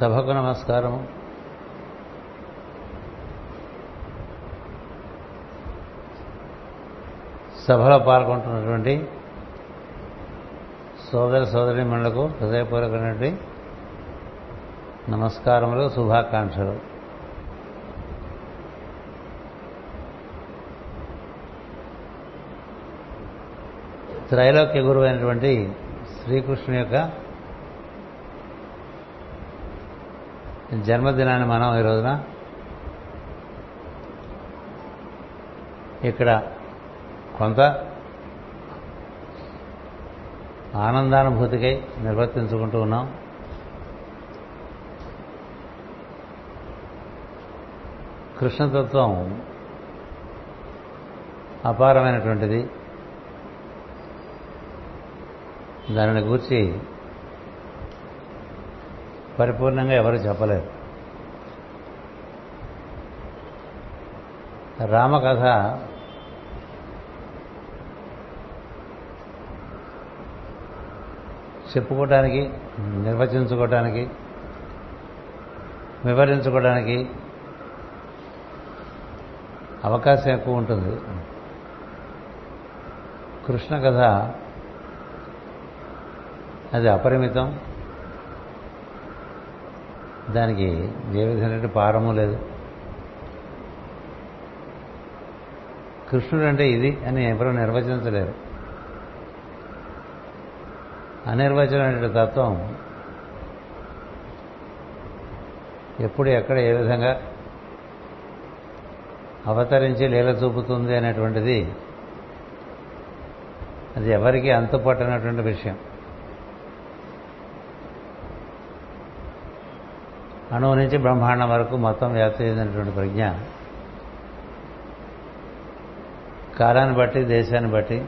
సభకు నమస్కారం సభలో పాల్గొంటున్నటువంటి సోదర సోదరి మనులకు హృదయపూర్వకమైనటువంటి నమస్కారములు శుభాకాంక్షలు. త్రైలోక్య గురువు అయినటువంటి శ్రీకృష్ణుని యొక్క జన్మదినాన్ని మనం ఈ రోజున ఇక్కడ కొంత ఆనందానుభూతికై నిర్వర్తించుకుంటూ ఉన్నాం. కృష్ణతత్వం అపారమైనటువంటిది. దానిని గూర్చి పరిపూర్ణంగా ఎవరు చెప్పలేరు. రామకథ చెప్పుకోవటానికి నిర్వచించుకోవటానికి వివరించుకోవడానికి అవకాశం ఎక్కువ ఉంటుంది. కృష్ణ కథ అది అపరిమితం. దానికి ఏ విధమైన పారము లేదు. కృష్ణుడు అంటే ఇది అని ఎవరూ నిర్వచించలేరు. అనిర్వచనమైన తత్వం. ఎప్పుడు ఎక్కడ ఏ విధంగా అవతరించి లీల చూపుతుంది అనేటువంటిది అది ఎవరికి అంతుపట్టనటువంటి విషయం. అణువు నుంచి బ్రహ్మాండం వరకు మొత్తం వ్యాప్తి చెందినటువంటి ప్రజ్ఞ. కాలాన్ని బట్టి దేశాన్ని బట్టి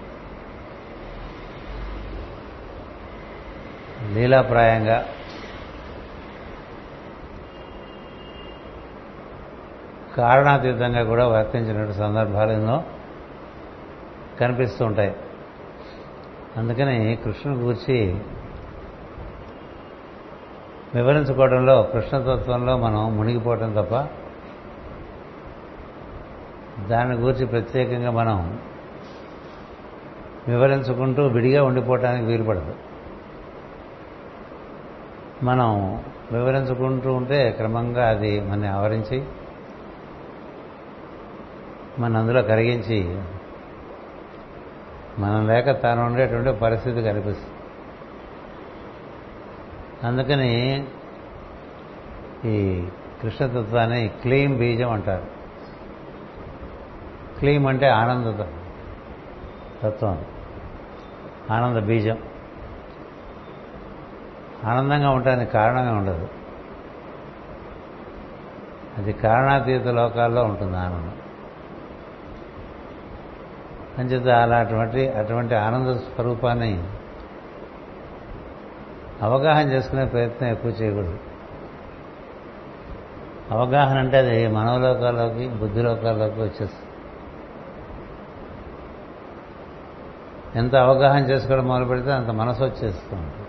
లీలాప్రాయంగా కారణాతీతంగా కూడా వర్తించినటువంటి సందర్భాలు ఎన్నో కనిపిస్తూ ఉంటాయి. అందుకని కృష్ణుని గురించి వివరించుకోవడంలో కృష్ణతత్వంలో మనం మునిగిపోవటం తప్ప దాని గురించి ప్రత్యేకంగా మనం వివరించుకుంటూ విడిగా ఉండిపోవటానికి వీలుపడదు. మనం వివరించుకుంటూ ఉంటే క్రమంగా అది మన ఆవరించి మన అందులో కరిగించి మనం లేక తాను ఉండేటువంటి పరిస్థితి కనిపిస్తుంది. అందుకని ఈ కృష్ణతత్వాన్ని క్లీం బీజం అంటారు. క్లీం అంటే ఆనంద తత్వం. ఆనంద బీజం. ఆనందంగా ఉండడానికి కారణంగా ఉండదు. అది కారణాతీత లోకాల్లో ఉంటుంది ఆనందం. అంచేత అటువంటి అటువంటి ఆనంద స్వరూపాన్ని అవగాహన చేసుకునే ప్రయత్నం ఎక్కువ చేయకూడదు. అవగాహన అంటే అది మనోలోకాల్లోకి బుద్ధిలోకాల్లోకి వచ్చేస్తుంది. ఎంత అవగాహన చేసుకోవడం మొదలు పెడితే అంత మనసు వచ్చేస్తూ ఉంటుంది.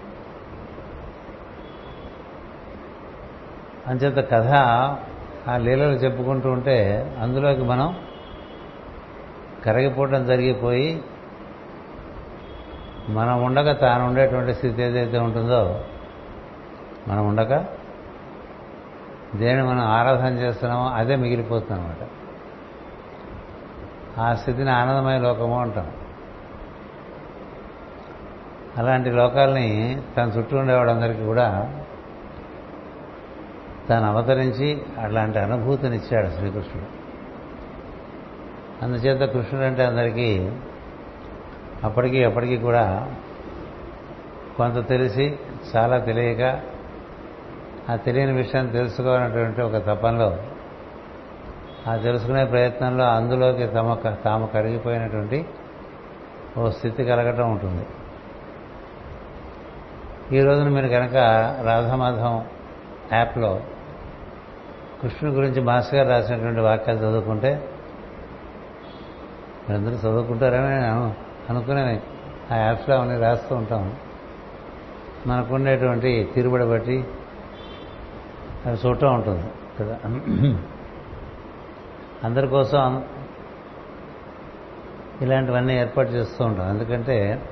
అంచేత కథ ఆ లీలలు చెప్పుకుంటూ ఉంటే అందులోకి మనం కరిగిపోవటం జరిగిపోయి మనం ఉండక తాను ఉండేటువంటి స్థితి ఏదైతే ఉంటుందో మనం ఉండక దేని మనం ఆరాధన చేస్తున్నామో అదే మిగిలిపోతుంది అనమాట ఆ స్థితిని ఆనందమయ లోకము అంటాం. అలాంటి లోకాల్ని తన చుట్టూ ఉండేవాడందరికీ కూడా తాను అవతరించి అలాంటి అనుభూతినిచ్చాడు శ్రీకృష్ణుడు. అందుచేత కృష్ణుడు అంటే అందరికీ అప్పటికి ఎప్పటికీ కూడా కొంత తెలిసి చాలా తెలియక ఆ తెలియని విషయాన్ని తెలుసుకోవాలనేటువంటి ఒక తపంలో ఆ తెలుసుకునే ప్రయత్నంలో అందులోకి తమ తాము కరిగిపోయినటువంటి ఓ స్థితి కలగటం ఉంటుంది. ఈ రోజున మీరు కనుక రాధామాధవం యాప్లో కృష్ణుని గురించి మాస్టర్ గారు రాసినటువంటి వాక్యాలు చదువుకుంటే మీరందరూ చదువుకుంటారని నేను అనుకునే ఆ యాప్స్లో అవన్నీ రాస్తూ ఉంటాం మనకుండేటువంటి తీరుబడి బట్టి అది చూడటం ఉంటుంది కదా. అందరి కోసం ఇలాంటివన్నీ ఏర్పాటు చేస్తూ ఉంటాం. ఎందుకంటే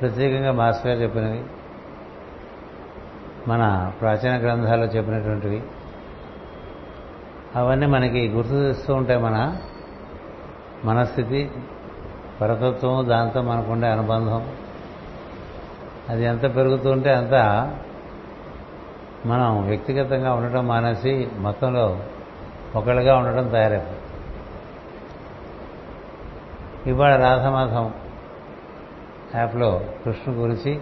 ప్రత్యేకంగా మాస్టర్ గారు చెప్పినవి మన ప్రాచీన గ్రంథాల్లో చెప్పినటువంటివి అవన్నీ మనకి గుర్తు తెస్తూ ఉంటాయి మన మనస్థితి పరతత్వం దాంతో మనకుండే అనుబంధం. అది ఎంత పెరుగుతూ ఉంటే అంత మనం వ్యక్తిగతంగా ఉండటం మానేసి మొత్తంలో ఒకళ్ళుగా ఉండటం తయారైపోతుంది. ఇవాళ రాసమాసం యాప్లో కృష్ణ గురించి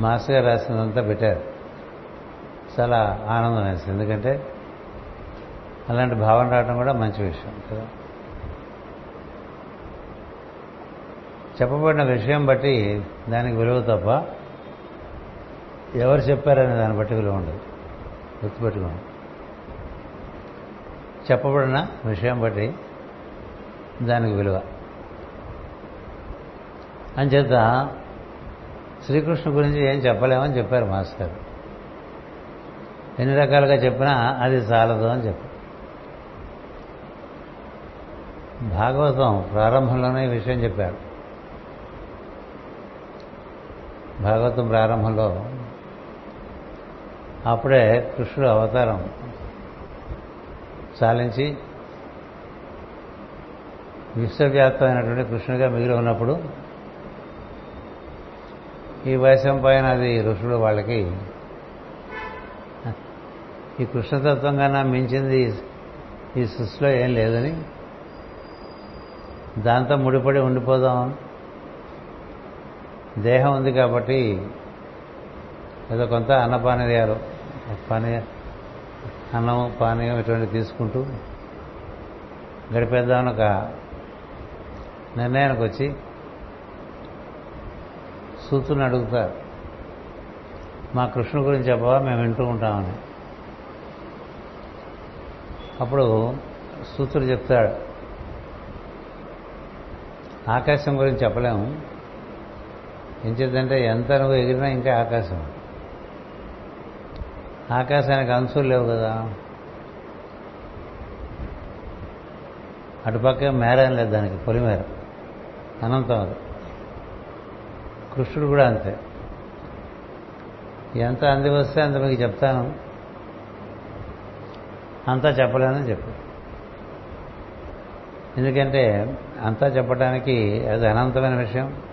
మాస్టర్ గారు రాసినంతా పెట్టారు. చాలా ఆనందం వేసింది. ఎందుకంటే అలాంటి భావన రావడం కూడా మంచి విషయం కదా? చెప్పబడిన విషయం బట్టి దానికి విలువ తప్ప ఎవరు చెప్పారనే దాన్ని బట్టి విలువ ఉండదు. గుర్తుపెట్టుకోండి. చెప్పబడిన విషయం బట్టి దానికి విలువ. అంచేత శ్రీకృష్ణ గురించి ఏం చెప్పలేమని చెప్పారు మాస్టర్. ఎన్ని రకాలుగా చెప్పినా అది చాలదు అని చెప్పారు. భాగవతం ప్రారంభంలోనే ఈ విషయం చెప్పాడు భాగవతం ప్రారంభంలో అప్పుడే కృష్ణుడు అవతారం చాలించి విశ్వవ్యాప్తమైనటువంటి కృష్ణుడిగా మిగిలి ఉన్నప్పుడు ఈ వయసం పైన అది ఋషుడు వాళ్ళకి ఈ కృష్ణతత్వం కన్నా మించింది ఈ సృష్టిలో ఏం లేదని దాంతో ముడిపడి ఉండిపోదాం దేహం ఉంది కాబట్టి ఏదో కొంత అన్నపానీయాలు పానీయ అన్నము పానీయం ఇటువంటి తీసుకుంటూ గడిపేద్దామని ఒక నిర్ణయానికి వచ్చి సూతుని అడుగుతారు మా కృష్ణ గురించి చెప్పవా? మేము వింటూ ఉంటామని. అప్పుడు సూతుడు చెప్తాడు ఆకాశం గురించి చెప్పలేము. ఏం ఎంత నువ్వు ఎగిరినా ఇంకా ఆకాశం. ఆకాశానికి అంచులు లేవు కదా. అటుపక్క మేరేం లేదు దానికి పొలిమేర. అనంతం అది. కృష్ణుడు కూడా అంతే. ఎంత అంది వస్తే అంత మీకు చెప్తాను. అంతా చెప్పలేనని చెప్పు ఎందుకంటే అంతా చెప్పడానికి అది అనంతమైన విషయం.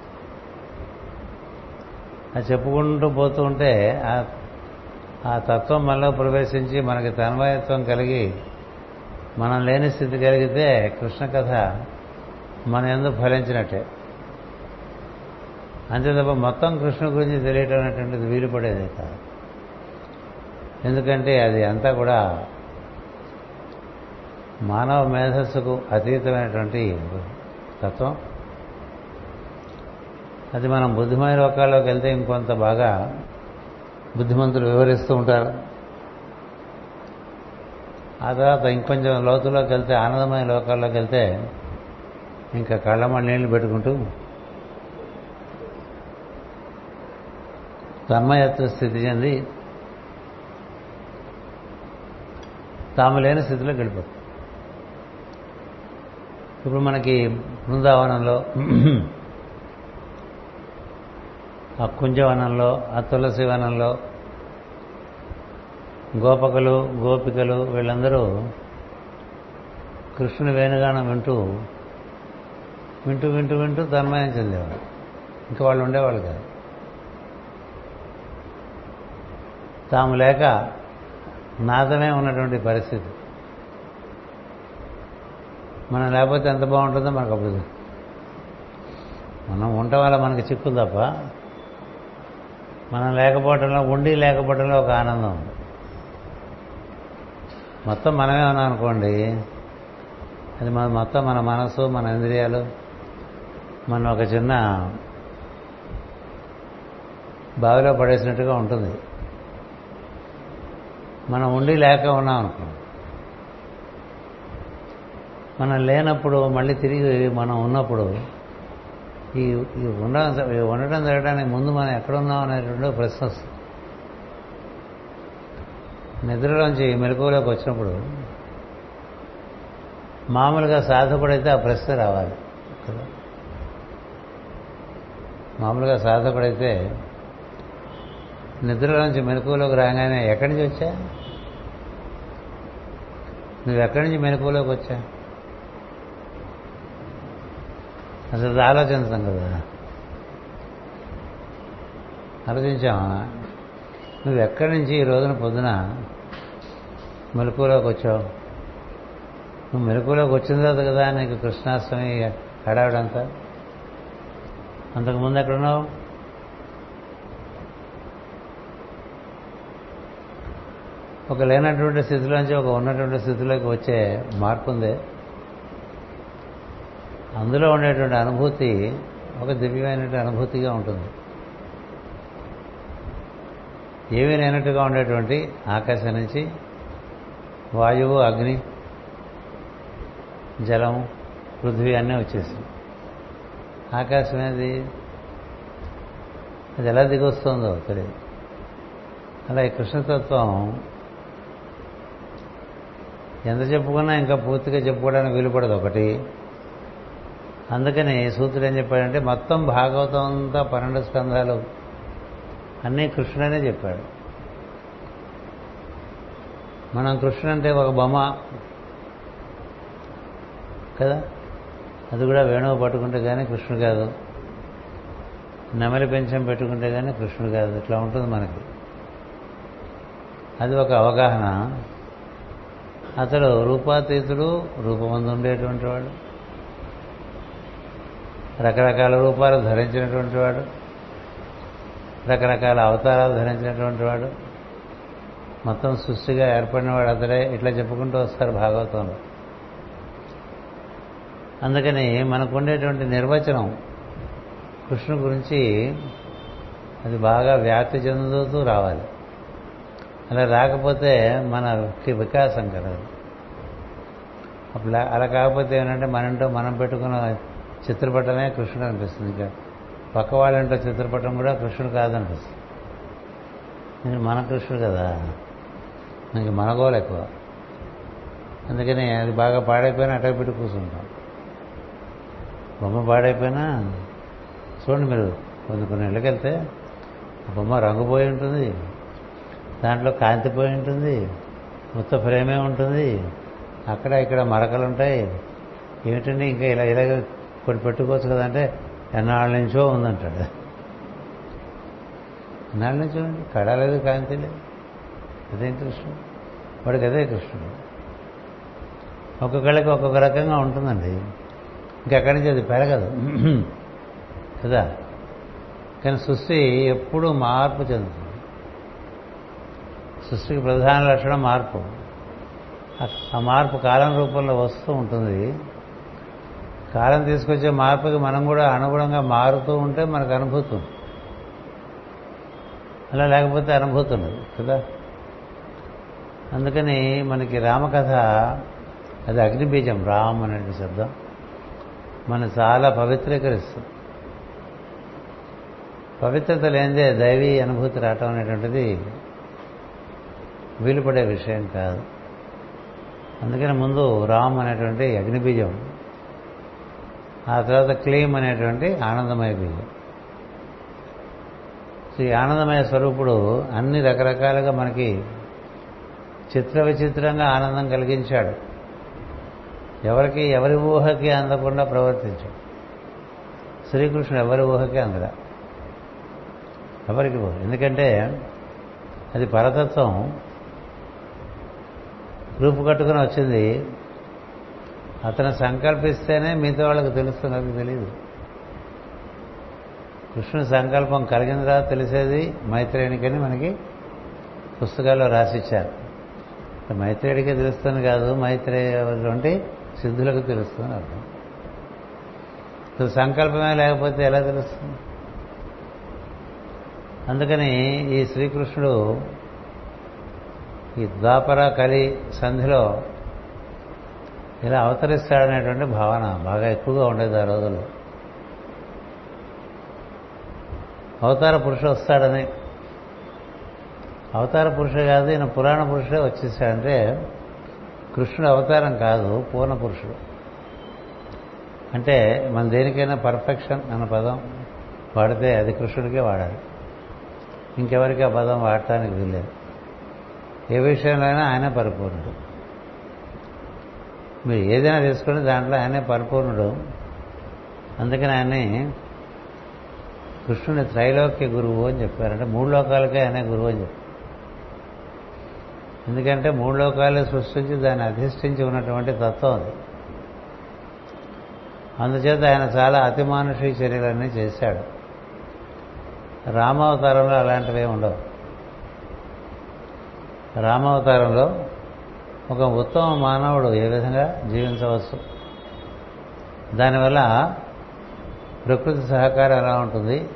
అది చెప్పుకుంటూ పోతూ ఉంటే ఆ తత్వం మనలో ప్రవేశించి మనకి తన్మయత్వం కలిగి మనం లేని స్థితి కలిగితే కృష్ణ కథ మన ఎందుకు ఫలించినట్టే. అంతే తప్ప మొత్తం కృష్ణ గురించి తెలియటం అనేటువంటిది వీలు పడేది కాదు. ఎందుకంటే అది అంతా కూడా మానవ మేధస్సుకు అతీతమైనటువంటి తత్వం. అది మనం బుద్ధిమయ లోకాల్లోకి వెళ్తే ఇంకొంత బాగా బుద్ధిమంతులు వివరిస్తూ ఉంటారు. ఆ తర్వాత ఇంకొంచెం లోతులోకి వెళ్తే ఆనందమైన లోకాల్లోకి వెళ్తే ఇంకా కళ్ళమ్మ నీళ్ళు పెట్టుకుంటూ తన్మయత్వ స్థితి చెంది తాము లేని స్థితిలో గడిపోతుంది ఇప్పుడు మనకి బృందావనంలో ఆ కుంజవనంలో ఆ తులసి వనంలో గోపకులు గోపికలు వీళ్ళందరూ కృష్ణుని వేణుగానం వింటూ వింటూ వింటూ వింటూ తన్మయం చెందేవాడు ఇంకా వాళ్ళు ఉండేవాళ్ళు కాదు. తాము లేక నాదమే ఉన్నటువంటి పరిస్థితి. మనం లేకపోతే ఎంత బాగుంటుందో మనకు అప్పుడు మనం ఉండటం వల్ల మనకి చిక్కు తప్ప మనం లేకపోవటంలో ఉండి లేకపోవటంలో ఒక ఆనందం. ఉంది మొత్తం మనమే ఉన్నాం అనుకోండి. అది మన మొత్తం మన మనసు మన ఇంద్రియాలు మన ఒక చిన్న బావిలో పడేసినట్టుగా ఉంటుంది. మనం ఉండి లేక ఉన్నాం అనుకోండి. మనం లేనప్పుడు మళ్ళీ తిరిగి మనం ఉన్నప్పుడు ఈ ఈ ఉండడం ఉండటం జరగడానికి ముందు మనం ఎక్కడున్నాం అనేటువంటి ప్రశ్న వస్తుంది. నిద్రలోంచి మెలకువలోకి వచ్చినప్పుడు మామూలుగా సాధకుడైతే ఆ ప్రశ్న రావాలి. కదా మామూలుగా సాధకుడైతే నిద్రలోంచి మెలకువలోకి రాగానే ఎక్కడి నుంచి వచ్చా? నువ్వు ఎక్కడి నుంచి మెలకువలోకి వచ్చా? అసలు ఆలోచించడం కదా. ఆలోచించామా నువ్వు ఎక్కడి నుంచి ఈ రోజున పొద్దున మెలకువలోకి వచ్చావు? నువ్వు మెలకువలోకి వచ్చిన తర్వాత కదా నీకు కృష్ణాష్టమి హడావిడంతా అంతకుముందు ఎక్కడున్నావు? ఒక లేనటువంటి స్థితిలోంచి ఒక ఉన్నటువంటి స్థితిలోకి వచ్చే మార్పు ఉంది అందులో ఉండేటువంటి అనుభూతి ఒక దివ్యమైనటువంటి అనుభూతిగా ఉంటుంది. ఏమీ లేనట్టుగా ఉండేటువంటి ఆకాశం నుంచి వాయువు అగ్ని జలం పృథ్వీ అన్నీ వచ్చేసింది. ఆకాశం అనేది అది ఎలా దిగొస్తుందో తెలియదు. అలా ఈ కృష్ణతత్వం ఎంత చెప్పుకున్నా ఇంకా పూర్తిగా చెప్పుకోవడానికి వీలుపడదు ఒకటి. అందుకని సూత్రుడు ఏం చెప్పాడంటే మొత్తం భాగవతం అంతా పన్నెండు స్కంధాలు అన్నీ కృష్ణుడనే చెప్పాడు. మనం కృష్ణుడు అంటే ఒక బొమ్మ కదా? అది కూడా వేణువు పట్టుకుంటే కానీ కృష్ణుడు కాదు. నెమలి పెంచం పెట్టుకుంటే కానీ కృష్ణుడు కాదు. ఇట్లా ఉంటుంది మనకి. అది ఒక అవగాహన. అతడు రూపాతీతుడు రూపమందు ఉండేటువంటి వాడు. రకరకాల రూపాలు ధరించినటువంటి వాడు రకరకాల అవతారాలు ధరించినటువంటి వాడు మొత్తం సృష్టిగా ఏర్పడినవాడు అతడే ఇట్లా చెప్పుకుంటూ వస్తారు భాగవతంలో. అందుకని మనకు ఉండేటువంటి నిర్వచనం కృష్ణు గురించి అది బాగా వ్యాప్తి చెందుతూ రావాలి. అలా రాకపోతే మనకి వికాసం కలదు. అప్పుడు అలా కాకపోతే ఏంటంటే మనంటో మనం పెట్టుకున్న చిత్రపటమే కృష్ణుడు అనిపిస్తుంది ఇంకా. పక్క వాళ్ళంటే చిత్రపటం కూడా కృష్ణుడు కాదనిపిస్తుంది. నేను మన కృష్ణుడు కదా. మనకి మనగోలు ఎక్కువ. అందుకని అది బాగా పాడైపోయినా అటక పెట్టి కూర్చుంటాం. బొమ్మ పాడైపోయినా చూడండి మీరు కొన్ని కొన్ని ఇళ్ళకి వెళ్తే బొమ్మ రంగు పోయి ఉంటుంది దాంట్లో కాంతి పోయి ఉంటుంది ఉత్త ఫ్రేమే ఉంటుంది అక్కడ ఇక్కడ మరకలు ఉంటాయి. ఏమిటండి ఇంకా ఇలా ఇలాగ ఒకటి పెట్టుకోవచ్చు కదంటే ఎన్నాళ్ళ నుంచో ఉందంటాడు. ఎన్నాళ్ళ నుంచో ఉంది? కళ లేదు కాంతి లేదు అదేం కృష్ణుడు. వాడికి అదే కృష్ణుడు. ఒక్కొక్కళ్ళకి ఒక్కొక్క రకంగా ఉంటుందండి. ఇంకెక్కడి నుంచి అది పెరగదు. కదా? కానీ సృష్టి ఎప్పుడూ మార్పు చెందుతుంది. సృష్టికి ప్రధాన లక్షణం మార్పు. ఆ మార్పు కాలం రూపంలో వస్తూ ఉంటుంది. కాలం తీసుకొచ్చే మార్పుకి మనం కూడా అనుగుణంగా మారుతూ ఉంటే మనకు అనుభూతి. అలా లేకపోతే అనుభూతి ఉండదు కదా? అందుకని మనకి రామకథ అది అగ్నిబీజం రామ్ అనే శబ్దం మనం చాలా పవిత్రీకరిస్తుంది. పవిత్రత లేనిదే దైవీ అనుభూతి రావటం అనేటువంటిది వీలుపడే విషయం కాదు. అందుకని ముందు రామ్ అనేటువంటి అగ్నిబీజం ఆ తర్వాత క్లీమ్ అనేటువంటి ఆనందమయ బీజం సో ఈ ఆనందమయ స్వరూపుడు అన్ని రకరకాలుగా మనకి చిత్ర విచిత్రంగా ఆనందం కలిగించాడు. ఎవరికి ఎవరి ఊహకి అందకుండా ప్రవర్తించాడు. శ్రీకృష్ణుడు ఎవరి ఊహకి అందరా ఎవరికి ఎందుకంటే అది పరతత్వం రూపు కట్టుకుని వచ్చింది అతను సంకల్పిస్తేనే మిగతా వాళ్ళకి తెలుస్తున్నది తెలియదు కృష్ణుని సంకల్పం కలిగిన తర్వాత తెలిసేది మైత్రేయునికని మనకి పుస్తకాల్లో రాసిచ్చారు. మైత్రేయుడికే తెలుస్తుంది కాదు మైత్రేయుటువంటి సిద్ధులకు తెలుస్తుంది అర్థం. సంకల్పమే లేకపోతే ఎలా తెలుస్తుంది? అందుకని ఈ శ్రీకృష్ణుడు ఈ ద్వాపర కలి సంధిలో ఇలా అవతరిస్తాడనేటువంటి భావన బాగా ఎక్కువగా ఉండేది ఆ రోజుల్లో. అవతార పురుషుడు వస్తాడని. అవతార పురుషుడు కాదు ఈయన పురాణ పురుషుడే వచ్చేసాడంటే కృష్ణుడు అవతారం కాదు పూర్ణ పురుషుడు. అంటే మన దేనికైనా పర్ఫెక్షన్ అన్న పదం వాడితే అది కృష్ణుడికే వాడాలి. ఇంకెవరికి ఆ పదం వాడటానికి వీల్లేదు. ఏ విషయంలో అయినా ఆయనే పరిపూర్ణుడు. మీరు ఏదైనా తీసుకుంటే దాంట్లో ఆయనే పరిపూర్ణుడు. అందుకని ఆయనే కృష్ణుని త్రైలోక్య గురువు అని చెప్పారంటే మూడు లోకాలకే ఆయనే గురువు అని చెప్పారు. ఎందుకంటే మూడు లోకాలు సృష్టించి దాన్ని అధిష్ఠించి ఉన్నటువంటి తత్వం అది. అందుచేత ఆయన చాలా అతిమానుషీ చర్యలన్నీ చేశాడు. రామావతారంలో అలాంటివి ఉండవు. రామావతారంలో ఒక ఉత్తమ మానవుడు ఏ విధంగా జీవించవచ్చు? దానివల్ల ప్రకృతి సహకారం ఎలా ఉంటుంది?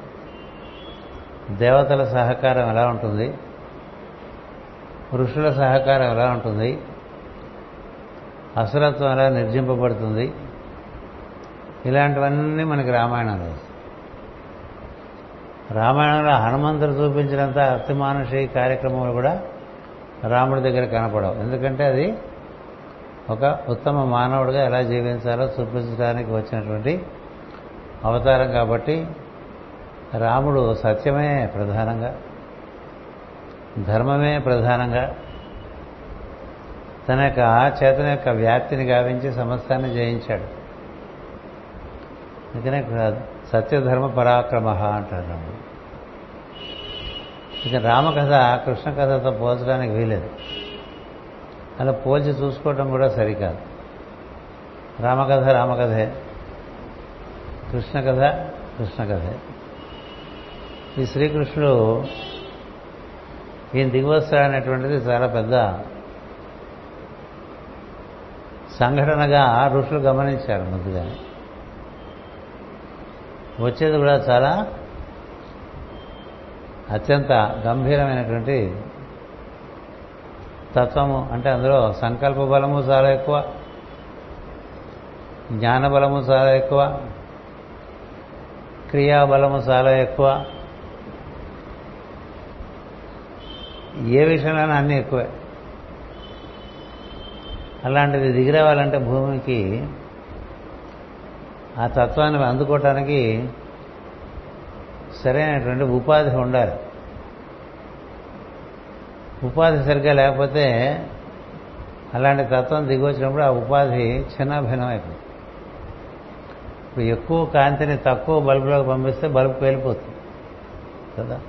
దేవతల సహకారం ఎలా ఉంటుంది? ఋషుల సహకారం ఎలా ఉంటుంది? అసురత్వం ఎలా నిర్జింపబడుతుంది? ఇలాంటివన్నీ మనకి రామాయణంలో రామాయణంలో హనుమంతుడు చూపించినంత అతిమానుషి కార్యక్రమాలు కూడా రాముడి దగ్గర కనపడవు. ఎందుకంటే అది ఒక ఉత్తమ మానవుడిగా ఎలా జీవించాలో చూపించడానికి వచ్చినటువంటి అవతారం కాబట్టి రాముడు సత్యమే ప్రధానంగా ధర్మమే ప్రధానంగా తన యొక్క చేతన యొక్క వ్యాప్తిని గావించి సమస్తాన్ని జయించాడు. అందుకనే సత్యధర్మ పరాక్రమ అంటారు రాముడు. ఇక రామకథ కృష్ణ కథతో పోల్చడానికి వీలేదు అలా పోల్చి చూసుకోవటం కూడా సరికాదు. రామకథ రామకథే. కృష్ణ కథ కృష్ణ కథే ఈ శ్రీకృష్ణుడు ఈయన దిగువస్తాడనేటువంటిది చాలా పెద్ద సంఘటనగా ఋషులు గమనించారు ముందుగానే. వచ్చేది కూడా చాలా అత్యంత గంభీరమైనటువంటి తత్వము. అంటే అందులో సంకల్ప బలము చాలా ఎక్కువ జ్ఞాన బలము చాలా ఎక్కువ క్రియాబలము చాలా ఎక్కువ. ఏ విషయంలోనే అన్నీ ఎక్కువే. అలాంటిది దిగిరావాలంటే భూమికి ఆ తత్వాన్ని అందుకోవటానికి సరైనటువంటి ఉపాధి ఉండాలి. ఉపాధి సరిగ్గా లేకపోతే అలాంటి తత్వం దిగి వచ్చినప్పుడు ఆ ఉపాధి చిన్నభిన్నమైపోతుంది ఇప్పుడు ఎక్కువ కాంతిని తక్కువ బల్బులోకి పంపిస్తే బల్బు పేలిపోతుంది. కదా?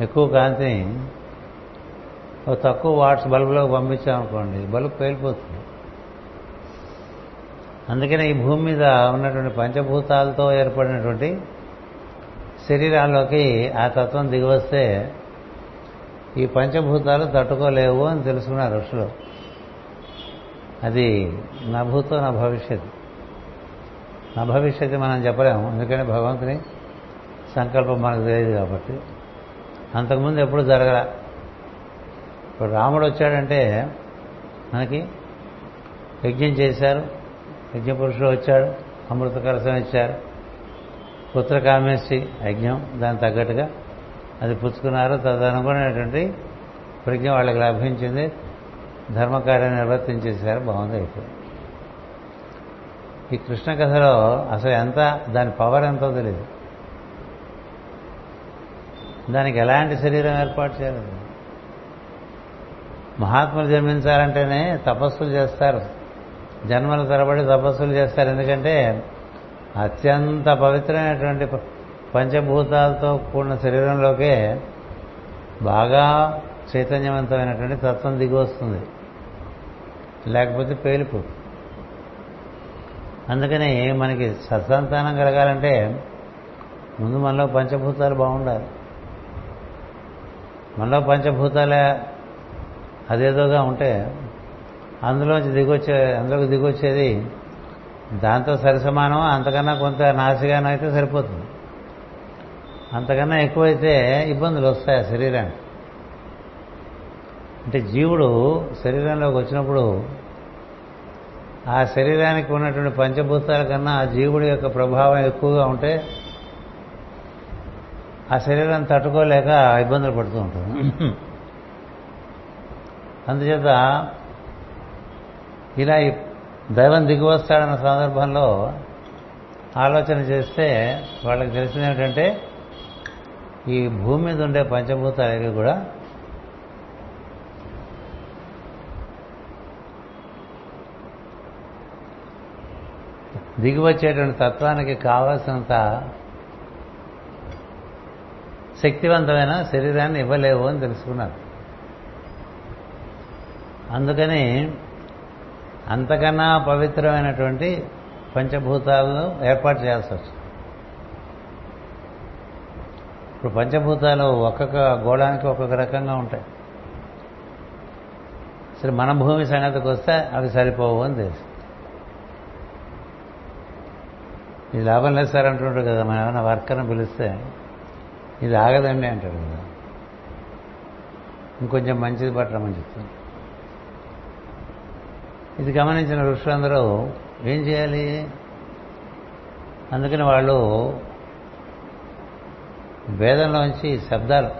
ఎక్కువ కాంతిని తక్కువ వాట్స్ బల్బులోకి పంపించామనుకోండి బల్బు పేలిపోతుంది. అందుకనే ఈ భూమి మీద ఉన్నటువంటి పంచభూతాలతో ఏర్పడినటువంటి శరీరాల్లోకి ఆ తత్వం దిగివస్తే ఈ పంచభూతాలు తట్టుకోలేవు అని తెలుసుకున్నారు ఋషులు. అది నా భూతో నా భవిష్యత్. నా భవిష్యత్తు మనం చెప్పలేము ఎందుకంటే భగవంతుని సంకల్పం మనకు తెలియదు కాబట్టి. అంతకుముందు ఎప్పుడు జరగల. ఇప్పుడు రాముడు వచ్చాడంటే మనకి యజ్ఞం చేశారు యజ్ఞపురుషుడు వచ్చాడు అమృత కలసం ఇచ్చారు. పుత్ర పుత్రకామేష్టి యజ్ఞం దానికి తగ్గట్టుగా అది పుచ్చుకున్నారు. తదనుగుణమైనటువంటి ప్రజ్ఞ వాళ్ళకి లభించింది. ధర్మకార్యాన్ని నిర్వర్తించేశారు. బాగుంది అయిపోయింది ఈ కృష్ణ కథలో అసలు ఎంత దాని పవర్ ఎంతో తెలియదు దానికి ఎలాంటి శరీరం ఏర్పాటు చేయాలి? మహాత్ములు జన్మించాలంటేనే తపస్సులు చేస్తారు. జన్మల తరబడి తపస్సులు చేస్తారు. ఎందుకంటే అత్యంత పవిత్రమైనటువంటి పంచభూతాలతో కూడిన శరీరంలోకే బాగా చైతన్యవంతమైనటువంటి తత్వం దిగి వస్తుంది లేకపోతే పేలుపు అందుకని మనకి సత్సంతానం కలగాలంటే ముందు మనలో పంచభూతాలు బాగుండాలి. మనలో పంచభూతాలే అదేదోగా ఉంటే అందులోంచి దిగొచ్చే అందులోకి దిగొచ్చేది దాంతో సరిసమానం అంతకన్నా కొంత నాసిగానం అయితే సరిపోతుంది. అంతకన్నా ఎక్కువైతే ఇబ్బందులు వస్తాయి ఆ శరీరానికి. అంటే జీవుడు శరీరంలోకి వచ్చినప్పుడు ఆ శరీరానికి ఉన్నటువంటి పంచభూతాల కన్నా ఆ జీవుడి యొక్క ప్రభావం ఎక్కువగా ఉంటే ఆ శరీరం తట్టుకోలేక ఇబ్బందులు పడుతూ ఉంటుంది. అందుచేత ఇలా ఈ దైవం దిగువస్తాడన్న సందర్భంలో ఆలోచన చేస్తే వాళ్ళకి తెలిసింది ఏమిటంటే ఈ భూమి మీద ఉండే పంచభూతాలకి కూడా దిగివచ్చేటువంటి తత్వానికి కావలసినంత శక్తివంతమైన శరీరాన్ని ఇవ్వలేవు అని తెలుసుకున్నారు. అందుకని అంతకన్నా పవిత్రమైనటువంటి పంచభూతాలను ఏర్పాటు చేయాల్సి వచ్చింది. ఇప్పుడు పంచభూతాలు ఒక్కొక్క గోళానికి ఒక్కొక్క రకంగా ఉంటాయి. సరే మన భూమి సంగతికి వస్తే అవి సరిపోవు అని తెలుసు. ఇది లాభం లేదు సార్ అంటుంటారు కదా మనం ఏమైనా వర్కర్ని పిలిస్తే ఇది ఆగదండి అంటాడు కదా. ఇంకొంచెం మంచిది పట్టమని చెప్తాను ఇది గమనించిన ఋషులందరూ ఏం చేయాలి? అందుకని వాళ్ళు వేదంలోంచి శబ్దాలు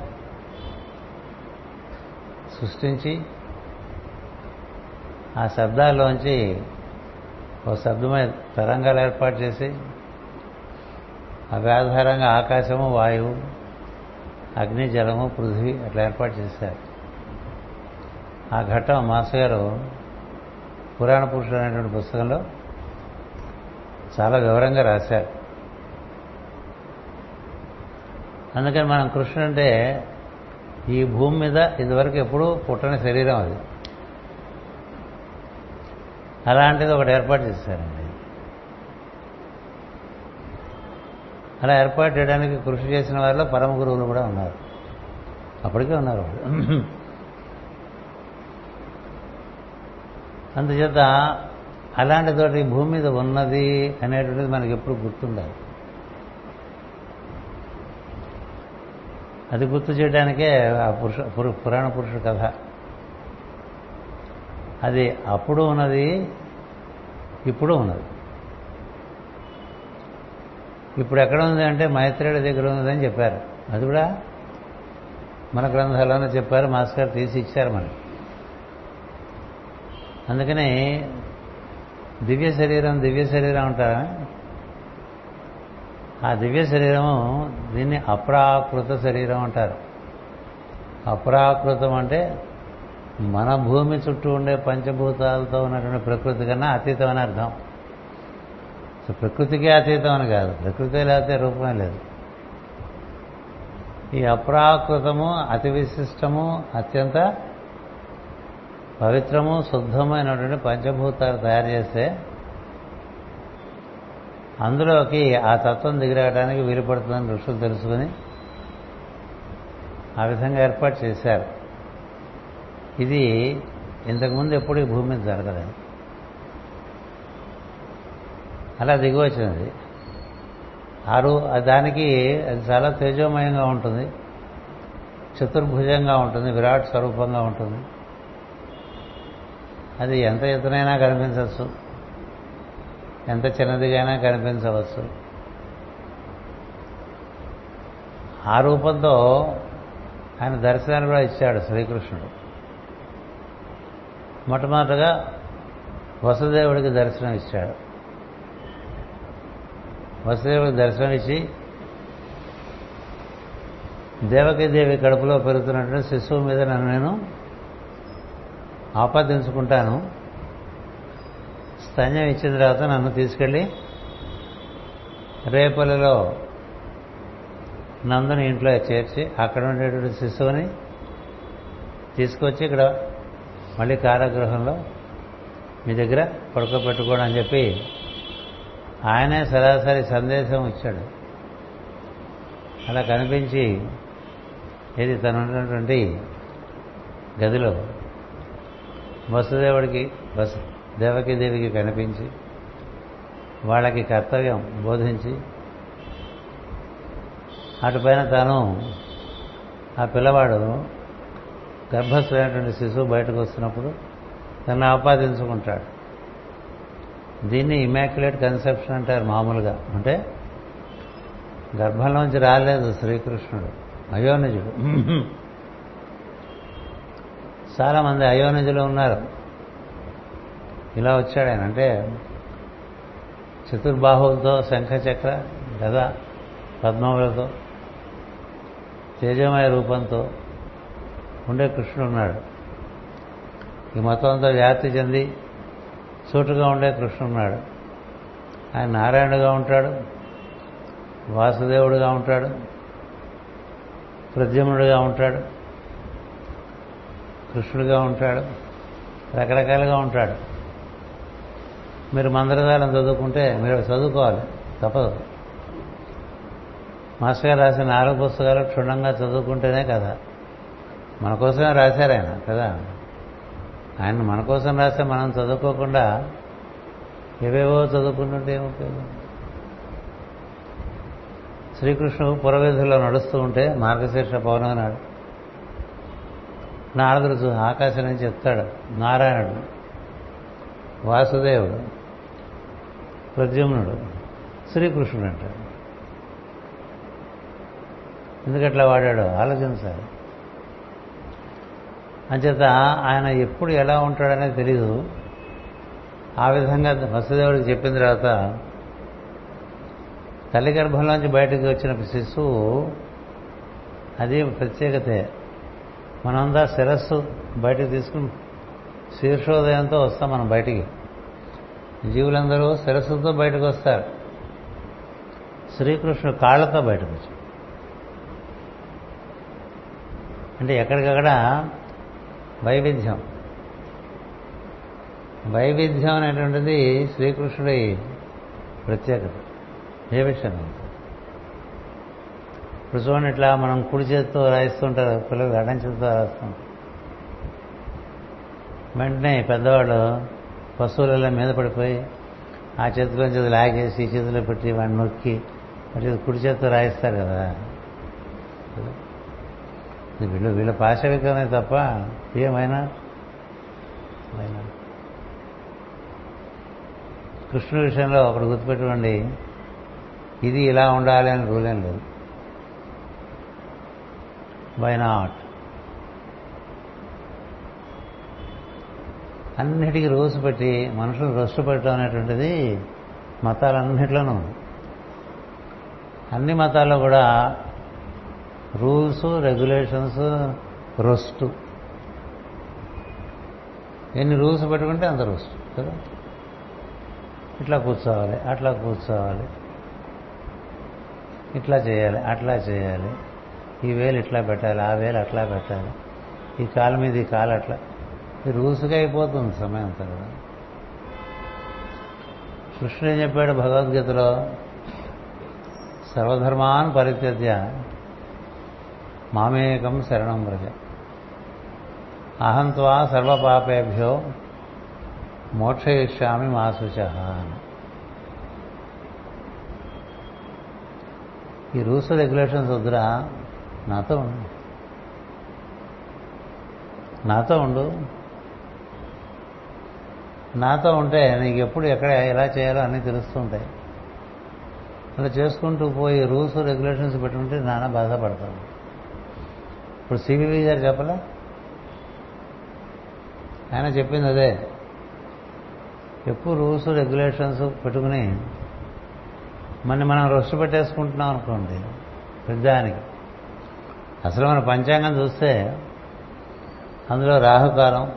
సృష్టించి ఆ శబ్దాల్లోంచి ఓ శబ్దమైన తరంగాలు ఏర్పాటు చేసి అవి ఆధారంగా ఆకాశము వాయువు అగ్ని జలము పృథ్వీ అట్లా ఏర్పాటు చేశారు. ఆ ఘట్టం మాస్ గారు పురాణ పురుషుడు అనేటువంటి పుస్తకంలో చాలా వివరంగా రాశారు. అందుకని మనం కృష్ణుడు అంటే ఈ భూమి మీద ఇదివరకు ఎప్పుడూ పుట్టని శరీరం అది. అలాంటిది ఒకటి ఏర్పాటు చేశారండి. అలా ఏర్పాటు చేయడానికి కృషి చేసిన వారిలో పరమ గురువులు కూడా ఉన్నారు. అప్పటికే ఉన్నారు వాళ్ళు. అందుచేత అలాంటి తోటి భూమి మీద ఉన్నది అనేటువంటిది మనకి ఎప్పుడు గుర్తుండాలి అది గుర్తు చేయడానికే ఆ పురుష పురాణ పురుషుడు కథ. అది అప్పుడు ఉన్నది ఇప్పుడు ఉన్నది. ఇప్పుడు ఎక్కడ ఉంది అంటే మైత్రేయుడి దగ్గర ఉన్నదని చెప్పారు. అది కూడా మన గ్రంథాల్లోనే చెప్పారు మాస్టర్ తీసి ఇచ్చారు మనకి. అందుకని దివ్య శరీరం దివ్య శరీరం అంటారా? ఆ దివ్య శరీరము దీన్ని అప్రాకృత శరీరం అంటారు. అప్రాకృతం అంటే మన భూమి చుట్టూ ఉండే పంచభూతాలతో ఉన్నటువంటి ప్రకృతి కన్నా అతీతం అని అర్థం. సో ప్రకృతికే అతీతం అని కాదు. ప్రకృతి లేకపోతే రూపమే లేదు. ఈ అప్రాకృతము అతి విశిష్టము అత్యంత పవిత్రము శుద్ధమైనటువంటి పంచభూతాలు తయారు చేస్తే అందులోకి ఆ తత్వం దిగిరావడానికి వీలుపడుతుందని ఋషులు తెలుసుకుని ఆ విధంగా ఏర్పాటు చేశారు. ఇది ఇంతకుముందు ఎప్పుడు ఈ భూమి మీద జరగలేదు. అలా దిగివచ్చినది ఆరు దానికి అది చాలా తేజోమయంగా ఉంటుంది. చతుర్భుజంగా ఉంటుంది విరాట్ స్వరూపంగా ఉంటుంది. అది ఎంత ఎత్తునైనా కనిపించవచ్చు. ఎంత చిన్నదిగైనా కనిపించవచ్చు. ఆ రూపంతో ఆయన దర్శనాన్ని కూడా ఇచ్చాడు శ్రీకృష్ణుడు. మొట్టమొదటగా వసుదేవుడికి దర్శనం ఇచ్చాడు. వసుదేవుడికి దర్శనం ఇచ్చి దేవకీదేవి కడుపులో పెరుగుతున్నటువంటి శిశువు మీద నన్ను నేను ఆపాదించుకుంటాను. స్తన్యం ఇచ్చిన తర్వాత నన్ను తీసుకెళ్ళి రేపల్లిలో నందుని ఇంట్లో చేర్చి అక్కడ ఉండేటువంటి శిశువుని తీసుకొచ్చి ఇక్కడ మళ్ళీ కారాగృహంలో మీ దగ్గర పడుకోబెట్టుకోండి అని చెప్పి ఆయనే సరాసరి సందేశం ఇచ్చాడు. అలా కనిపించి ఇది తను ఉన్నటువంటి గదిలో వసుదేవుడికి వసు దేవకీదేవికి కనిపించి వాళ్ళకి కర్తవ్యం బోధించి అటుపైన తాను ఆ పిల్లవాడు గర్భస్థులైనటువంటి శిశువు బయటకు వస్తున్నప్పుడు తను ఆపాదించుకుంటాడు. దీన్ని ఇమాక్యులేట్ కన్సెప్షన్ అంటారు మామూలుగా. అంటే గర్భంలోంచి రాలేదు శ్రీకృష్ణుడు అయోనిజుడు. చాలామంది అయోనిజులు ఉన్నారు. ఇలా వచ్చాడు ఆయన. అంటే చతుర్బాహువులతో శంఖచక్ర గద పద్మములతో తేజమయ రూపంతో ఉండే కృష్ణుడు ఉన్నాడు. ఈ మతంతో వ్యాప్తి చెంది సూటుగా ఉండే కృష్ణుడు ఉన్నాడు. ఆయన నారాయణుడుగా ఉంటాడు వాసుదేవుడుగా ఉంటాడు ప్రద్యుమ్నుడుగా ఉంటాడు. కృష్ణుడిగా ఉంటాడు. రకరకాలుగా ఉంటాడు. మీరు మంత్రదాలం చదువుకుంటే మీరు చదువుకోవాలి. తప్పదు. మాస్టర్ గారు రాసిన నాలుగు పుస్తకాలు క్షుణ్ణంగా చదువుకుంటేనే కదా. మన కోసమే రాశారు ఆయన కదా? ఆయన మన కోసం రాస్తే మనం చదువుకోకుండా ఏవేవో చదువుకుంటుంటే ఏమో శ్రీకృష్ణుడు పురవేధుల్లో నడుస్తూ ఉంటే మార్గశీర్ష పౌర్ణమి నాడు నారదుడు ఆకాశం నుంచి చెప్తాడు నారాయణుడు వాసుదేవుడు ప్రద్యుమ్నుడు శ్రీకృష్ణుడు అంటాడు. ఎందుకట్లా వాడాడు ఆలోచించాలి అంచేత ఆయన ఎప్పుడు ఎలా ఉంటాడనేది తెలీదు. ఆ విధంగా వసుదేవుడికి చెప్పిన తర్వాత తల్లి గర్భంలోంచి బయటకు వచ్చిన శిశువు అది ప్రత్యేకతే. మనందా శిరస్సు బయటకు తీసుకుని శీర్షోదయంతో వస్తాం మనం బయటికి. జీవులందరూ శిరస్సుతో బయటకు వస్తారు. శ్రీకృష్ణుడు కాళ్ళతో బయటకు వచ్చాడు. అంటే ఎక్కడికక్కడ వైవిధ్యం. వైవిధ్యం అనేటువంటిది శ్రీకృష్ణుడి ప్రత్యేకత. ఏ విషయం ఇప్పుడు చూడండి ఇట్లా మనం కుడి చేతితో రాయిస్తుంటారు పిల్లలు ఎడం చేతితో రాస్తుంటారు వెంటనే పెద్దవాళ్ళు పశువులలో మీద పడిపోయి ఆ చేతిలో అది లాగేసి ఈ చేతిలో పెట్టి వాడిని నొక్కి మరి కుడి చేతితో రాయిస్తారు కదా. వీళ్ళు వీళ్ళ పాశవికమే తప్ప ఏమైనా కృష్ణుడి విషయంలో ఒకటి గుర్తుపెట్టుకోండి ఇది ఇలా ఉండాలి అని రూల్ లేదు. వై నాట్ అన్నిటికీ రూల్స్ పెట్టి మనుషులు రొస్టు పెట్టడం అనేటువంటిది మతాలన్నిట్లోనూ. ఉంది అన్ని మతాల్లో కూడా రూల్స్ రెగ్యులేషన్స్ రొస్టు. ఎన్ని రూల్స్ పెట్టుకుంటే అంత రొస్టు కదా? ఇట్లా కూర్చోవాలి అట్లా కూర్చోవాలి ఇట్లా చేయాలి అట్లా చేయాలి. ఈ వేలు ఇట్లా పెట్టాలి ఆ వేలు అట్లా పెట్టాలి ఈ కాలు మీద ఈ కాలు అట్లా. ఈ అయిపోతుంది సమయం తర్వాత. కృష్ణుడు ఏం చెప్పాడు భగవద్గీతలో? సర్వధర్మాన్ పరిత్యజ్య మామేకం శరణం వ్రజ. అహంత్వా సర్వపాపేభ్యో మోక్షయిష్యామి మా శుచ ఈ రూల్స్ రెగ్యులేషన్స్ వద్దురా. నాతో ఉండు. నాతో ఉండు. నాతో ఉంటే నీకు ఎప్పుడు ఎక్కడ ఎలా చేయాలో అన్నీ తెలుస్తుంటాయి. అలా చేసుకుంటూ పోయి రూల్స్ రెగ్యులేషన్స్ పెట్టుకుంటే నానా బాధపడతాను ఇప్పుడు సివివి గారు చెప్పలే? ఆయన చెప్పింది అదే. ఎక్కువ రూల్స్ రెగ్యులేషన్స్ పెట్టుకుని మన మనం రొస్టు పెట్టేసుకుంటున్నాం అనుకోండి పెద్దానికి అసలు మన పంచాంగం చూస్తే అందులో రాహుకాలం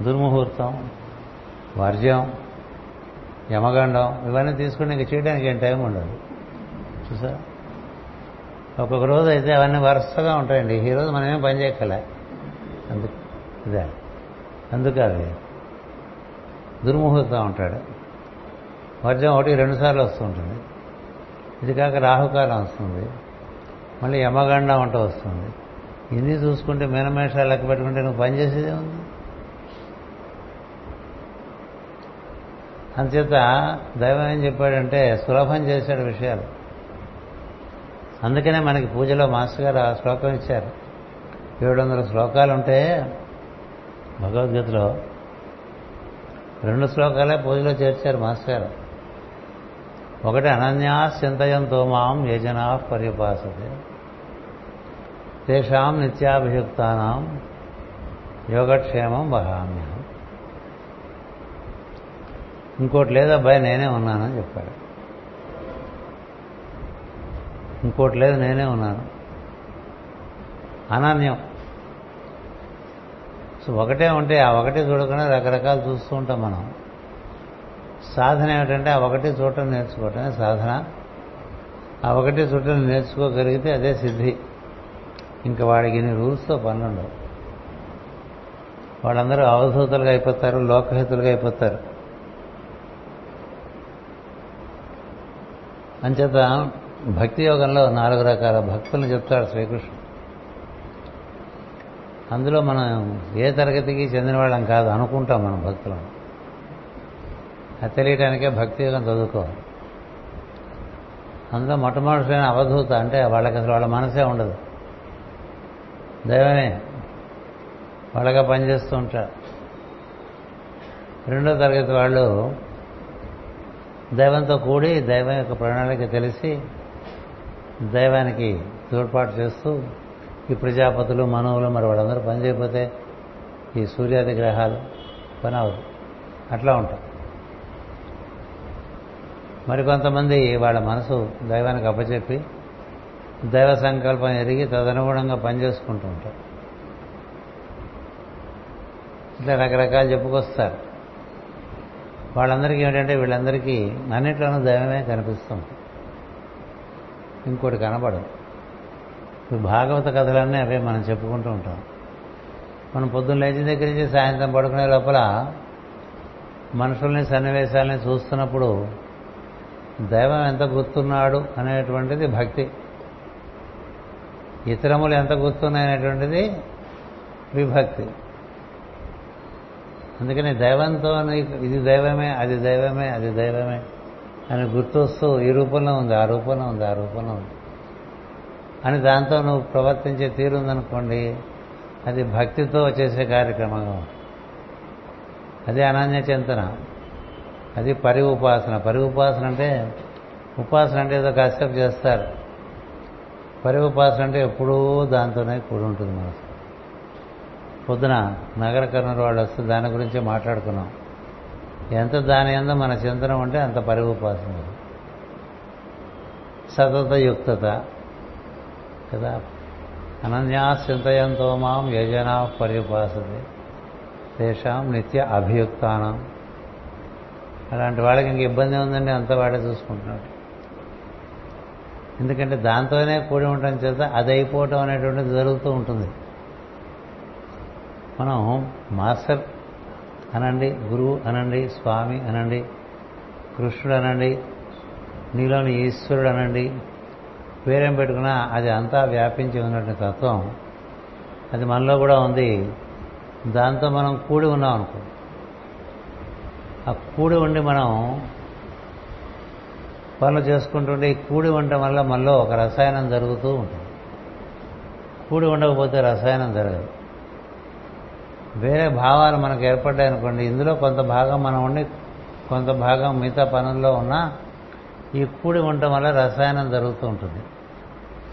దుర్ముహూర్తం వర్జం యమగండం ఇవన్నీ తీసుకుని ఇంక చేయడానికి ఏం టైం ఉండదు. చూసా ఒక్కొక్క రోజు అయితే అవన్నీ వరుసగా ఉంటాయండి. ఈ రోజు మనం ఏం పని చేయక్కలే అందుకు ఇదే. అందుకు అది దుర్ముహూర్తం ఉంటాడు వర్జం ఒకటి రెండు సార్లు వస్తుంటుంది ఇది కాక రాహుకాలం వస్తుంది. మళ్ళీ యమగండం అంటూ వస్తుంది. ఇన్ని చూసుకుంటే మీనమేషాలు లెక్క పెట్టుకుంటే నువ్వు పని చేసేదే ఉంది. అంచేత దైవం ఏం చెప్పాడంటే సులభం చేశాడు విషయాలు. అందుకనే మనకి పూజలో మాస్టర్ గారు ఆ శ్లోకం ఇచ్చారు. ఏడు వందల శ్లోకాలు ఉంటే భగవద్గీతలో రెండు శ్లోకాలే పూజలో చేర్చారు మాస్టర్ గారు. ఒకటి అనన్యా చింతయంతో మాం యజనా పర్యపాసతే. తేషాం నిత్యాభియుక్తానాం యోగక్షేమం వహామ్యం ఇంకోటి లేదబ్బాయి నేనే ఉన్నానని చెప్పాడు. ఇంకోటి లేదు నేనే ఉన్నాను. అనన్యం. సో ఒకటే ఉంటే ఆ ఒకటే చూడకుండా రకరకాలు చూస్తూ ఉంటాం మనం. సాధన ఏమిటంటే ఆ ఒకటి చూడటం నేర్చుకోవటమే సాధన. ఆ ఒకటి చూడటం నేర్చుకోగలిగితే అదే సిద్ధి. ఇంకా వాడికి ఇన్ని రూల్స్తో పనులుండవు. వాళ్ళందరూ అవధూతలుగా అయిపోతారు లోకహితులుగా అయిపోతారు. అంచేత భక్తి యోగంలో నాలుగు రకాల భక్తులను చెప్తాడు శ్రీకృష్ణుడు. అందులో మనం ఏ తరగతికి చెందిన వాళ్ళం కాదు అనుకుంటాం మనం భక్తులను అది తెలియటానికే భక్తి యోగం చదువుకోవాలి అందులో మొట్టమొదటిసైన అవధూత అంటే వాళ్ళకి అసలు వాళ్ళ మనసే ఉండదు. దైవమే వాళ్ళగా పనిచేస్తూ ఉంటారు. రెండో తరగతి వాళ్ళు దైవంతో కూడి దైవం యొక్క ప్రణాళిక తెలిసి దైవానికి తోడ్పాటు చేస్తూ ఈ ప్రజాపతులు మనవులు మరి వాళ్ళందరూ పని చేయకపోతే ఈ సూర్యాది గ్రహాలు పని అవ్వదు అట్లా ఉంటాం మరికొంతమంది వాళ్ళ మనసు దైవానికి అప్పచెప్పి దైవ సంకల్పం ఎరిగి తదనుగుణంగా పనిచేసుకుంటూ ఉంటారు. ఇట్లా రకరకాలు చెప్పుకొస్తారు. వాళ్ళందరికీ ఏంటంటే వీళ్ళందరికీ అన్నిట్లోనూ దైవమే కనిపిస్తుంది ఇంకోటి కనబడదు. ఇప్పుడు భాగవత కథలన్నీ అవే మనం చెప్పుకుంటూ ఉంటాం. మనం పొద్దున్న లేచిన దగ్గర నుంచి సాయంత్రం పడుకునే లోపల మనుషుల్ని సన్నివేశాలని చూస్తున్నప్పుడు దైవం ఎంత గుర్తున్నాడు అనేటువంటిది భక్తి. ఇతరములు ఎంత గుర్తున్నాయనేటువంటిది విభక్తి. అందుకని దైవంతో ఇది దైవమే అది దైవమే అది దైవమే అని గుర్తొస్తూ ఈ రూపంలో ఉంది ఆ రూపంలో ఉంది ఆ రూపంలో ఉంది. అని దాంతో నువ్వు ప్రవర్తించే తీరు ఉందనుకోండి అది భక్తితో చేసే కార్యక్రమంగా అది అనన్య చింతన. అది పరి ఉపాసన పరి ఉపాసన అంటే ఉపాసన అంటే ఏదో కాసేపు చేస్తారు. పరి ఉపాసన అంటే ఎప్పుడూ దాంతోనే కూడి ఉంటుంది మనసు. పొద్దున నగర కర్నూలు వాళ్ళు వస్తే దాని గురించే మాట్లాడుకున్నాం. ఎంత దాని ఎందు మన చింతన ఉంటే అంత పరి ఉపాసన సతత యుక్తత. కదా? అనన్యా చింతయంతో మాం యజనా పర్యుపాసతే తేషాం నిత్య అభియుక్తానం. అలాంటి వాళ్ళకి ఇంక ఇబ్బంది ఉందండి అంత వాడే చూసుకుంటున్నాడు. ఎందుకంటే దాంతోనే కూడి ఉండటం చేత అది అయిపోవటం అనేటువంటిది జరుగుతూ ఉంటుంది. మనం మాస్టర్ అనండి గురువు అనండి స్వామి అనండి కృష్ణుడు అనండి నీలోని ఈశ్వరుడు అనండి పేరేం పెట్టుకున్నా అది అంతా వ్యాపించి ఉన్నటువంటి తత్వం అది మనలో కూడా ఉంది. దాంతో మనం కూడి ఉన్నాం అనుకో ఆ కూడి ఉండి మనం పనులు చేసుకుంటుంటే ఈ కూడి ఉండటం వల్ల మనలో ఒక రసాయనం జరుగుతూ ఉంటుంది. కూడి ఉండకపోతే రసాయనం జరగదు. వేరే భావాలు మనకు ఏర్పడ్డాయి అనుకోండి ఇందులో కొంత భాగం మనం ఉండి కొంత భాగం మిగతా పనుల్లో ఉన్నా ఈ కూడి ఉండటం వల్ల రసాయనం జరుగుతూ ఉంటుంది.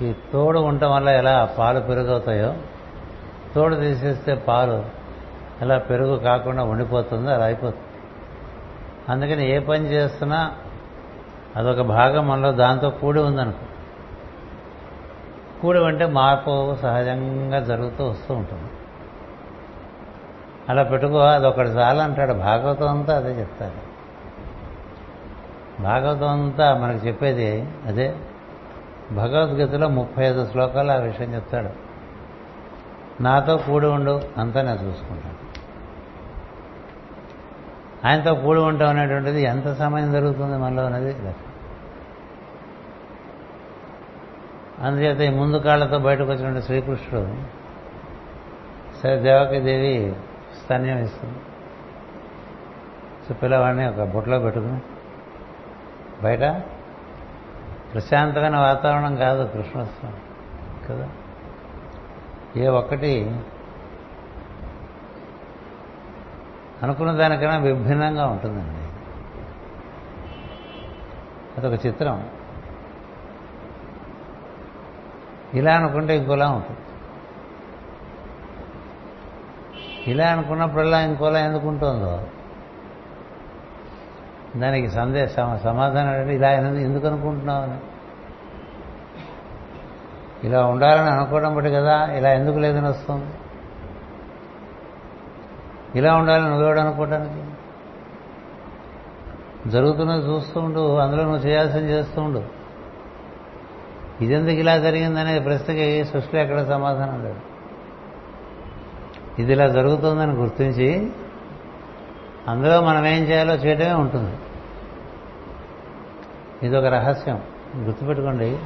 ఈ తోడు ఉండటం వల్ల ఎలా పాలు పెరుగవుతాయో తోడు తీసేస్తే పాలు ఎలా పెరుగు కాకుండా ఉండిపోతుందో అలా అయిపోతుంది. అందుకని ఏ పని చేస్తున్నా అదొక భాగం మనలో దాంతో కూడి ఉందనుకో కూడి అంటే మార్పు సహజంగా జరుగుతూ వస్తూ ఉంటుంది. అలా పెట్టుకో అదొకటి చాలు అంటాడు భాగవతం అంతా అదే చెప్తాడు. భాగవతం అంతా మనకు చెప్పేది అదే. భగవద్గీతలో ముప్పై ఐదు శ్లోకాలు ఆ విషయం చెప్తాడు. నాతో కూడి ఉండు అంతా నేను చూసుకుంటాను. ఆయనతో కూడి ఉంటాం అనేటువంటిది ఎంత సమయం జరుగుతుంది మనలో అనేది అందుచేత ఈ ముందు కాళ్ళతో బయటకు వచ్చినటువంటి శ్రీకృష్ణుడు సరే దేవకి దేవి స్తన్యం ఇస్తుంది. సో పిల్లవాడిని ఒక బుట్టలో పెట్టుకుని బయట ప్రశాంతమైన వాతావరణం కాదు కృష్ణోత్సవం కదా? ఏ ఒక్కటి అనుకున్న దానికన్నా విభిన్నంగా ఉంటుందండి. అదొక చిత్రం. ఇలా అనుకుంటే ఇంకోలా ఉంటుంది. ఇలా అనుకున్నప్పుడల్లా ఇంకోలా ఎందుకుంటుందో దానికి సందేశం సమాధానం అంటే ఇలా ఎందుకు అనుకుంటున్నావు? అని ఇలా ఉండాలని అనుకోవడం బట్టి కదా ఇలా ఎందుకు లేదని వస్తుంది? ఇలా ఉండాలని నువ్వేవాడు అనుకోవడానికి జరుగుతున్నది చూస్తూ ఉండు అందులో నువ్వు చేయాల్సింది చేస్తూ ఉండు. ఇదెందుకు ఇలా జరిగిందనే ప్రశ్నకి సృష్టిలో ఎక్కడ సమాధానం లేదు. ఇది ఇలా జరుగుతుందని గుర్తించి అందులో మనం ఏం చేయాలో చేయడమే ఉంటుంది. ఇది ఒక రహస్యం. గుర్తుపెట్టుకోండి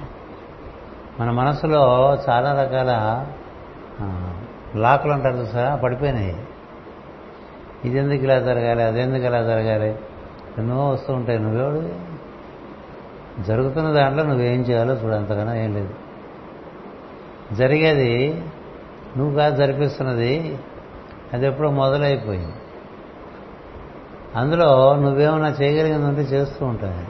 మన మనసులో చాలా రకాల లాక్లు అంటారు చూసా పడిపోయినాయి. ఇది ఎందుకు ఇలా జరగాలి అదెందుకు ఇలా జరగాలి? ఎన్నో వస్తూ ఉంటాయి. నువ్వెవడు? జరుగుతున్న దాంట్లో నువ్వేం చేయాలో చూడు అంతకన్నా ఏం లేదు. జరిగేది నువ్వు కాదు జరిపిస్తున్నది అది ఎప్పుడో మొదలైపోయింది. అందులో నువ్వేమన్నా చేయగలిగింది ఉంటే చేస్తూ ఉంటాయి.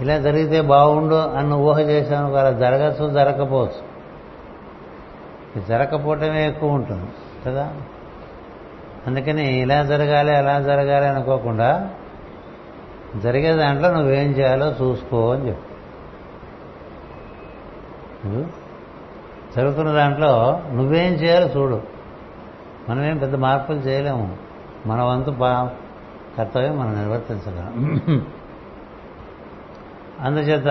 ఇలా జరిగితే బాగుండు అని ఊహ చేశాను అలా జరగచ్చు జరగకపోవచ్చు. జరగకపోవటమే ఎక్కువ ఉంటుంది కదా? అందుకని ఇలా జరగాలి అలా జరగాలి అనుకోకుండా జరిగే దాంట్లో నువ్వేం చేయాలో చూసుకో అని చెప్పు. జరుగుతున్న దాంట్లో నువ్వేం చేయాలో చూడు. మనమేం పెద్ద మార్పులు చేయలేము. మన వంతు బా కర్తవ్యం మనం నిర్వర్తించగలం. అందుచేత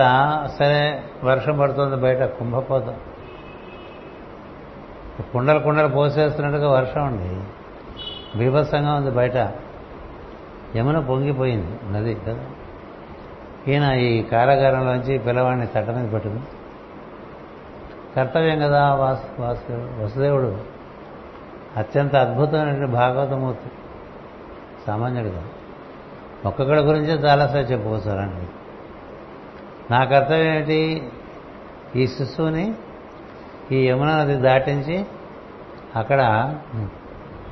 సరే వర్షం పడుతుంది బయట కుంభపోత. కుండలు కుండలు పోసేస్తున్నట్టుగా వర్షం అండి. బీభత్సంగా ఉంది బయట. యమున పొంగిపోయింది నది కదా. ఈయన ఈ కారాగారంలోంచి పిల్లవాడిని తట్ట మీద పెట్టుకుని కర్తవ్యం కదా వాసు వాసు వసుదేవుడు. అత్యంత అద్భుతమైన భాగవతమూర్తి. సామాన్యుడిగా ఒక్కొక్కడి గురించే చాలాసారి చెప్పుకోసారండి నా కర్తవ్యం ఏంటి? ఈ శిశువుని ఈ యమున నది దాటించి అక్కడ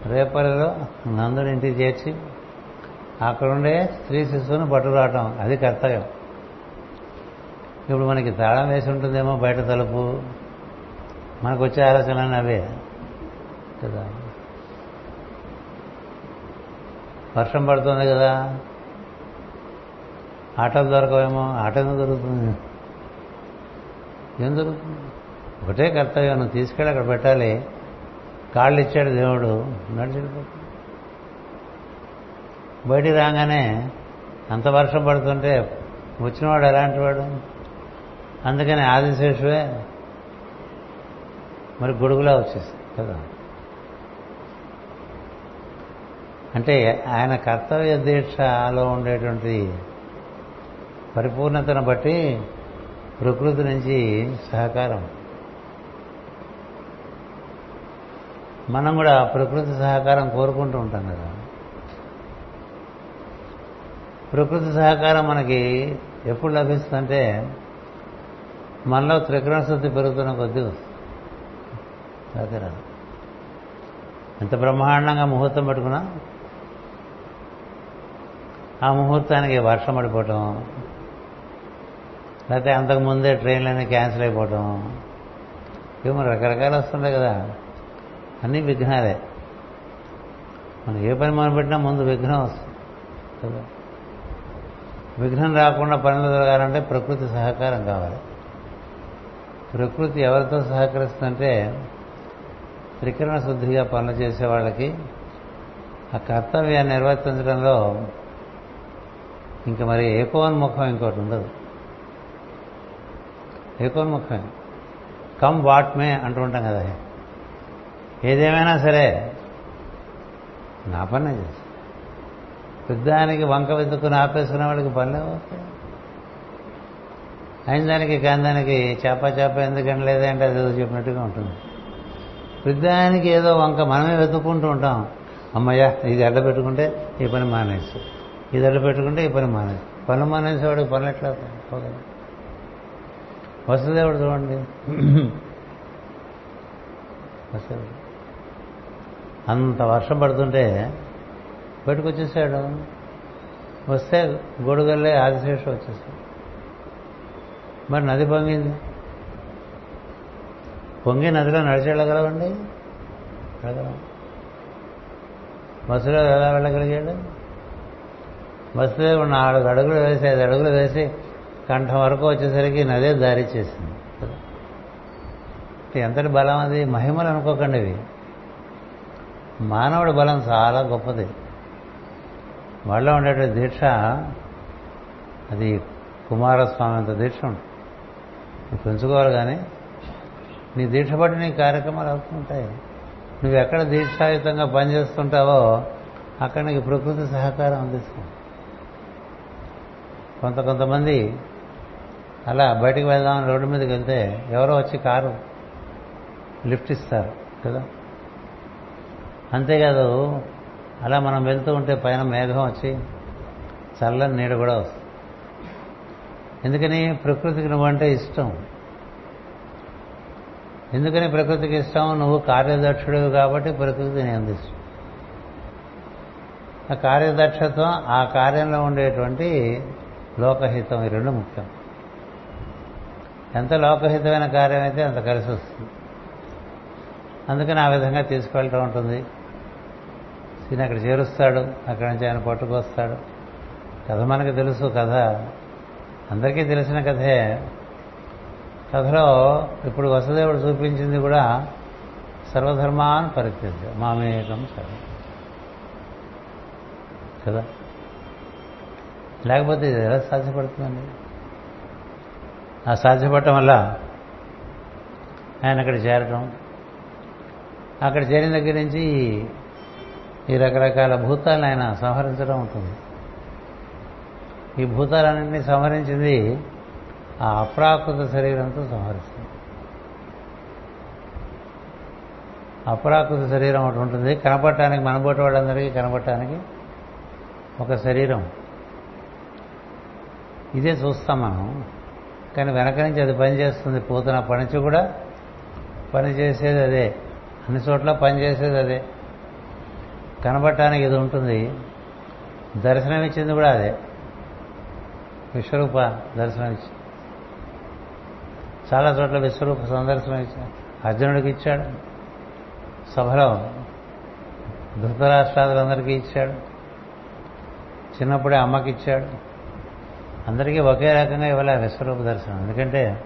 రేపల్లిలో నందుని ఇంటికి చేర్చి అక్కడుండే స్త్రీ శిశువును పట్టుకురావటం అది కర్తవ్యం. ఇప్పుడు మనకి తాళం వేసి ఉంటుందేమో బయట తలుపు. మనకు వచ్చే ఆలోచనలు అవే. కదా? వర్షం పడుతుంది కదా? ఆటలు దొరకవేమో ఆట ఎందుకు దొరుకుతుంది? ఏం దొరుకుతుంది ఒకటే కర్తవ్యం నువ్వు తీసుకెళ్ళి అక్కడ పెట్టాలి. కాళ్ళు ఇచ్చాడు దేవుడు నడిచిపోతుంది బయటికి రాగానే అంత వర్షం పడుతుంటే వచ్చినవాడు ఎలాంటి వాడు? అందుకని ఆదిశేషువే మరి గొడుగులా వచ్చేసింది కదా. అంటే ఆయన కర్తవ్య దీక్షలో ఉండేటువంటి పరిపూర్ణతను బట్టి ప్రకృతి నుంచి సహకారం. మనం కూడా ప్రకృతి సహకారం కోరుకుంటూ ఉంటాం కదా. ప్రకృతి సహకారం మనకి ఎప్పుడు లభిస్తుందంటే మనలో త్రికరణ శుద్ధి పెరుగుతున్న కొద్దీ సహకారం ఎంత బ్రహ్మాండంగా ముహూర్తం పెట్టుకున్నా ఆ ముహూర్తానికి వర్షం పడిపోవటం లేకపోతే అంతకుముందే ట్రైన్లన్నీ క్యాన్సిల్ అయిపోవటం ఏమో రకరకాలు వస్తుంటాయి కదా. అన్నీ విఘ్నాలే మనం ఏ పని మొదలు పెట్టినా ముందు విఘ్నం వస్తుంది. కదా? విఘ్నం రాకుండా పనులు జరగాలంటే ప్రకృతి సహకారం కావాలి. ప్రకృతి ఎవరితో సహకరిస్తుందంటే త్రికరణ శుద్ధిగా పనులు చేసే వాళ్ళకి ఆ కర్తవ్యాన్ని నిర్వర్తించడంలో ఇంకా మరి ఏకోన్ముఖం ఇంకోటి ఉండదు. ఏకోన్ముఖమే. కమ్ వాట్ మే అంటూ ఉంటాం కదా. ఏదేమైనా సరే నా పని చేసి పెద్దానికి వంక వెతుక్కుని ఆపేసుకునే వాడికి పనులే అవుతాయి అయిన దానికి కాందానికి చేప చేప ఎందుకని లేదంటే అది ఏదో చెప్పినట్టుగా ఉంటుంది. పెద్దానికి ఏదో వంక మనమే వెతుక్కుంటూ ఉంటాం. అమ్మయ్యా ఇది అడ్డ పెట్టుకుంటే ఈ పని మానేసి. ఇది అడ్డ పెట్టుకుంటే ఈ పని మానేసి. పనులు మానేసేవాడికి పనులు ఎట్లా అవుతాయి వసుదేవుడు చూడండి. వసుదేవుడు. అంత వర్షం పడుతుంటే బయటకు వచ్చేసాడు వస్తే గొడుగల్లే ఆదిశేషం వచ్చేసాడు మరి నది పొంగింది. పొంగి నదిలో నడిచి వెళ్ళగలవండి? వెళ్ళగలం. బస్సులో ఎలా వెళ్ళగలిగాడు? బస్సులో నాలుగు అడుగులు వేసి ఐదు అడుగులు వేసి కంఠం వరకు వచ్చేసరికి నదే దారి చేసింది. ఎంతటి బలం అది? మహిమలు అనుకోకండి ఇవి మానవుడి బలం చాలా గొప్పది. వాళ్ళలో ఉండేటువంటి దీక్ష అది కుమారస్వామి అంత దీక్ష ఉంటుంది. పెంచుకోవాలి కానీ నీ దీక్ష బట్టి నీ కార్యక్రమాలు అవుతుంటాయి నువ్వు ఎక్కడ దీక్షాయుతంగా పనిచేస్తుంటావో అక్కడ నీకు ప్రకృతి సహకారం అందిస్తుంది. కొంత కొంతమంది అలా బయటికి వెళ్దామని రోడ్డు మీదకి వెళ్తే ఎవరో వచ్చి కారు లిఫ్ట్ ఇస్తారు కదా? అంతేకాదు అలా మనం వెళ్తూ ఉంటే పైన మేఘం వచ్చి చల్లని నీడ కూడా వస్తుంది. ఎందుకని? ప్రకృతికి నువ్వంటే ఇష్టం. ఎందుకని ప్రకృతికి ఇష్టం? నువ్వు కార్యదక్షుడు కాబట్టి ప్రకృతిని అందిస్తావు ఆ కార్యదక్షత్వం ఆ కార్యంలో ఉండేటువంటి లోకహితం ఈ రెండు ముఖ్యం. ఎంత లోకహితమైన కార్యం అయితే అంత కలిసి వస్తుంది. అందుకని ఆ విధంగా తీసుకెళ్ళటం ఉంటుంది. సీని అక్కడ చేరుస్తాడు అక్కడి నుంచి ఆయన పట్టుకొస్తాడు కథ మనకు తెలుసు కథ. అందరికీ తెలిసిన కథే. కథలో ఇప్పుడు వసుదేవుడు చూపించింది కూడా సర్వధర్మాన్ పరిత్యజ మామేకం సర్వం. కదా? లేకపోతే ఇది ఎలా సాధ్యపడుతుందండి? ఆ సాధ్యపడటం వల్ల ఆయన అక్కడ చేరటం. అక్కడ చేరిన దగ్గర నుంచి ఈ రకరకాల భూతాలను ఆయన సంహరించడం ఉంటుంది ఈ భూతాలన్నింటినీ సంహరించింది ఆ అప్రాకృత శరీరంతో సంహరిస్తుంది. అప్రాకృత శరీరం ఒకటి ఉంటుంది. కనపడటానికి మనబోటి వాళ్ళందరికీ కనపడటానికి ఒక శరీరం. ఇదే చూస్తాం మనం. కానీ వెనక నుంచి అది పనిచేస్తుంది. పోతున్న పనిచి కూడా పని చేసేది అదే. అన్ని చోట్ల పని చేసేది అదే. కనబడటానికి ఇది ఉంటుంది. దర్శనం ఇచ్చింది కూడా అదే. విశ్వరూప దర్శనం ఇచ్చి చాలా చోట్ల విశ్వరూప సందర్శనం ఇచ్చాడు అర్జునుడికి ఇచ్చాడు. సభలో ధృతరాష్ట్రాదులందరికీ ఇచ్చాడు. చిన్నప్పుడే అమ్మకి ఇచ్చాడు. అందరికీ ఒకే రకంగా ఇవ్వాలి విశ్వరూప దర్శనం. ఎందుకంటే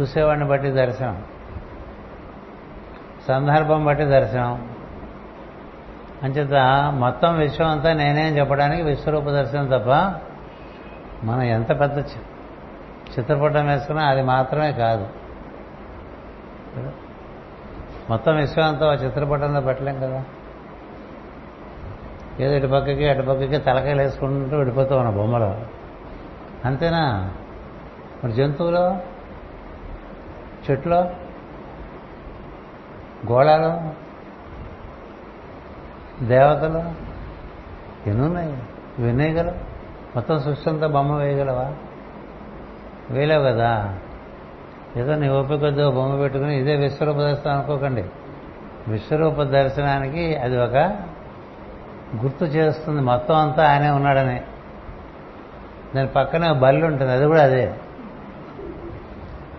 చూసేవాడిని బట్టి దర్శనం. సందర్భం బట్టి దర్శనం. అంచేత మొత్తం విశ్వం అంతా నేనే అని చెప్పడానికి విశ్వరూప దర్శనం తప్ప మనం ఎంత పెద్ద చిత్రపటం వేసుకున్నా అది మాత్రమే కాదు. మొత్తం విశ్వం అంతా ఆ చిత్రపటంలో పెట్టలేం కదా? ఏదో ఇటు పక్కకి అటు పక్కకి తలకాయలు వేసుకుంటూ విడిపోతాం మన బొమ్మలో. అంతేనా? మరి జంతువులో? చెట్లో గోళాలు? దేవతలు ఎన్నున్నాయి? వినేయగలవు? మొత్తం సృష్టి అంతా బొమ్మ వేయగలవా? వేయలేవు కదా? ఏదో నీ ఓపికతో బొమ్మ పెట్టుకుని ఇదే విశ్వరూప దర్శనం అనుకోకండి. విశ్వరూప దర్శనానికి అది ఒక గుర్తు చేస్తుంది. మొత్తం అంతా ఆయనే ఉన్నాడని. దాని పక్కనే బల్లి ఉంటుంది. అది కూడా అదే.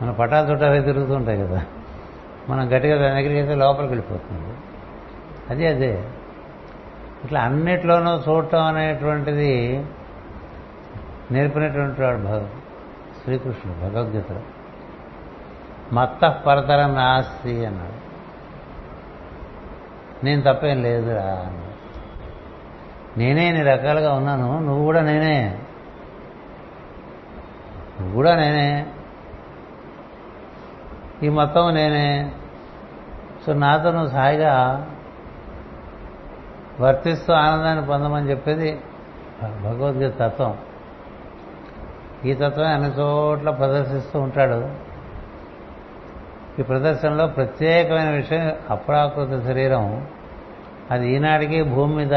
మన పటాలు చుట్టూ అవి తిరుగుతూ ఉంటాయి కదా. మనం గట్టిగా దాని దగ్గరికి అయితే లోపలికి వెళ్ళిపోతుంది. అదే అదే. ఇట్లా అన్నిట్లోనూ చూడటం అనేటువంటిది నేర్పినటువంటి వాడు భగ శ్రీకృష్ణుడు భగవద్గీతలో. మత్త పరతరం నాస్తి అన్నాడు. నేను తప్పేం లేదురా అన్నాడు. నేనే ఇన్ని రకాలుగా ఉన్నాను నువ్వు కూడా నేనే. నువ్వు కూడా నేనే. ఈ మొత్తం నేనే. సో నాతో నువ్వు సాయిగా వర్తిస్తూ ఆనందాన్ని పొందమని చెప్పేది భగవద్గీత తత్వం. ఈ తత్వం అన్ని చోట్ల ప్రదర్శిస్తూ ఉంటాడు. ఈ ప్రదర్శనలో ప్రత్యేకమైన విషయం అప్రాకృత శరీరం. అది ఈనాటికి భూమి మీద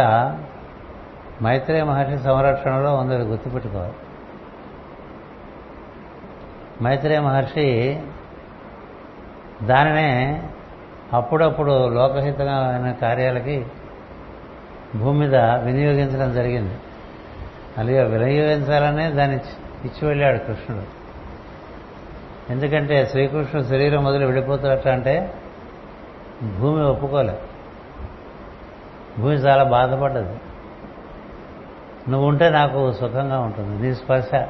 మైత్రేయ మహర్షి సంరక్షణలో ఉంది అది గుర్తుపెట్టుకోవాలి. మైత్రేయ మహర్షి దానినే అప్పుడప్పుడు లోకహితమైన కార్యాలకి భూమి మీద వినియోగించడం జరిగింది. అలాగే వినియోగించాలనే దాన్ని ఇచ్చి వెళ్ళాడు కృష్ణుడు. ఎందుకంటే శ్రీకృష్ణుడు శరీరం మొదలు వెళ్ళిపోతున్నట్టు అంటే భూమి ఒప్పుకోలే. భూమి చాలా బాధపడ్డది. నువ్వు ఉంటే నాకు సుఖంగా ఉంటుంది. నీ స్పర్శ.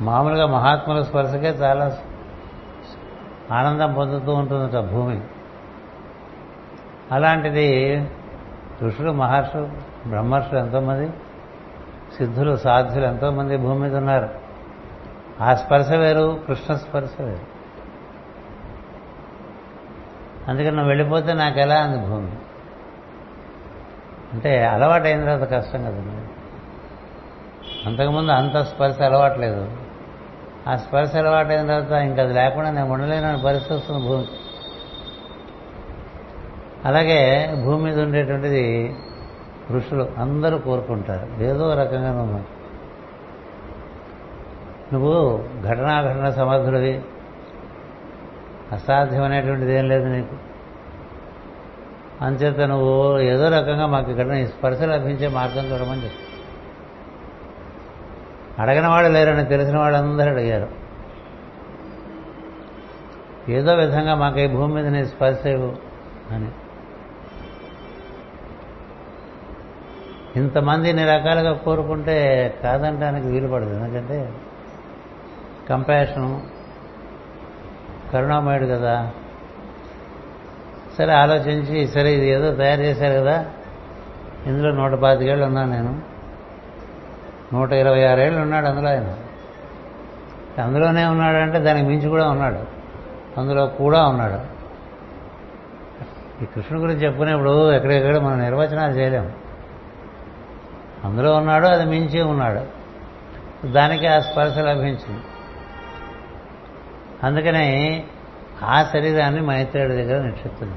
మామూలుగా మహాత్ముల స్పర్శకే చాలా ఆనందం పొందుతూ ఉంటుందట భూమి. అలాంటిది ఋషులు మహర్షులు బ్రహ్మర్షులు ఎంతోమంది సిద్ధులు సాధ్యులు ఎంతోమంది భూమి మీద ఉన్నారు. ఆ స్పర్శ వేరు కృష్ణ స్పర్శ వేరు. అందుకని నువ్వు వెళ్ళిపోతే నాకు ఎలా అంది భూమి? అంటే అలవాటు అయిన తర్వాత కష్టం కదండి అంతకుముందు అంత స్పర్శ అలవాట్లేదు. ఆ స్పర్శ అలవాటైన తర్వాత ఇంకా అది లేకుండా నేను ఉండలేనని పరిస్థితి వస్తుంది భూమి అలాగే భూమి మీద ఉండేటువంటిది ఋషులు అందరూ కోరుకుంటారు. ఏదో రకంగా నువ్వు నువ్వు ఘటనాఘటన సమర్థుడివి. అసాధ్యమైనటువంటిది ఏం లేదు నీకు. అంచేత నువ్వు ఏదో రకంగా మాకు ఇక్కడ స్పర్శ లభించే మార్గం చూడమని చెప్పు. అడగిన వాడు లేరని తెలిసిన వాళ్ళందరూ అడిగారు. ఏదో విధంగా మాకు ఈ భూమి మీద నీ స్పర్శ ఇవ్వు అని. ఇంతమంది ఇన్ని రకాలుగా కోరుకుంటే కాదంటానికి వీలు పడదు. ఎందుకంటే కంపాషను కరుణామయుడు కదా. సరే ఆలోచించి సరే ఇది ఏదో తయారు చేశారు కదా. ఇందులో నూట పాతికేళ్ళు ఉన్నాను నేను. నూట ఇరవై ఆరేళ్ళు ఉన్నాడు అందులో ఆయన. అందులోనే ఉన్నాడంటే దానికి మించి కూడా ఉన్నాడు. అందులో కూడా ఉన్నాడు. ఈ కృష్ణుడు గురించి చెప్పుకునేప్పుడు ఎక్కడెక్కడ మనం నిర్వచనాలు చేయలేము అందులో ఉన్నాడు అది మించి ఉన్నాడు. దానికి ఆ స్పర్శ లభించింది. అందుకని ఆ శరీరాన్ని మైత్రేయుడి దగ్గర నిక్షిప్తుంది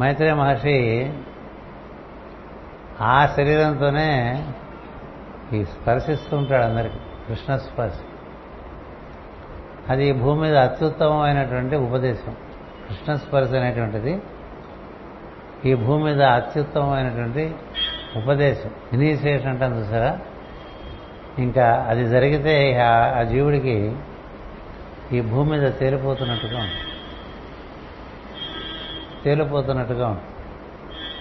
మైత్రేయ మహర్షి ఆ శరీరంతోనే ఈ స్పర్శిస్తూ ఉంటాడు అందరికి కృష్ణ స్పర్శ. అది భూమి మీద అత్యుత్తమమైనటువంటి ఉపదేశం. కృష్ణ స్పర్శ అనేటువంటిది ఈ భూమి మీద అత్యుత్తమమైనటువంటి ఉపదేశం. ఇనీషియేషన్ అంటాం చూసారా ఇంకా అది జరిగితే ఆ జీవుడికి ఈ భూమి మీద తేలిపోతున్నట్టుగా ఉంది. తేలిపోతున్నట్టుగా ఉంది.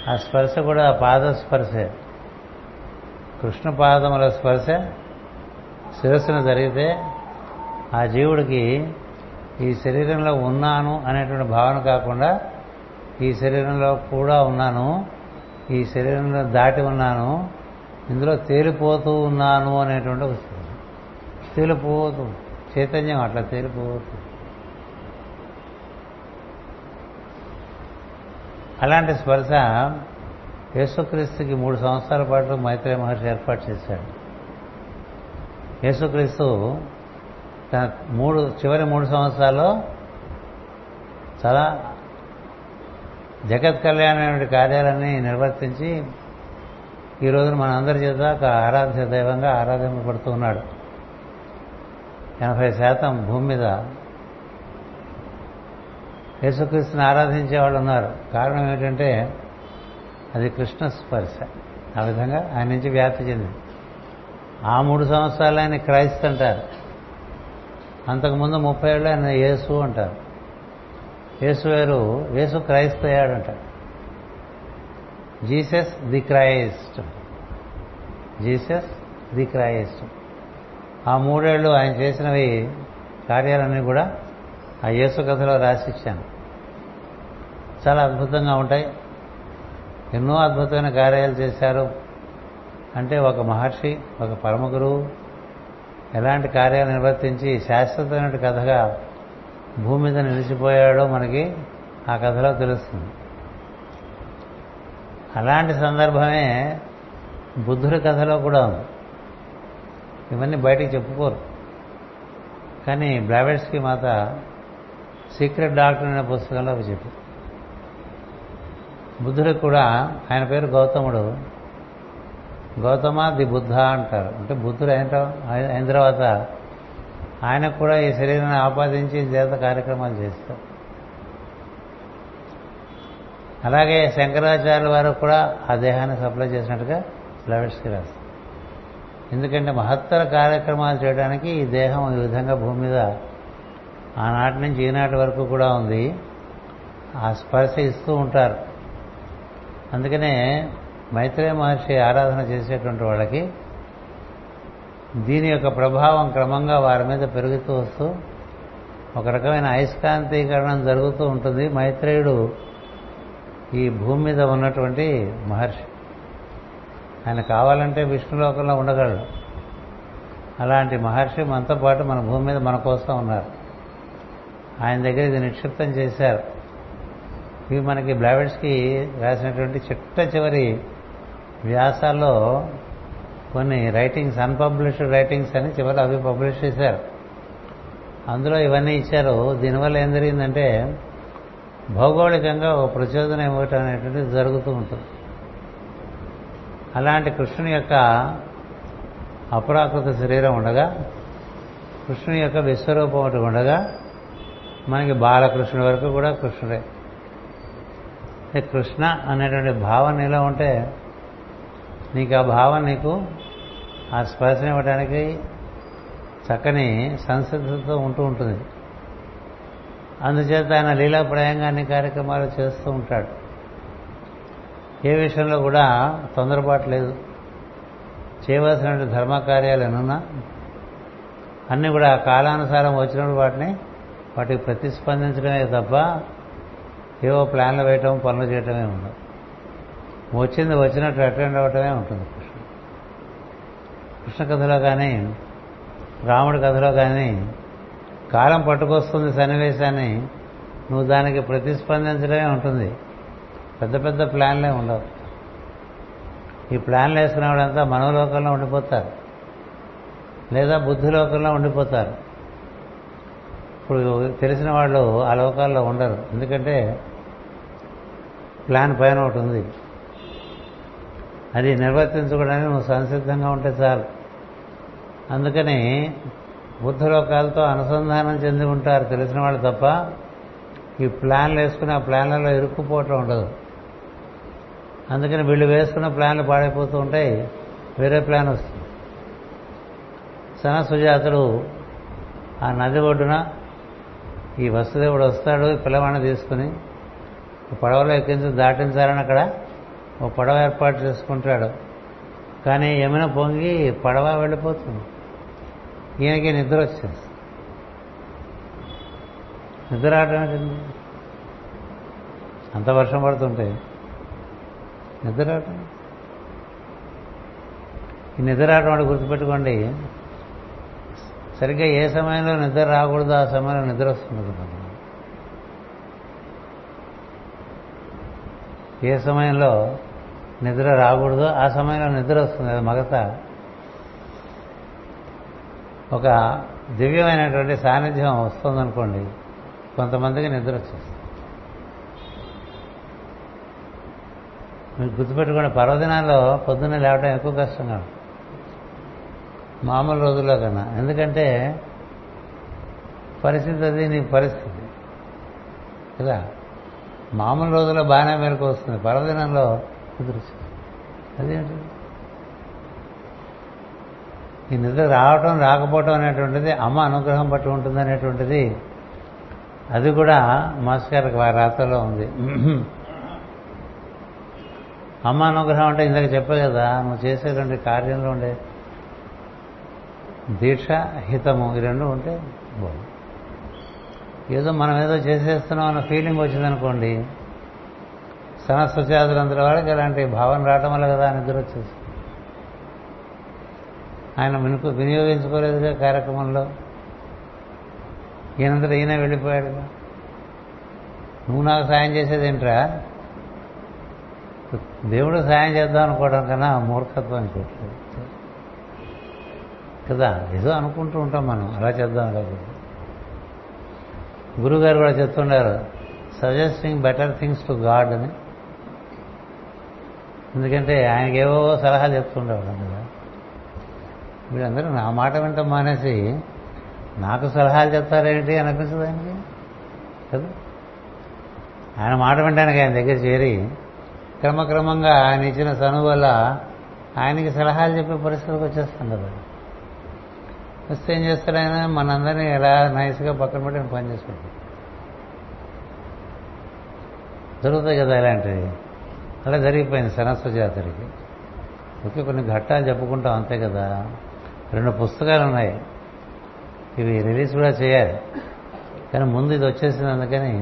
ఆ స్పర్శ కూడా పాద స్పర్శే. కృష్ణ పాదముల స్పర్శ శిరస్సున జరిగితే ఆ జీవుడికి ఈ శరీరంలో ఉన్నాను అనేటువంటి భావన కాకుండా ఈ శరీరంలో కూడా ఉన్నాను ఈ శరీరంలో దాటి ఉన్నాను ఇందులో తేలిపోతూ ఉన్నాను అనేటువంటి వస్తుంది తేలిపోతూ చైతన్యం అట్లా తేలిపోతూ. అలాంటి స్పర్శ యేసుక్రీస్తుకి మూడు సంవత్సరాల పాటు మైత్రే మహర్షి ఏర్పాటు చేశాడు. యేసుక్రీస్తు తన మూడు చివరి మూడు సంవత్సరాల్లో చాలా జగత్ కళ్యాణమైన కార్యాలన్నీ నిర్వర్తించి ఈ రోజున మన అందరి చేత ఒక ఆరాధ్య దైవంగా ఆరాధింపబడుతూ ఉన్నాడు. ఎనభై శాతం భూమి మీద యేసుక్రీస్తుని ఆరాధించే వాళ్ళు ఉన్నారు. కారణం ఏమిటంటే అది కృష్ణ స్పర్శ. ఆ విధంగా ఆయన నుంచి వ్యాప్తి చెందింది. ఆ మూడు సంవత్సరాలు ఆయన క్రైస్తు అంటారు. అంతకుముందు ముప్పై ఏళ్ళు ఆయన యేసు అంటారు. యేసు వేరు యేసు క్రైస్తు అయ్యాడంట Jesus the Christ. Jesus the Christ. ఆ మూడేళ్ళు ఆయన చేసినవి కార్యాలన్నీ కూడా ఆ యేసు కథలో రాసిచ్చాను. చాలా అద్భుతంగా ఉంటాయి. ఎన్నో అద్భుతమైన కార్యాలు చేశారు. అంటే ఒక మహర్షి ఒక పరమ గురువు ఎలాంటి కార్యాలు నిర్వర్తించి శాశ్వతమైన కథగా భూమి మీద నిలిచిపోయాడో మనకి ఆ కథలో తెలుస్తుంది. అలాంటి సందర్భమే బుద్ధుడి కథలో కూడా ఉంది. ఇవన్నీ బయటికి చెప్పుకోరు. కానీ బ్లావెట్స్కి మాత సీక్రెట్ డాక్టర్ అనే పుస్తకంలో అవి చెప్పు బుద్ధుడికి కూడా ఆయన పేరు గౌతముడు. గౌతమ ది బుద్ధ అంటారు. అంటే బుద్ధుడు అయిన అయిన తర్వాత ఆయనకు కూడా ఈ శరీరాన్ని ఆపాదించి చేత కార్యక్రమాలు చేస్తారు. అలాగే శంకరాచార్యుల వారు కూడా ఆ దేహాన్ని సప్లై చేసినట్టుగా ఫ్లవర్స్కి రాస్తారు. ఎందుకంటే మహత్తర కార్యక్రమాలు చేయడానికి ఈ దేహం ఈ విధంగా భూమి మీద ఆనాటి నుంచి ఈనాటి వరకు కూడా ఉంది. ఆ స్పర్శ ఇస్తూ ఉంటారు. అందుకనే మైత్రేయ మహర్షి ఆరాధన చేసేటువంటి వాళ్ళకి దీని యొక్క ప్రభావం క్రమంగా వారి మీద పెరుగుతూ వస్తూ ఒక రకమైన అయస్కాంతీకరణం జరుగుతూ ఉంటుంది. మైత్రేయుడు ఈ భూమి మీద ఉన్నటువంటి మహర్షి. ఆయన కావాలంటే విష్ణులోకంలో ఉండగలడు. అలాంటి మహర్షి మనతో పాటు మన భూమి మీద మన కోసం ఉన్నారు. ఆయన దగ్గర ఇది నిక్షిప్తం చేశారు. ఇవి మనకి బ్లావెట్స్కి రాసినటువంటి చిట్ట చివరి వ్యాసాల్లో కొన్ని రైటింగ్స్ అన్పబ్లిష్డ్ రైటింగ్స్ అని చివరి అవి పబ్లిష్ చేశారు. అందులో ఇవన్నీ ఇచ్చారు. దీనివల్ల ఏం జరిగిందంటే భౌగోళికంగా ఒక ప్రచోదనం ఇవ్వటం అనేటువంటిది జరుగుతూ ఉంటుంది. అలాంటి కృష్ణుని యొక్క అపరాకృత శరీరం ఉండగా కృష్ణుని యొక్క విశ్వరూపం ఒకటి ఉండగా మనకి బాలకృష్ణుడి వరకు కూడా కృష్ణుడే. కృష్ణ అనేటువంటి భావన ఎలా ఉంటే నీకు ఆ భావం నీకు ఆ స్పర్శన ఇవ్వడానికి చక్కని సంసిద్ధతతో ఉంటూ ఉంటుంది. అందుచేత ఆయన లీలాప్రాయంగా అన్ని కార్యక్రమాలు చేస్తూ ఉంటాడు. ఏ విషయంలో కూడా తొందరపాటు లేదు. చేయవలసిన ధర్మ కార్యాలు ఎన్నున్నా అన్నీ కూడా కాలానుసారం వచ్చినప్పుడు వాటిని వాటికి ప్రతిస్పందించడమే తప్ప ఏవో ప్లాన్లు వేయటం పనులు చేయటమే ఉండదు వచ్చింది వచ్చినట్టు అటెండ్ అవ్వటమే ఉంటుంది. కృష్ణ కృష్ణ కథలో కానీ రాముడి కథలో కానీ కాలం పట్టుకొస్తుంది సన్నివేశాన్ని నువ్వు దానికి ప్రతిస్పందించడమే ఉంటుంది. పెద్ద పెద్ద ప్లాన్లే ఉండవు. ఈ ప్లాన్లు వేసుకున్నవాడంతా మనోలోకంలో ఉండిపోతారు. లేదా బుద్ధిలోకంలో ఉండిపోతారు. ఇప్పుడు తెలిసిన వాళ్ళు ఆ లోకాల్లో ఉండరు. ఎందుకంటే ప్లాన్ పైన ఒకటి ఉంది. అది నిర్వర్తించుకోవడానికి నువ్వు సంసిద్ధంగా ఉంటే చాలు. అందుకని బుద్ధలోకాలతో అనుసంధానం చెంది ఉంటారు తెలిసిన వాళ్ళు తప్ప ఈ ప్లాన్లు వేసుకుని ఆ ప్లాన్లలో ఇరుక్కుపోవటం ఉండదు. అందుకని వీళ్ళు వేసుకున్న ప్లాన్లు పాడైపోతూ ఉంటాయి వేరే ప్లాన్ వస్తుంది. సన సుజాతుడు ఆ నది ఒడ్డున ఈ వసుదేవుడు వస్తాడు పిల్లవాడిని తీసుకుని పడవలో ఎక్కించి దాటించాలని అక్కడ ఓ పడవ ఏర్పాటు చేసుకుంటాడు. కానీ ఏమైనా పొంగి పడవ వెళ్ళిపోతుంది. ఈయనకి నిద్ర వచ్చేస్తుంది. నిద్ర రావటం ఏంటండి అంత వర్షం పడుతుంటే నిద్ర రావటం? ఈ నిద్ర రావటం వాడు గుర్తుపెట్టుకోండి. సరిగ్గా ఏ సమయంలో నిద్ర రాకూడదు ఆ సమయంలో నిద్ర వస్తుంది ఏ సమయంలో నిద్ర రాకూడదు. ఆ సమయంలో నిద్ర వస్తుంది. అది మగత. ఒక దివ్యమైనటువంటి సాన్నిధ్యం వస్తుందనుకోండి కొంతమందికి నిద్ర వచ్చేస్తుంది. మీరు గుర్తుపెట్టుకోండి పర్వదినాల్లో పొద్దున్నే లేవడం ఎక్కువ కష్టం కాదు. మామూలు రోజుల్లో కన్నా. ఎందుకంటే పరిస్థితి అది నీ పరిస్థితి. కదా మామూలు రోజుల్లో బాగానే మేరకు వస్తుంది. పర్వదినంలో నిద్ర అదేంటి ఈ నిద్ర రావటం రాకపోవటం అనేటువంటిది అమ్మ అనుగ్రహం బట్టి ఉంటుంది అనేటువంటిది అది కూడా మాస్టర్ గారికి వారి రాతలో ఉంది. అమ్మ అనుగ్రహం అంటే ఇందాక చెప్పే కదా నువ్వు చేసేటువంటి కార్యంలో ఉండే దీక్ష హితము ఈ రెండు ఉంటే బాగుంది ఏదో మనం ఏదో చేసేస్తున్నాం అన్న ఫీలింగ్ వచ్చిందనుకోండి సనస్వచాదులందరి వాళ్ళకి ఇలాంటి భావన రావటం వల్ల కదా నిద్ర వచ్చేసి ఆయన వినుకు వినియోగించుకోలేదుగా కార్యక్రమంలో. ఈయనంతటా ఈయన వెళ్ళిపోయాడు. నువ్వు నాకు సాయం చేసేదేంట్రా? దేవుడు సాయం చేద్దాం అనుకోవడం కన్నా మూర్ఖత్వం అనుకోవట్లేదు కదా ఏదో అనుకుంటూ ఉంటాం మనం అలా చేద్దాం అలా చేద్దాం. గురుగారు కూడా చెప్తుండారు suggesting better things to God అని. ఎందుకంటే ఆయనకి సలహాలు చెప్తుండేవాడు కదా వీళ్ళందరూ నా మాట వింట మానేసి నాకు సలహాలు చెప్తారేంటి అనిపిస్తుంది ఆయనకి? కదా? ఆయన మాట వినడానికి ఆయన దగ్గర చేరి క్రమక్రమంగా ఆయన ఇచ్చిన చనువు వల్ల ఆయనకి సలహాలు చెప్పే పరిస్థితులకు వచ్చేస్తాం కదా వస్తే ఏం చేస్తాడు ఆయన? మనందరినీ ఎలా నైస్గా పక్కన పెట్టి పని చేసుకుంటాం జరుగుతాయి కదా ఇలాంటివి. అలా జరిగిపోయింది సరస్వ జాతరకి. ఓకే కొన్ని ఘట్టాలు చెప్పుకుంటాం అంతే కదా. రెండు పుస్తకాలు ఉన్నాయి. ఇవి రిలీజ్ కూడా చేయాలి. కానీ ముందు ఇది వచ్చేసింది అందుకని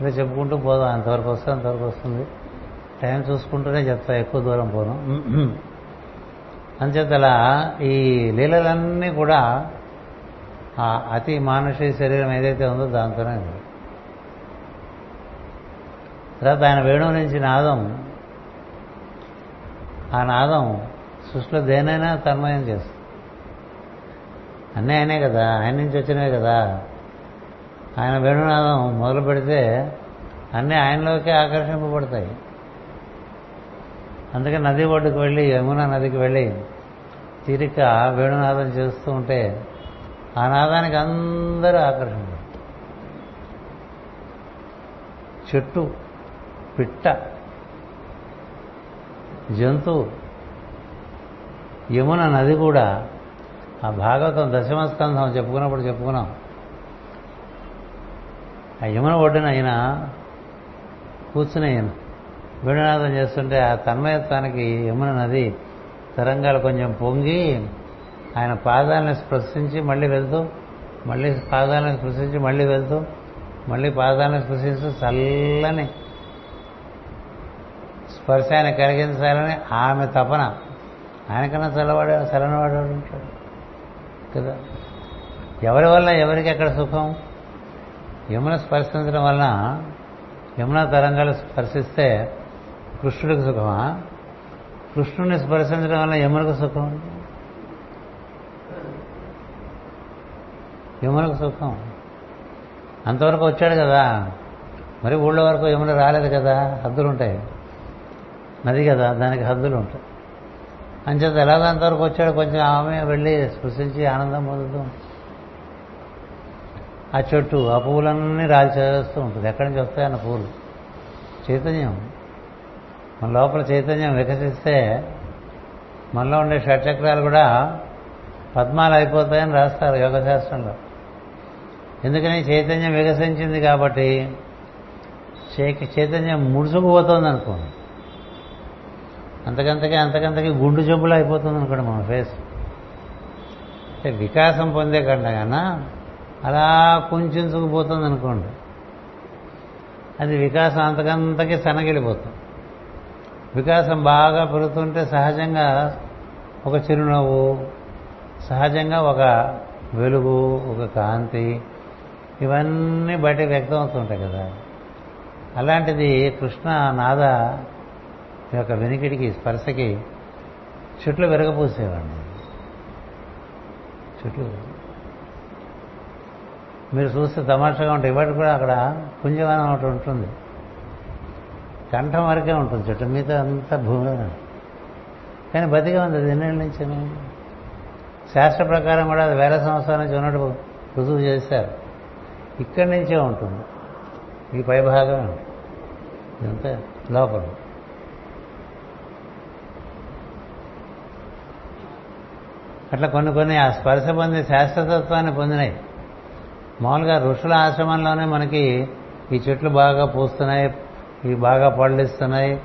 ఇలా చెప్పుకుంటూ పోదాం. అంతవరకు వస్తే అంతవరకు వస్తుంది. టైం చూసుకుంటూనే చెప్తా ఎక్కువ దూరం పోను. అంచేత అలా ఈ లీలలన్నీ కూడా ఆ అతి మానుషి శరీరం ఏదైతే ఉందో దాంతోనే ఉంది. తర్వాత ఆయన వేణువు నుంచి నాదం. ఆ నాదం సృష్టిలో దేనైనా తన్మయం చేస్తుంది. అన్నీ ఆయనే కదా ఆయన నుంచి వచ్చినవే కదా. ఆయన వేణునాదం మొదలు పెడితే అన్నీ ఆయనలోకే ఆకర్షింపబడతాయి. అందుకే నది ఒడ్డుకు వెళ్ళి యమునా నదికి వెళ్ళి తీరిక వేణునాదం చేస్తూ ఉంటే ఆ నాదానికి అందరూ ఆకర్షణ చెట్టు పిట్ట. జంతువు. యమున నది కూడా. ఆ భాగవతం దశమస్కంధం చెప్పుకున్నప్పుడు చెప్పుకున్నాం. ఆ యమున ఒడ్డున ఆయన కూర్చుని ఆయన వేణునాదం చేస్తుంటే ఆ తన్మయత్వానికి యమున నది తరంగాలు కొంచెం పొంగి ఆయన పాదాలను స్పృశించి మళ్ళీ వెళ్తూ మళ్ళీ పాదాలను స్పృశించి మళ్ళీ వెళ్తూ మళ్ళీ పాదాలను స్పృశిస్తూ చల్లని స్పర్శ ఆయన కలిగించాలని ఆమె తపన. ఆయనకన్నా చల్లవాడు చల్లనివాడు ఉంటాడు? కదా? ఎవరి వల్ల ఎవరికి ఎక్కడ సుఖం? యమున స్పర్శించడం వలన యమున తరంగాలు స్పర్శిస్తే కృష్ణుడికి సుఖమా? కృష్ణుడిని స్పర్శించడం వల్ల యమునకు సుఖం? యమునకు సుఖం. అంతవరకు వచ్చాడు కదా. మరి ఊళ్ళో వరకు యమున రాలేదు కదా. హద్దులు అది నది కదా దానికి హద్దులు ఉంటాయి. అంచేత ఎలాగంతవరకు వచ్చాడు కొంచెం ఆమె వెళ్ళి స్పృశించి ఆనందం పొందుతూ ఆ చెట్టు ఆ పువ్వులన్నీ రాల్చేస్తూ ఉంటుంది. ఎక్కడి నుంచి వస్తాయన్న పువ్వులు? చైతన్యం. మన లోపల చైతన్యం వికసిస్తే మనలో ఉండే షట్చక్రాలు కూడా పద్మాలు అయిపోతాయని రాస్తారు యోగశాస్త్రంలో ఎందుకని చైతన్యం వికసించింది కాబట్టి చైతన్యం ముడుచుకుపోతుంది అనుకోండి అంతకంతకి అంతకంతకి గుండు జబ్బులు అయిపోతుంది అనుకోండి మన ఫేస్. అంటే వికాసం పొందే కన్నా కన్నా అలా కుంచుకుపోతుంది అనుకోండి. అది వికాసం అంతకంతకి సనగిలిపోతుంది. వికాసం బాగా పెరుగుతుంటే సహజంగా ఒక చిరునవ్వు సహజంగా ఒక వెలుగు ఒక కాంతి ఇవన్నీ బయట వ్యక్తం అవుతుంటాయి కదా. అలాంటిది కృష్ణ నాద యొక్క వెనికిడికి స్పర్శకి చెట్లు విరగపూసేవాడిని చెట్లు. మీరు చూస్తే తమాషాగా ఉంటాయి ఇవాటి కూడా అక్కడ పుంజవనం ఒకటి ఉంటుంది. కంఠం వరకే ఉంటుంది చెట్టు మిగతా అంతా భూమిలో కానీ బతిగా ఉంది అది ఎన్నేళ్ళ నుంచి? శాస్త్ర ప్రకారం కూడా అది వేల సంవత్సరాల నుంచి ఉన్నట్టు రుజువు చేశారు. ఇక్కడి నుంచే ఉంటుంది. ఈ పై భాగం ఇదంతా లోపల. అట్లా కొన్ని కొన్ని ఆ స్పర్శ పొంది శాస్త్రతత్వాన్ని పొందినాయి. మామూలుగా ఋషుల ఆశ్రమంలోనే మనకి ఈ చెట్లు బాగా పూస్తున్నాయి ఇవి బాగా పళ్ళిస్తున్నాయి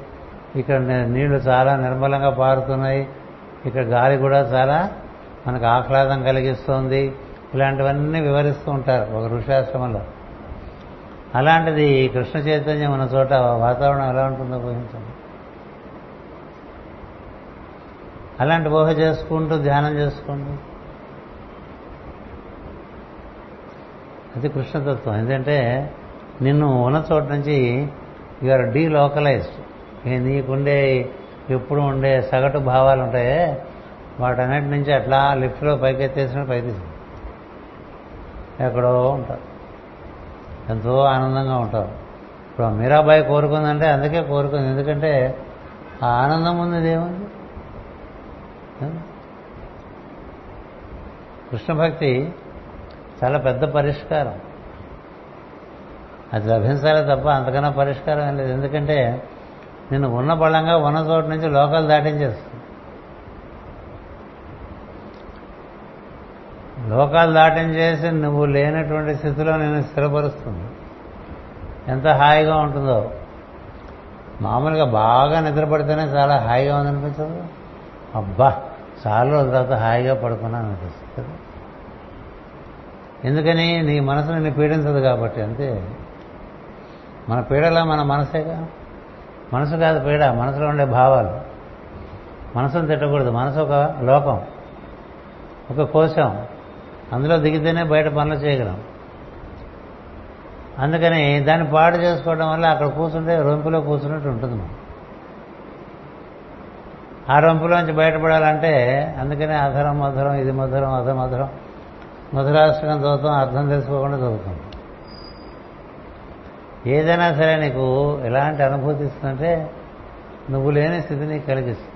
ఇక్కడ నీళ్ళు చాలా నిర్మలంగా పారుతున్నాయి ఇక్కడ గాలి కూడా చాలా మనకు ఆహ్లాదం కలిగిస్తుంది ఇలాంటివన్నీ వివరిస్తూ ఉంటారు ఒక ఋషాశ్రమంలో అలాంటిది కృష్ణ చైతన్యం ఉన్న చోట వాతావరణం ఎలా ఉంటుందో ఊహించండి. అలాంటి ఊహ చేసుకుంటూ ధ్యానం చేసుకోండి అది కృష్ణతత్వం. ఎందుకంటే నిన్ను ఉన్న చోట నుంచి యూఆర్ డీలోకలైజ్డ్ నీకుండే ఎప్పుడు ఉండే సగటు భావాలు ఉంటాయే వాటన్నిటి నుంచి అట్లా లిఫ్ట్లో పైకి ఎత్తేసిన పైకి ఎక్కడో ఉంటారు. ఎంతో ఆనందంగా ఉంటారు. ఇప్పుడు మీరాబాయి కోరుకుందంటే అందుకే కోరుకుంది. ఎందుకంటే ఆ ఆనందం ఉంది ఇదేముంది కృష్ణ భక్తి చాలా పెద్ద పరిష్కారం. అది లభించాలి తప్ప అంతకన్నా పరిష్కారం ఏం లేదు. ఎందుకంటే నేను ఉన్న బలంగా ఉన్న చోటు నుంచి లోకాలు దాటించేస్తుంది. లోకాలు దాటించేసి నువ్వు లేనటువంటి స్థితిలో నేను స్థిరపరుస్తుంది. ఎంత హాయిగా ఉంటుందో. మామూలుగా బాగా నిద్రపడితేనే చాలా హాయిగా ఉందనిపించదు. అబ్బా! చాలా రోజుల తర్వాత హాయిగా పడుకున్నాను అనిపిస్తుంది కదా. ఎందుకని నీ మనసు నిన్ను పీడించదు కాబట్టి అంతే. మన పీడలా మన మనసేగా? మనసు కాదు పీడ మనసులో ఉండే భావాలు. మనసును తిట్టకూడదు. మనసు ఒక లోకం ఒక కోశం. అందులో దిగితేనే బయట పనులు చేయగలం. అందుకని దాన్ని పాడు చేసుకోవడం వల్ల అక్కడ కూర్చుంటే రొంపులో కూర్చున్నట్టు ఉంటుంది మనం ఆ రొంపులోంచి బయటపడాలంటే అందుకనే అధరం మధురం ఇది మధురం అధ మధురం. మధురాష్టకం చదువుతాం అర్థం తెలుసుకోకుండా చదువుతాం. ఏదైనా సరే నీకు ఎలాంటి అనుభూతి ఇస్తుందంటే నువ్వు లేని స్థితి నీకు కలిగిస్తుంది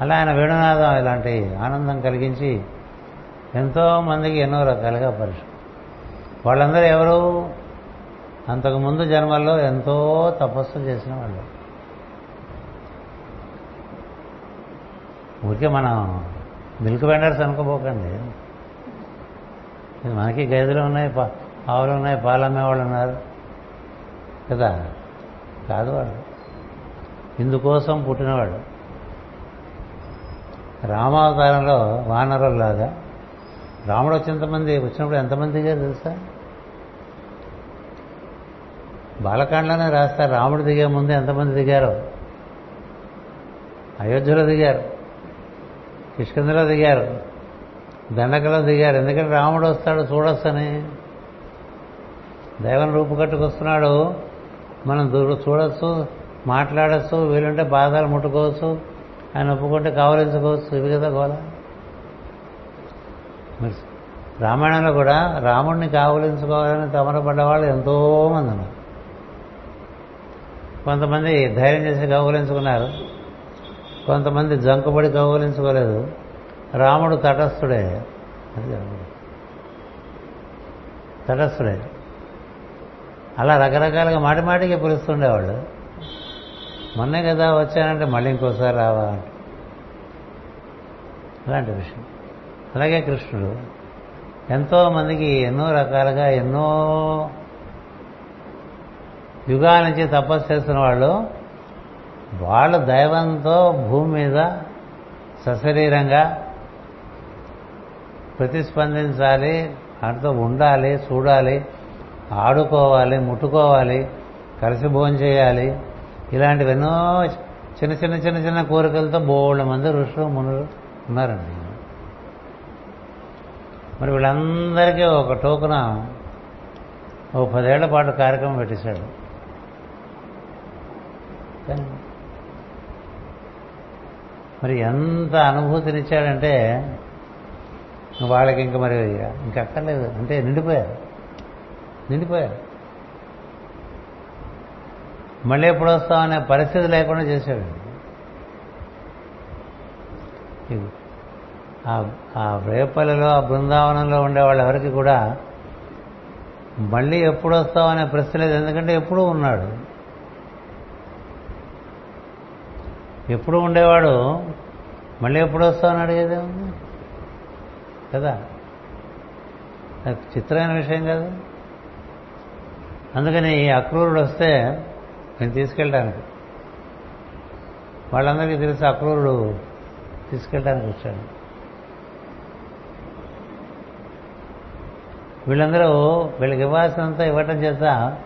అలా ఆయన వేణునాదం ఇలాంటి ఆనందం కలిగించి ఎంతో మందికి ఎన్నో రకాలుగా పరిచయం. వాళ్ళందరూ ఎవరు? అంతకుముందు జన్మల్లో ఎంతో తపస్సు చేసిన వాళ్ళు. ఊరికే మనం మిల్క్ వెండర్స్ అనుకోపోకండి. మనకి గదిలో ఉన్నాయి పా ఆవులు ఉన్నాయి పాలు అమ్మేవాళ్ళు ఉన్నారు. కదా? కాదు వాడు. ఇందుకోసం పుట్టినవాడు. రామావతారంలో వానరులాగా రాముడు వచ్చినంతమంది వచ్చినప్పుడు ఎంతమంది దిగారు తెలుసా? బాలకాండలోనే రాస్తారు రాముడు దిగే ముందు ఎంతమంది దిగారు? అయోధ్యలో దిగారు. కిష్కందలో దిగారు. దండకలో దిగారు. ఎందుకంటే రాముడు వస్తాడు చూడొచ్చని దైవం రూపుకట్టుకొస్తున్నాడు మనం చూడొచ్చు మాట్లాడచ్చు వీలుంటే బాధలు ముట్టుకోవచ్చు ఆయన ఒప్పుకుంటే కావలించుకోవచ్చు ఇవి కదా గోల. రామాయణంలో కూడా రాముడిని కావలించుకోవాలని తమర వాళ్ళు ఎంతోమంది ఉన్నారు. కొంతమంది ధైర్యం చేసి కౌగులించుకున్నారు. కొంతమంది జంకుబడి కౌగులించుకోలేదు రాముడు తటస్థుడే. అది తటస్థుడే. అలా రకరకాలుగా మాటి మాటికి పిలుస్తుండేవాళ్ళు మొన్నే కదా వచ్చానంటే మళ్ళీ ఇంకోసారి రావా అలాంటి విషయం. అలాగే కృష్ణుడు. ఎంతో మందికి ఎన్నో రకాలుగా ఎన్నో యుగాల నుంచి తపస్సు చేస్తున్న వాళ్ళు వాళ్ళు దైవంతో భూమి మీద సశరీరంగా ప్రతిస్పందించాలి వాటితో ఉండాలి చూడాలి ఆడుకోవాలి ముట్టుకోవాలి కలిసి భోజనం చేయాలి. ఇలాంటివి ఎన్నో చిన్న చిన్న చిన్న చిన్న కోరికలతో బోళ్ళ మంది ఋషులు మునులు ఉన్నారండి. మరి వీళ్ళందరికీ ఒక టోకున ఓ పదేళ్ళ పాటు కార్యక్రమం పెట్టేశాడు. కానీ మరి ఎంత అనుభూతినిచ్చాడంటే వాళ్ళకి ఇంకా మరి ఇంకా అక్కర్లేదు. అంటే నిండిపోయారు. నిండిపోయారు. మళ్ళీ ఎప్పుడు వస్తామనే పరిస్థితి లేకుండా చేశాడు ఆ రేపల్లిలో ఆ బృందావనంలో ఉండే వాళ్ళెవరికి కూడా మళ్ళీ ఎప్పుడు వస్తామనే ప్రశ్న లేదు. ఎందుకంటే ఎప్పుడూ ఉన్నాడు. ఎప్పుడు ఉండేవాడు? మళ్ళీ ఎప్పుడు వస్తామని అడిగేదే? ఉంది కదా చిత్రమైన విషయం కాదు. అందుకని ఈ అక్రూరుడు వస్తే నేను తీసుకెళ్ళడానికి. వాళ్ళందరికీ తెలిసి అక్రూరుడు తీసుకెళ్ళడానికి వచ్చాడు. వీళ్ళందరూ వీళ్ళకి ఇవ్వాల్సినంత ఇవ్వటం చేత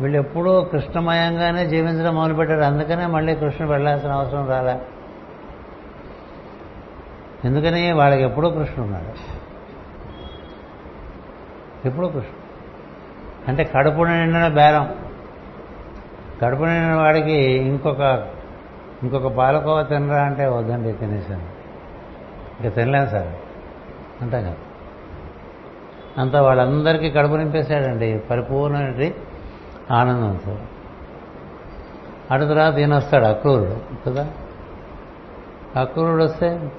వీళ్ళు ఎప్పుడూ కృష్ణమయంగానే జీవించడం మొదలుపెట్టారు. అందుకనే మళ్ళీ కృష్ణుడు వెళ్ళాల్సిన అవసరం రాలే. ఎందుకని వాళ్ళకి ఎప్పుడూ కృష్ణుడు ఉన్నాడు. ఎప్పుడూ కృష్ణుడు. అంటే కడుపు నిండిన బేరం. కడుపు నిండిన వాడికి ఇంకొక ఇంకొక పాలకోవ తినరా అంటే వద్దండి తినేసాను ఇంకా తినలేను సార్. అంటాం కదా అంతా వాళ్ళందరికీ కడుపు నింపేశాడండి. పరిపూర్ణ ఆనందంతో. అటు తర్వాత ఈయన వస్తాడు అక్రూరుడు కదా? అక్రూరుడు వస్తే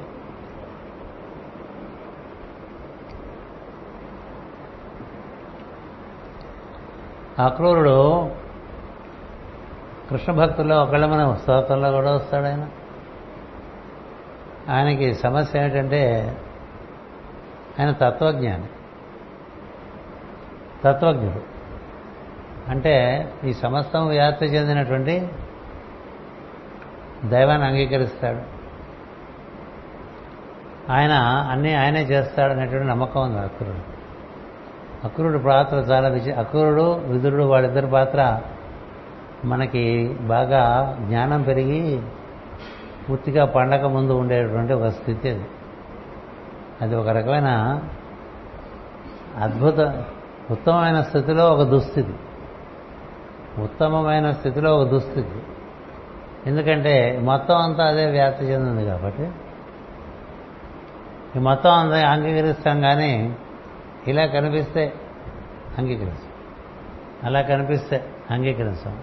అక్రూరుడు కృష్ణ భక్తుల్లో ఒకళ్ళ మన స్తోత్రంలో కూడా వస్తాడు ఆయన. ఆయనకి సమస్య ఏంటంటే ఆయన తత్వజ్ఞాని తత్వజ్ఞుడు. అంటే ఈ సమస్తం వ్యాప్తి చెందినటువంటి దైవాన్ని అంగీకరిస్తాడు. ఆయన అన్నీ ఆయనే చేస్తాడు అనేటువంటి నమ్మకం ఉంది అక్రూరుడు. అక్రూరుడు పాత్ర చాలా విచి అక్రూరుడు విదురుడు వాళ్ళిద్దరి పాత్ర మనకి బాగా జ్ఞానం పెరిగి పూర్తిగా పండగ ముందు ఉండేటువంటి ఒక స్థితి అది. అది ఒక రకమైన అద్భుత ఉత్తమమైన స్థితిలో ఒక దుస్థితి. ఉత్తమమైన స్థితిలో ఒక దుస్థితి. ఎందుకంటే మొత్తం అంతా అదే వ్యాప్తి చెందింది కాబట్టి. ఈ మొత్తం అంతా అంగీకరిస్తాం కానీ ఇలా కనిపిస్తే అంగీకరిస్తాం. అలా కనిపిస్తే అంగీకరిస్తాం.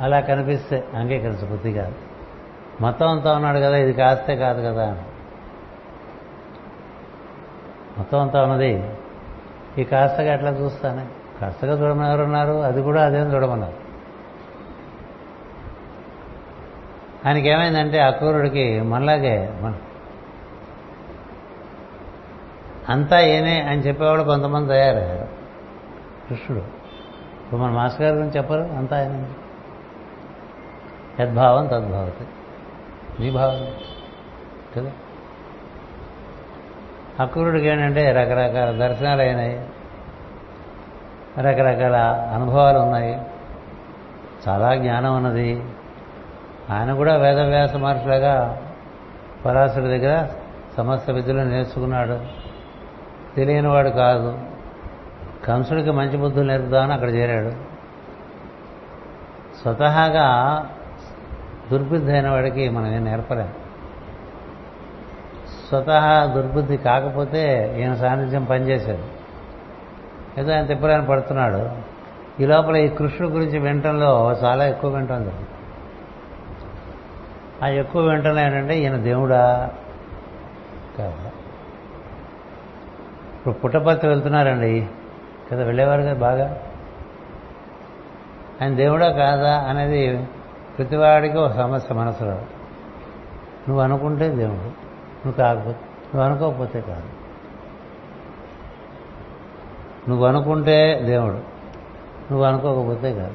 అలా కనిపిస్తే అంగీకరించ బుద్ధి కాదు. మొత్తం అంతా ఉన్నాడు కదా ఇది కాస్తే కాదు కదా అని. మొత్తం అంతా ఉన్నది ఈ కాస్తగా ఎట్లా చూస్తానే? కాస్తగా చూడమని ఎవరున్నారు అది కూడా అదేం చూడమన్నారు. ఆయనకి ఏమైందంటే అక్రూరుడికి మనలాగే మన అంతా ఏనే అని చెప్పేవాళ్ళు కొంతమంది తయారయ్యారు. కృష్ణుడు. ఇప్పుడు మన మాస్టర్ గారి గురించి చెప్పరు అంతా ఆయన యద్భావం తద్భావతి. నీ భావం. కదా? అక్రూరుడికి ఏంటంటే రకరకాల దర్శనాలు అయినాయి. రకరకాల అనుభవాలు ఉన్నాయి చాలా జ్ఞానం ఉన్నది. ఆయన కూడా వేదవ్యాస మహర్షులుగా పరాశుడి దగ్గర సమస్త విద్యలు నేర్చుకున్నాడు. తెలియనివాడు కాదు. కంసుడికి మంచి బుద్ధులు నేర్పుదామని అక్కడ చేరాడు. స్వతహాగా దుర్బుద్ధి అయిన వాడికి మనం ఏం నేర్పలేం. స్వతహా దుర్బుద్ధి కాకపోతే ఈయన సాన్నిధ్యం పనిచేశాడు ఏదో ఆయన తిప్పలేని పడుతున్నాడు. ఈ లోపల ఈ కృష్ణుడు గురించి వినటంలో చాలా ఎక్కువ వింటాం జరుగుతుంది ఆ ఎక్కువ వింటంలో ఏంటంటే ఈయన దేవుడా? కాదా. ఇప్పుడు పుట్టపర్తి వెళ్తున్నారండి. కదా వెళ్ళేవారు కదా బాగా? ఆయన దేవుడా కాదా అనేది ప్రతివాడికి ఒక సమస్య మనసులో. నువ్వు అనుకుంటే దేవుడు. నువ్వు కాకపోతే నువ్వు అనుకోకపోతే కాదు. నువ్వు అనుకుంటే దేవుడు. నువ్వు అనుకోకపోతే కాదు.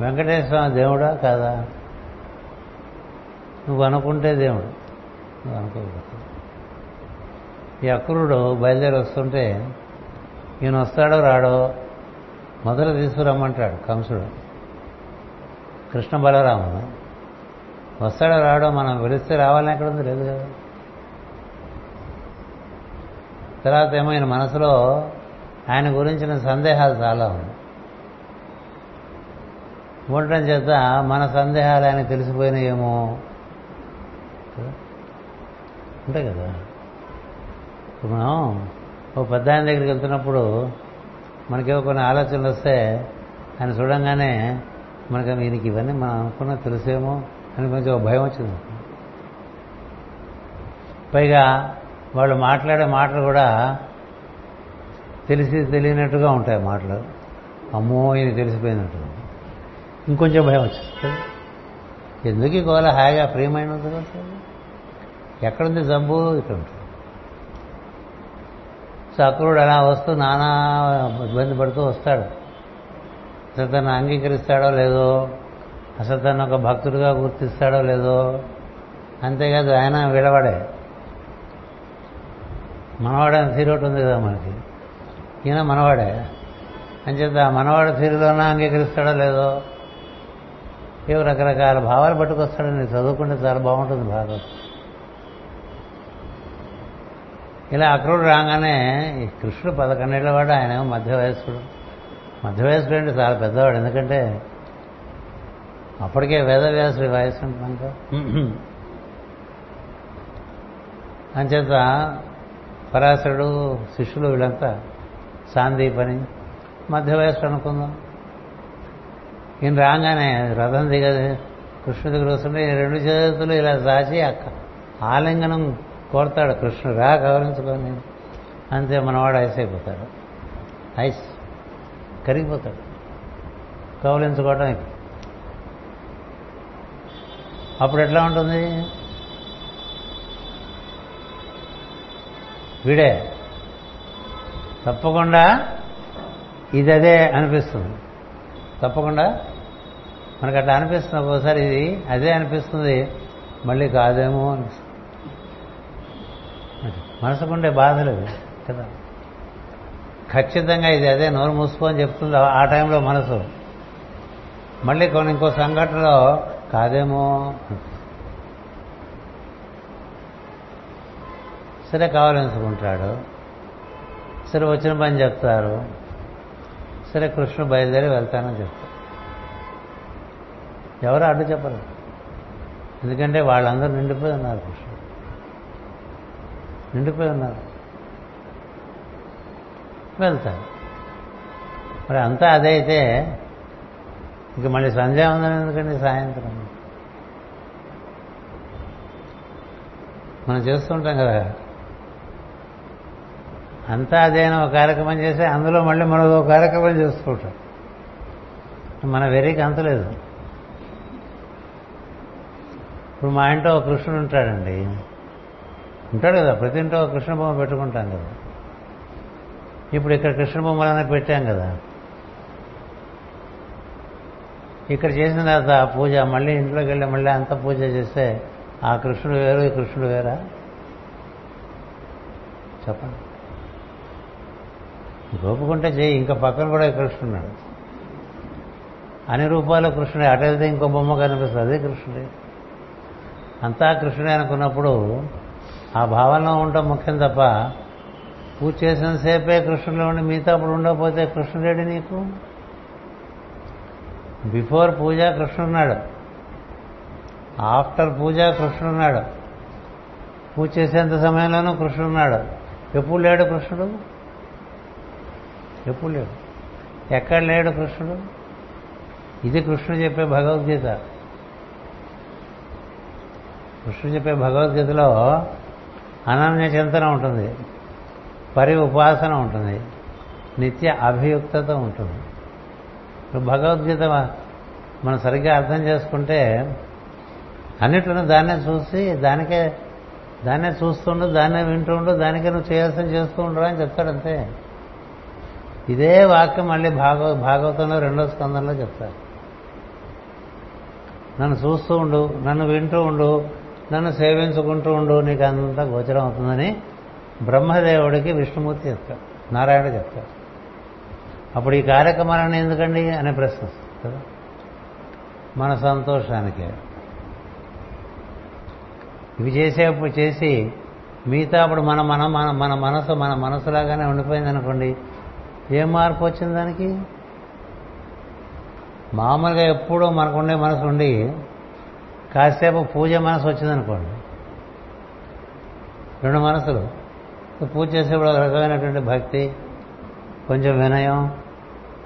వెంకటేశ్వర దేవుడా? కాదా? నువ్వు అనుకుంటే దేవుడు. నువ్వు అనుకోకపోతే ఈ అక్రూరుడు బయలుదేరి వస్తుంటే ఈయన వస్తాడో రాడో మొదలు తీసుకురమ్మంటాడు కంసుడు. కృష్ణ బలరాముడు. వస్తాడో రాడో మనం పిలిస్తే రావాలని ఎక్కడ ఉంది లేదు కదా. తర్వాత ఏమో ఆయన మనసులో ఆయన గురించిన సందేహాలు చాలా ఉన్నాయి. ఉండటం చేత మన సందేహాలు ఆయన తెలిసిపోయినాయేమో. ఉంటాయి కదా? ఇప్పుడు మనం ఓ పెద్ద ఆయన దగ్గరికి వెళ్తున్నప్పుడు మనకేవో కొన్ని ఆలోచనలు వస్తే ఆయన చూడంగానే మనకి ఈయనకి ఇవన్నీ మనం అనుకున్న తెలుసేమో అని కొంచెం భయం వచ్చింది. పైగా వాళ్ళు మాట్లాడే మాటలు కూడా తెలిసి తెలియనట్టుగా ఉంటాయి మాటలు. అమ్మో ఇది తెలిసిపోయినట్టు. ఇంకొంచెం భయం వచ్చింది. ఎందుకు ఈ గోల హాయిగా ప్రియమైన కదా? ఎక్కడుంది జబ్బు? ఇక్కడ ఉంటుంది. సో అలా వస్తూ నానా ఇబ్బంది పడుతూ వస్తాడు. అసలు తను అంగీకరిస్తాడో లేదో అసలు తను ఒక భక్తుడిగా గుర్తిస్తాడో లేదో అంతేకాదు ఆయన విలవడే. మనవాడే తీరోటి ఉంది కదా మనకి? ఈయన మనవాడే. అంచేత మనవాడ తీరులోనే అంగీకరిస్తాడో లేదో? ఏవో రకరకాల భావాలు పట్టుకొస్తాడని చదువుకుంటే చాలా బాగుంటుంది భాగవతం ఇలా అక్రూరుడు రాగానే ఈ కృష్ణుడు పదకొండేళ్ళ వాడు ఆయన మధ్య వయస్కుడు మధ్య వయస్కుడు అంటే చాలా పెద్దవాడు ఎందుకంటే అప్పటికే వేదవ్యాసుడి వయసు ఉంటున్నాక అంచేత పరాశరుడు శిష్యులు వీళ్ళంతా సాందీపని మధ్య వయస్సు అనుకుందాం. ఈయన రాగానే రథం దిగ కృష్ణుడి దగ్గర వస్తుంటే రెండు చేతులు ఇలా సాచి ఆలింగనం కోరతాడు. కృష్ణుడు రా గౌరవించుకొని అంతే మనవాడు ఐస్ అయిపోతాడు ఐస్ కరిగిపోతాడు. కౌలించుకోవటం అప్పుడు ఎట్లా ఉంటుంది? వీడే. తప్పకుండా ఇది అదే అనిపిస్తుంది. తప్పకుండా మనకు అట్లా అనిపిస్తుంది ఒక్కోసారి ఇది అదే అనిపిస్తుంది మళ్ళీ కాదేమో అనిపిస్తుంది. మనసుకుండే బాధలు కదా? ఖచ్చితంగా ఇది అదే నోరు మూసుకొని చెప్తుంది ఆ టైంలో మనసు. మళ్ళీ కొన్ని ఇంకో సంఘటనలో కాదేమో సరే కావాలనుకుంటాడు. సరే వచ్చిన పని చెప్తారు. సరే కృష్ణుడు బయలుదేరి వెళ్తానని చెప్తారు. ఎవరు అడ్డు చెప్పరు. ఎందుకంటే వాళ్ళందరూ నిండిపోయి ఉన్నారు కృష్ణుడు నిండిపోయి ఉన్నారు. వెళ్తారు. మరి అంతా అదే అయితే ఇంక మళ్ళీ సంధ్యావందనం ఎందుకండి సాయంత్రం? మనం చేస్తుంటాం కదా. అంతా అదేనా ఒక కార్యక్రమం చేస్తే అందులో మళ్ళీ మనం ఒక కార్యక్రమం చేసుకుంటాం. మన వెరీకి అంతలేదు ఇప్పుడు మా ఇంట్లో ఒక కృష్ణుడు ఉంటాడండి. ఉంటాడు కదా ప్రతి ఇంట్లో ఒక కృష్ణ బొమ్మ పెట్టుకుంటాం కదా. ఇప్పుడు ఇక్కడ కృష్ణ బొమ్మలనే పెట్టాం కదా. ఇక్కడ చేసిన తర్వాత పూజ మళ్ళీ ఇంట్లోకి వెళ్ళి మళ్ళీ అంత పూజ చేస్తే ఆ కృష్ణుడు వేరు ఈ కృష్ణుడు వేరా? చెప్పండి. గోపుకుంటే చేయి ఇంకా పక్కన కూడా కృష్ణున్నాడు. అన్ని రూపాలు కృష్ణుడే అటు వెళ్తే ఇంకో బొమ్మ కనిపిస్తుంది అదే కృష్ణుడే. అంతా కృష్ణుడే అనుకున్నప్పుడు ఆ భావనలో ఉండటం ముఖ్యం తప్ప పూజ చేసిన సేపే కృష్ణుడు ఉండి మిగతా అప్పుడు ఉండకపోతే కృష్ణుడేడి నీకు? బిఫోర్ పూజ కృష్ణున్నాడు ఆఫ్టర్ పూజ కృష్ణున్నాడు పూజ చేసేంత సమయంలోనూ కృష్ణున్నాడు ఎప్పుడు లేడు కృష్ణుడు? ఎప్పుడు లేడు ఎక్కడ లేడు కృష్ణుడు? ఇది కృష్ణుడు చెప్పే భగవద్గీత. కృష్ణుడు చెప్పే భగవద్గీతలో అనన్య చింతన ఉంటుంది పరి ఉపాసన ఉంటుంది నిత్య అభియుక్తత ఉంటుంది. ఇప్పుడు భగవద్గీత మనం సరిగ్గా అర్థం చేసుకుంటే అన్నిటిని దాన్నే చూసి దానికే దాన్నే చూస్తుండు దాన్నే వింటూ ఉండు దానికే నువ్వు చేయాల్సిన చేస్తూ ఉండరా అని చెప్తాడంతే ఇదే వాక్యం మళ్ళీ భాగవ భాగవతంలో రెండో స్కందంలో చెప్తారు. నన్ను చూస్తూ ఉండు నన్ను వింటూ ఉండు నన్ను సేవించుకుంటూ ఉండు నీకు అంతా గోచరం అవుతుందని బ్రహ్మదేవుడికి విష్ణుమూర్తి చెప్తాడు. నారాయణ చెప్తాడు. అప్పుడు ఈ కార్యక్రమాన్ని ఎందుకండి అనే ప్రశ్న వస్తుంది కదా. మన సంతోషానికే. ఇవి చేసేప్పుడు చేసి మిగతా అప్పుడు మన మన మన మన మనసు మన మనసులాగానే ఉండిపోయింది అనుకోండి ఏం మార్పు వచ్చింది దానికి? మామూలుగా ఎప్పుడూ మనకుండే మనసు ఉండి కాసేపు పూజ మనసు వచ్చిందనుకోండి. రెండు మనసులు. పూజ చేసేప్పుడు ఒక రకమైనటువంటి భక్తి కొంచెం వినయం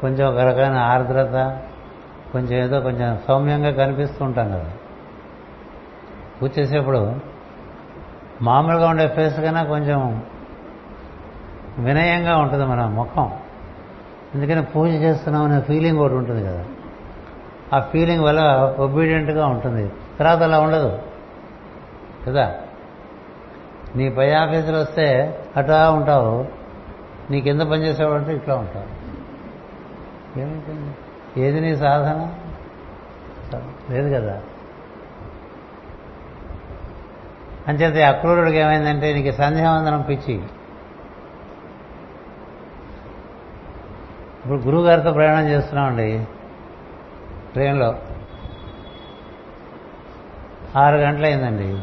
కొంచెం ఒక రకమైన ఆర్ద్రత కొంచెం ఏదో కొంచెం సౌమ్యంగా కనిపిస్తూ ఉంటాం కదా. పూజ చేసేప్పుడు మామూలుగా ఉండే ఫేస్ కన్నా కొంచెం వినయంగా ఉంటుంది మన ముఖం. ఎందుకని పూజ చేస్తున్నాం అనే ఫీలింగ్ ఒకటి ఉంటుంది కదా. ఆ ఫీలింగ్ వల్ల ఒబీడియంట్గా ఉంటుంది. తర్వాత అలా ఉండదు. కదా? నీ పై ఆఫీసులు వస్తే అటా ఉంటావు. నీ కింద పనిచేసేవాడంటే ఇట్లా ఉంటావు. ఏమైపోయింది ఏది నీ సాధన? లేదు కదా. అంచేత అక్రూరుడికి ఏమైందంటే నీకు సంధ్యావందనం పిచ్చి. ఇప్పుడు గురువుగారితో ప్రయాణం చేస్తున్నామండి. ట్రైన్లో. ఆరు గంటలైందండి.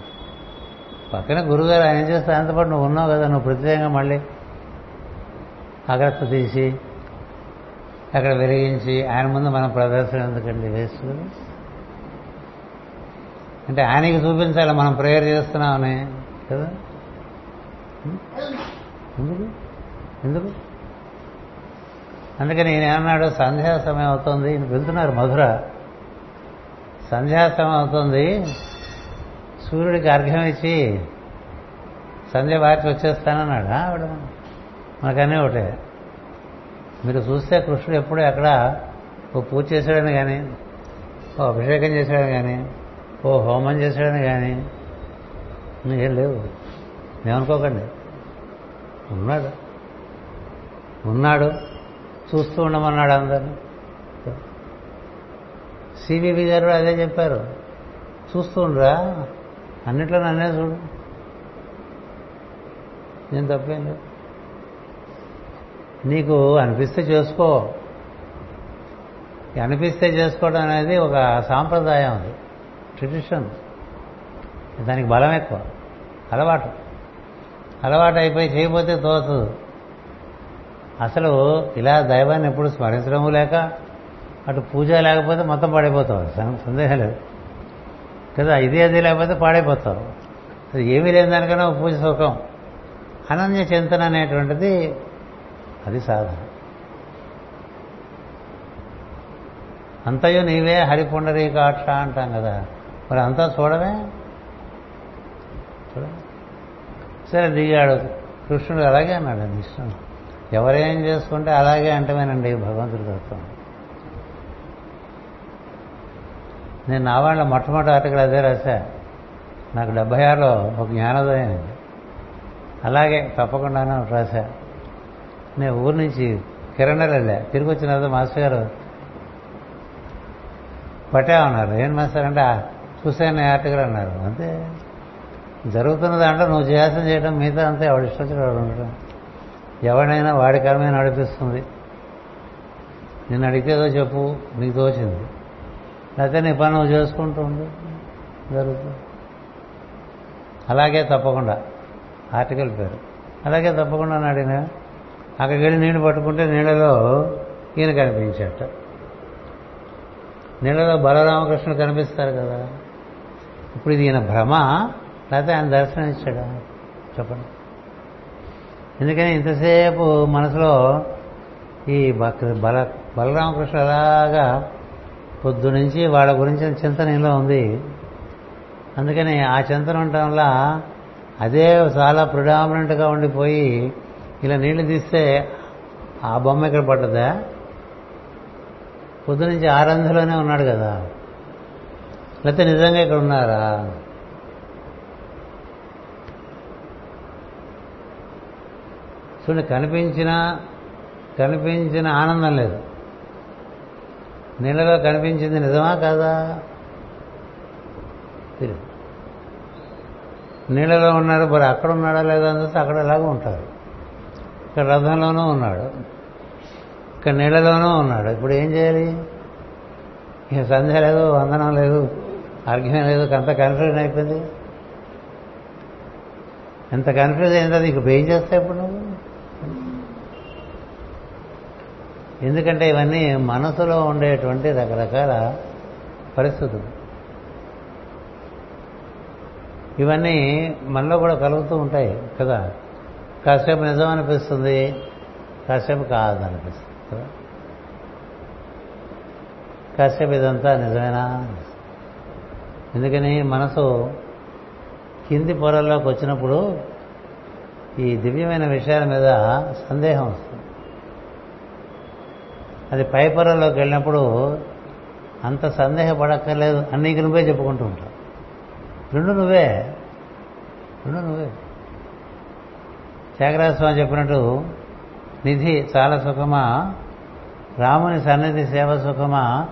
పక్కన గురుగారు ఆయన చేస్తే ఆయనతో పాటు నువ్వు ఉన్నావు కదా నువ్వు ప్రత్యేకంగా మళ్ళీ అగ్రత తీసి అక్కడ వెలిగించి ఆయన ముందు మనం ప్రదర్శన ఎందుకండి వేస్ట్ అంటే ఆయనకి చూపించాలి మనం ప్రేయర్ చేస్తున్నామని కదా? ఎందుకు? ఎందుకు? అందుకని ఏమన్నాడు సంధ్యా సమయం అవుతుంది ఈయన వెళ్తున్నారు మధుర. సంధ్యా సమయం అవుతుంది. సూర్యుడికి అర్ఘ్యం ఇచ్చి సంధ్య వారికి వచ్చేస్తానన్నాడు. ఆవిడ మనకన్నీ ఒకటే. మీరు చూస్తే కృష్ణుడు ఎప్పుడు అక్కడ ఓ పూజ చేశాడని కానీ ఓ అభిషేకం చేశాడని కానీ ఓ హోమం చేశాడని కానీ ఏం లేవు. ఏమనుకోకండి ఉన్నాడు. ఉన్నాడు. చూస్తూ ఉండమన్నాడు అందరిని. సివివి గారు అదే చెప్పారు. చూస్తూ ఉండరా? అన్నిట్లో నన్నే చూడు. నేను తప్పేం లేదు. నీకు అనిపిస్తే చేసుకో. అనిపిస్తే చేసుకోవడం అనేది ఒక సాంప్రదాయం అది. ట్రెడిషన్. దానికి బలం ఎక్కువ. అలవాటు. అలవాటు అయిపోయి చేయకపోతే తోచదు. అసలు ఇలా దైవాన్ని ఎప్పుడు స్మరించడము లేక అటు పూజ లేకపోతే మొత్తం పాడైపోతావు. సందేహం లేదు. కదా ఇది అది లేకపోతే పాడైపోతావు. అది ఏమీ లేని దానికన్నా పూజ సుఖం. అనన్య చింతన అనేటువంటిది అది సాధన. అంతయు నీవే హరిపుండరీకాక్ష అంటాం కదా. మరి అంతా చూడవే చూడ సరే దిగాడు. కృష్ణుడు అలాగే అన్నాడు అది ఇష్టం ఎవరేం చేసుకుంటే అలాగే అంటమేనండి భగవంతుడి తత్వం. నేను నా వాళ్ళ మొట్టమొదటి ఆర్టికల్ అదే రాశా. నాకు డెబ్బై ఆరులో ఒక జ్ఞానోదయం అలాగే తప్పకుండానే రాశా. నేను ఊరి నుంచి కిరణాలు వెళ్ళా. తిరిగి వచ్చిన తర్వాత మాస్టర్ గారు పట్టామన్నారు ఏం మాస్టర్ అంటే చూసాను ఆర్టికల్ అన్నారు. అంతే. జరుగుతున్న దాంట్లో నువ్వు చేయాల్సిన చేయడం మిగతా అంతే ఎవడు ఇష్టం వాడు ఎవడైనా వాడి కర్మే నడిపిస్తుంది. నేను అడిగేదో చెప్పు నీకు తోచింది. లేకపోతే నీ పని నువ్వు చేసుకుంటూ ఉండు. జరుగుతుంది. అలాగే తప్పకుండా. ఆర్టికల్ పేరు. అలాగే తప్పకుండా నాడిన అక్కడికి వెళ్ళి నీళ్ళు పట్టుకుంటే నీళ్ళలో ఈయన కనిపించట. నీళ్ళలో బలరామకృష్ణుడు కనిపిస్తారు కదా. ఇప్పుడు ఇది ఈయన భ్రమ లేకపోతే ఆయన దర్శనం ఇచ్చాడా చెప్పండి. ఎందుకని ఇంతసేపు మనసులో ఈ బల బలరామకృష్ణ అలాగా పొద్దు నుంచి వాళ్ళ గురించిన చింతన ఇలా ఉంది. అందుకని ఆ చింతన ఉండటం వల్ల అదే చాలా ప్రిడామినెంట్గా ఉండిపోయి ఇలా నీళ్ళు తీస్తే ఆ బొమ్మ ఇక్కడ పడ్డదా? పొద్దు నుంచి ఆరంధలోనే ఉన్నాడు కదా. లేకపోతే నిజంగా ఇక్కడ ఉన్నారా? చూడండి కనిపించిన కనిపించిన ఆనందం లేదు. నీళ్ళలో కనిపించింది నిజమా కాదా? నీళ్ళలో ఉన్నారు మరి అక్కడ ఉన్నాడా లేదా అని చూస్తే అక్కడ ఎలాగో ఉంటారు ఇక్కడ రథంలోనూ ఉన్నాడు. ఇక్కడ నీళ్ళలోనూ ఉన్నాడు. ఇప్పుడు ఏం చేయాలి? ఇక సంధ్య లేదు వందనం లేదు అర్ఘ్యం లేదు అంత కన్ఫ్యూజన్ అయిపోయింది. ఎంత కన్ఫ్యూజ్ అయిందో నీకు ఏం చేస్తా ఇప్పుడు నువ్వు ఎందుకంటే ఇవన్నీ మనసులో ఉండేటువంటి రకరకాల పరిస్థితులు. ఇవన్నీ మనలో కూడా కలుగుతూ ఉంటాయి కదా. కాసేపు నిజం అనిపిస్తుంది కాసేపు కాదనిపిస్తుంది కదా. కాసేపు ఇదంతా నిజమేనా ఎందుకని మనసు కింది పొరల్లోకి వచ్చినప్పుడు ఈ దివ్యమైన విషయాల మీద సందేహం వస్తుంది. అది పైపొరలోకి వెళ్ళినప్పుడు అంత సందేహపడక్కర్లేదు అన్నీకి నువ్వే చెప్పుకుంటూ ఉంటావు. రెండు నువ్వే. రెండు నువ్వే. త్యాగరాజస్వామి చెప్పినట్టు నిధి చాలా సుఖమా రాముని సన్నిధి సేవ సుఖమా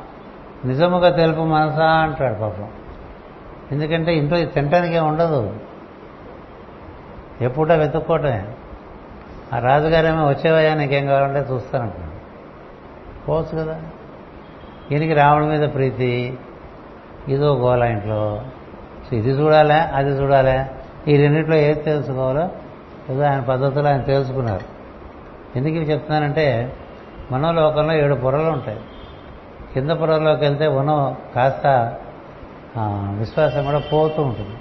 నిజముగా తెలుపు మనసా అంటాడు పాపం. ఎందుకంటే ఇంట్లో తినటానికే ఉండదు. ఎప్పుడో వెతుక్కోవటమే. ఆ రాజుగారేమో వచ్చేవయ్యా నీకేం కావాలంటే చూస్తానంటున్నాడు. పోవచ్చు కదా. ఈయనకి రావడం మీద ప్రీతి ఇదో గోల ఇంట్లో. సో ఇది చూడాలా అది చూడాలా. ఈ రెండింటిలో ఏది తెలుసుకోవాలో ఏదో ఆయన పద్ధతులు ఆయన తెలుసుకున్నారు. ఎందుకు ఇవి చెప్తున్నానంటే మనోలోకంలో ఏడు పొరలు ఉంటాయి. కింద పొరలోకి వెళ్తే మనం కాస్త విశ్వాసం కూడా పోతూ ఉంటుంది.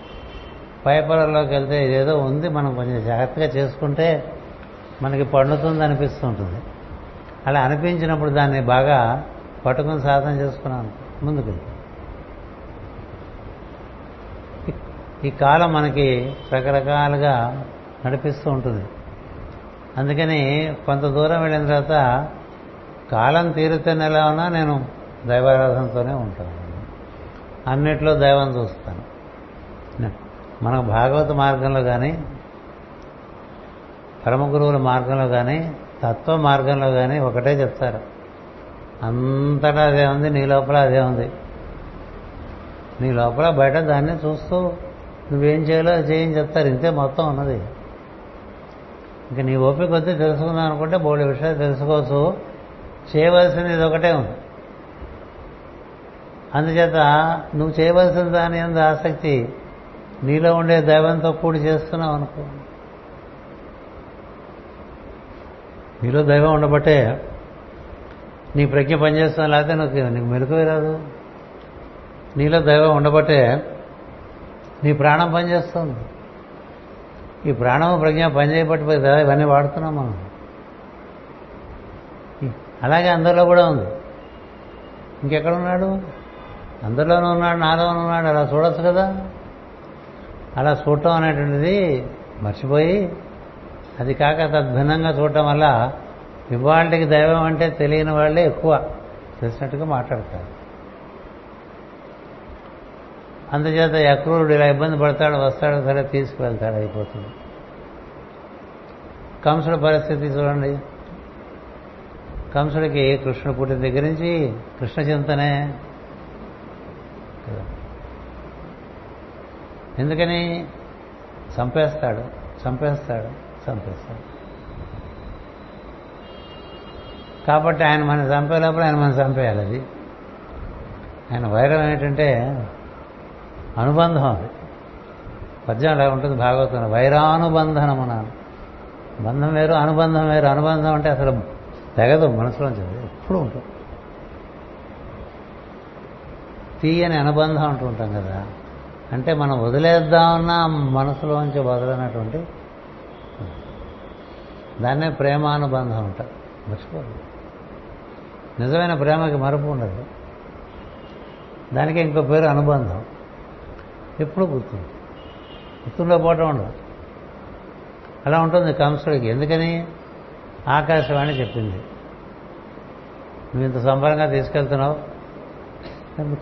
పై పొరల్లోకి వెళ్తే ఇదేదో ఉంది మనం కొంచెం జాగ్రత్తగా చేసుకుంటే మనకి పండుతుంది అనిపిస్తూ ఉంటుంది. అలా అనిపించినప్పుడు దాన్ని బాగా పట్టుకుని సాధన చేసుకున్నాను. ముందుకు. ఈ కాలం మనకి రకరకాలుగా నడిపిస్తూ ఉంటుంది. అందుకని కొంత దూరం వెళ్ళిన తర్వాత కాలం తీరుతున్న ఎలా ఉన్నా నేను దైవారాధనతోనే ఉంటాను. అన్నిట్లో దైవం చూస్తాను. మనకు భాగవత మార్గంలో కానీ పరమ గురువుల మార్గంలో కానీ తత్వ మార్గంలో కానీ ఒకటే చెప్తారు. అంతటా అదే ఉంది నీ లోపల అదే ఉంది. నీ లోపల బయట దాన్ని చూస్తూ నువ్వేం చేయాలో అది చేయని చెప్తారు. ఇంతే మొత్తం ఉన్నది. ఇంకా నీ ఓపిక వద్ద తెలుసుకుందాం అనుకుంటే బోడి విషయాలు తెలుసుకోవచ్చు. చేయవలసింది ఇది ఒకటే ఉంది. అందుచేత నువ్వు చేయవలసిన దాని ఎందు ఆసక్తి నీలో ఉండే దైవంతో కూడి చేస్తున్నావు అనుకో. నీలో దైవం ఉండబట్టే నీ ప్రజ్ఞ పనిచేస్తాను లేకపోతే నువ్వు నీకు మెలకువే రాదు? నీలో దైవం ఉండబట్టే నీ ప్రాణం పనిచేస్తుంది. ఈ ప్రాణము ప్రజ్ఞ పనిచేయబట్టిపోయి కదా ఇవన్నీ వాడుతున్నాం మనం. అలాగే అందరిలో కూడా ఉంది. ఇంకెక్కడ ఉన్నాడు? అందరిలోనూ ఉన్నాడు నాలోనూ ఉన్నాడు. అలా చూడొచ్చు కదా. అలా చూడటం అనేటువంటిది మర్చిపోయి అది కాక తద్భిన్నంగా చూడటం వల్ల ఇవాళకి దైవం అంటే తెలియని వాళ్ళే ఎక్కువ. తెలిసినట్టుగా మాట్లాడతారు. అందుచేత అక్రూరుడు ఇలా ఇబ్బంది పడతాడు వస్తాడు సరే తీసుకువెళ్తాడు అయిపోతుంది. కంసుడి పరిస్థితి చూడండి. కంసుడికి కృష్ణుడు పుట్టిన దగ్గర నుంచి కృష్ణ చింతనే ఎందుకని? చంపేస్తాడు చంపేస్తాడు. చంపేస్తాడు. కాబట్టి ఆయన మనం చంపేటప్పుడు ఆయన మనం చంపేయాలి అది. ఆయన వైరం ఏంటంటే అనుబంధం అది. పద్యం అలా ఉంటుంది భాగవతం. వైరానుబంధనమున బంధం వేరు అనుబంధం వేరు. అనుబంధం అంటే అసలు తెగదు మనసులోంచి ఎప్పుడు ఉంటుంది. తీయని అనుబంధం అంటూ ఉంటాం కదా. అంటే మనం వదిలేద్దామన్నా మనసులోంచి వదలనటువంటి దాన్నే ప్రేమానుబంధం అంటారు. మర్చిపోదు నిజమైన ప్రేమకి మరపు ఉండదు. దానికి ఇంకో పేరు అనుబంధం. ఎప్పుడు గుర్తుంది? గుర్తుండకపోవటం ఉండదు. అలా ఉంటుంది కంసుడికి. ఎందుకని? ఆకాశవాణి చెప్పింది. నువ్వు ఇంత సంబరంగా తీసుకెళ్తున్నావు.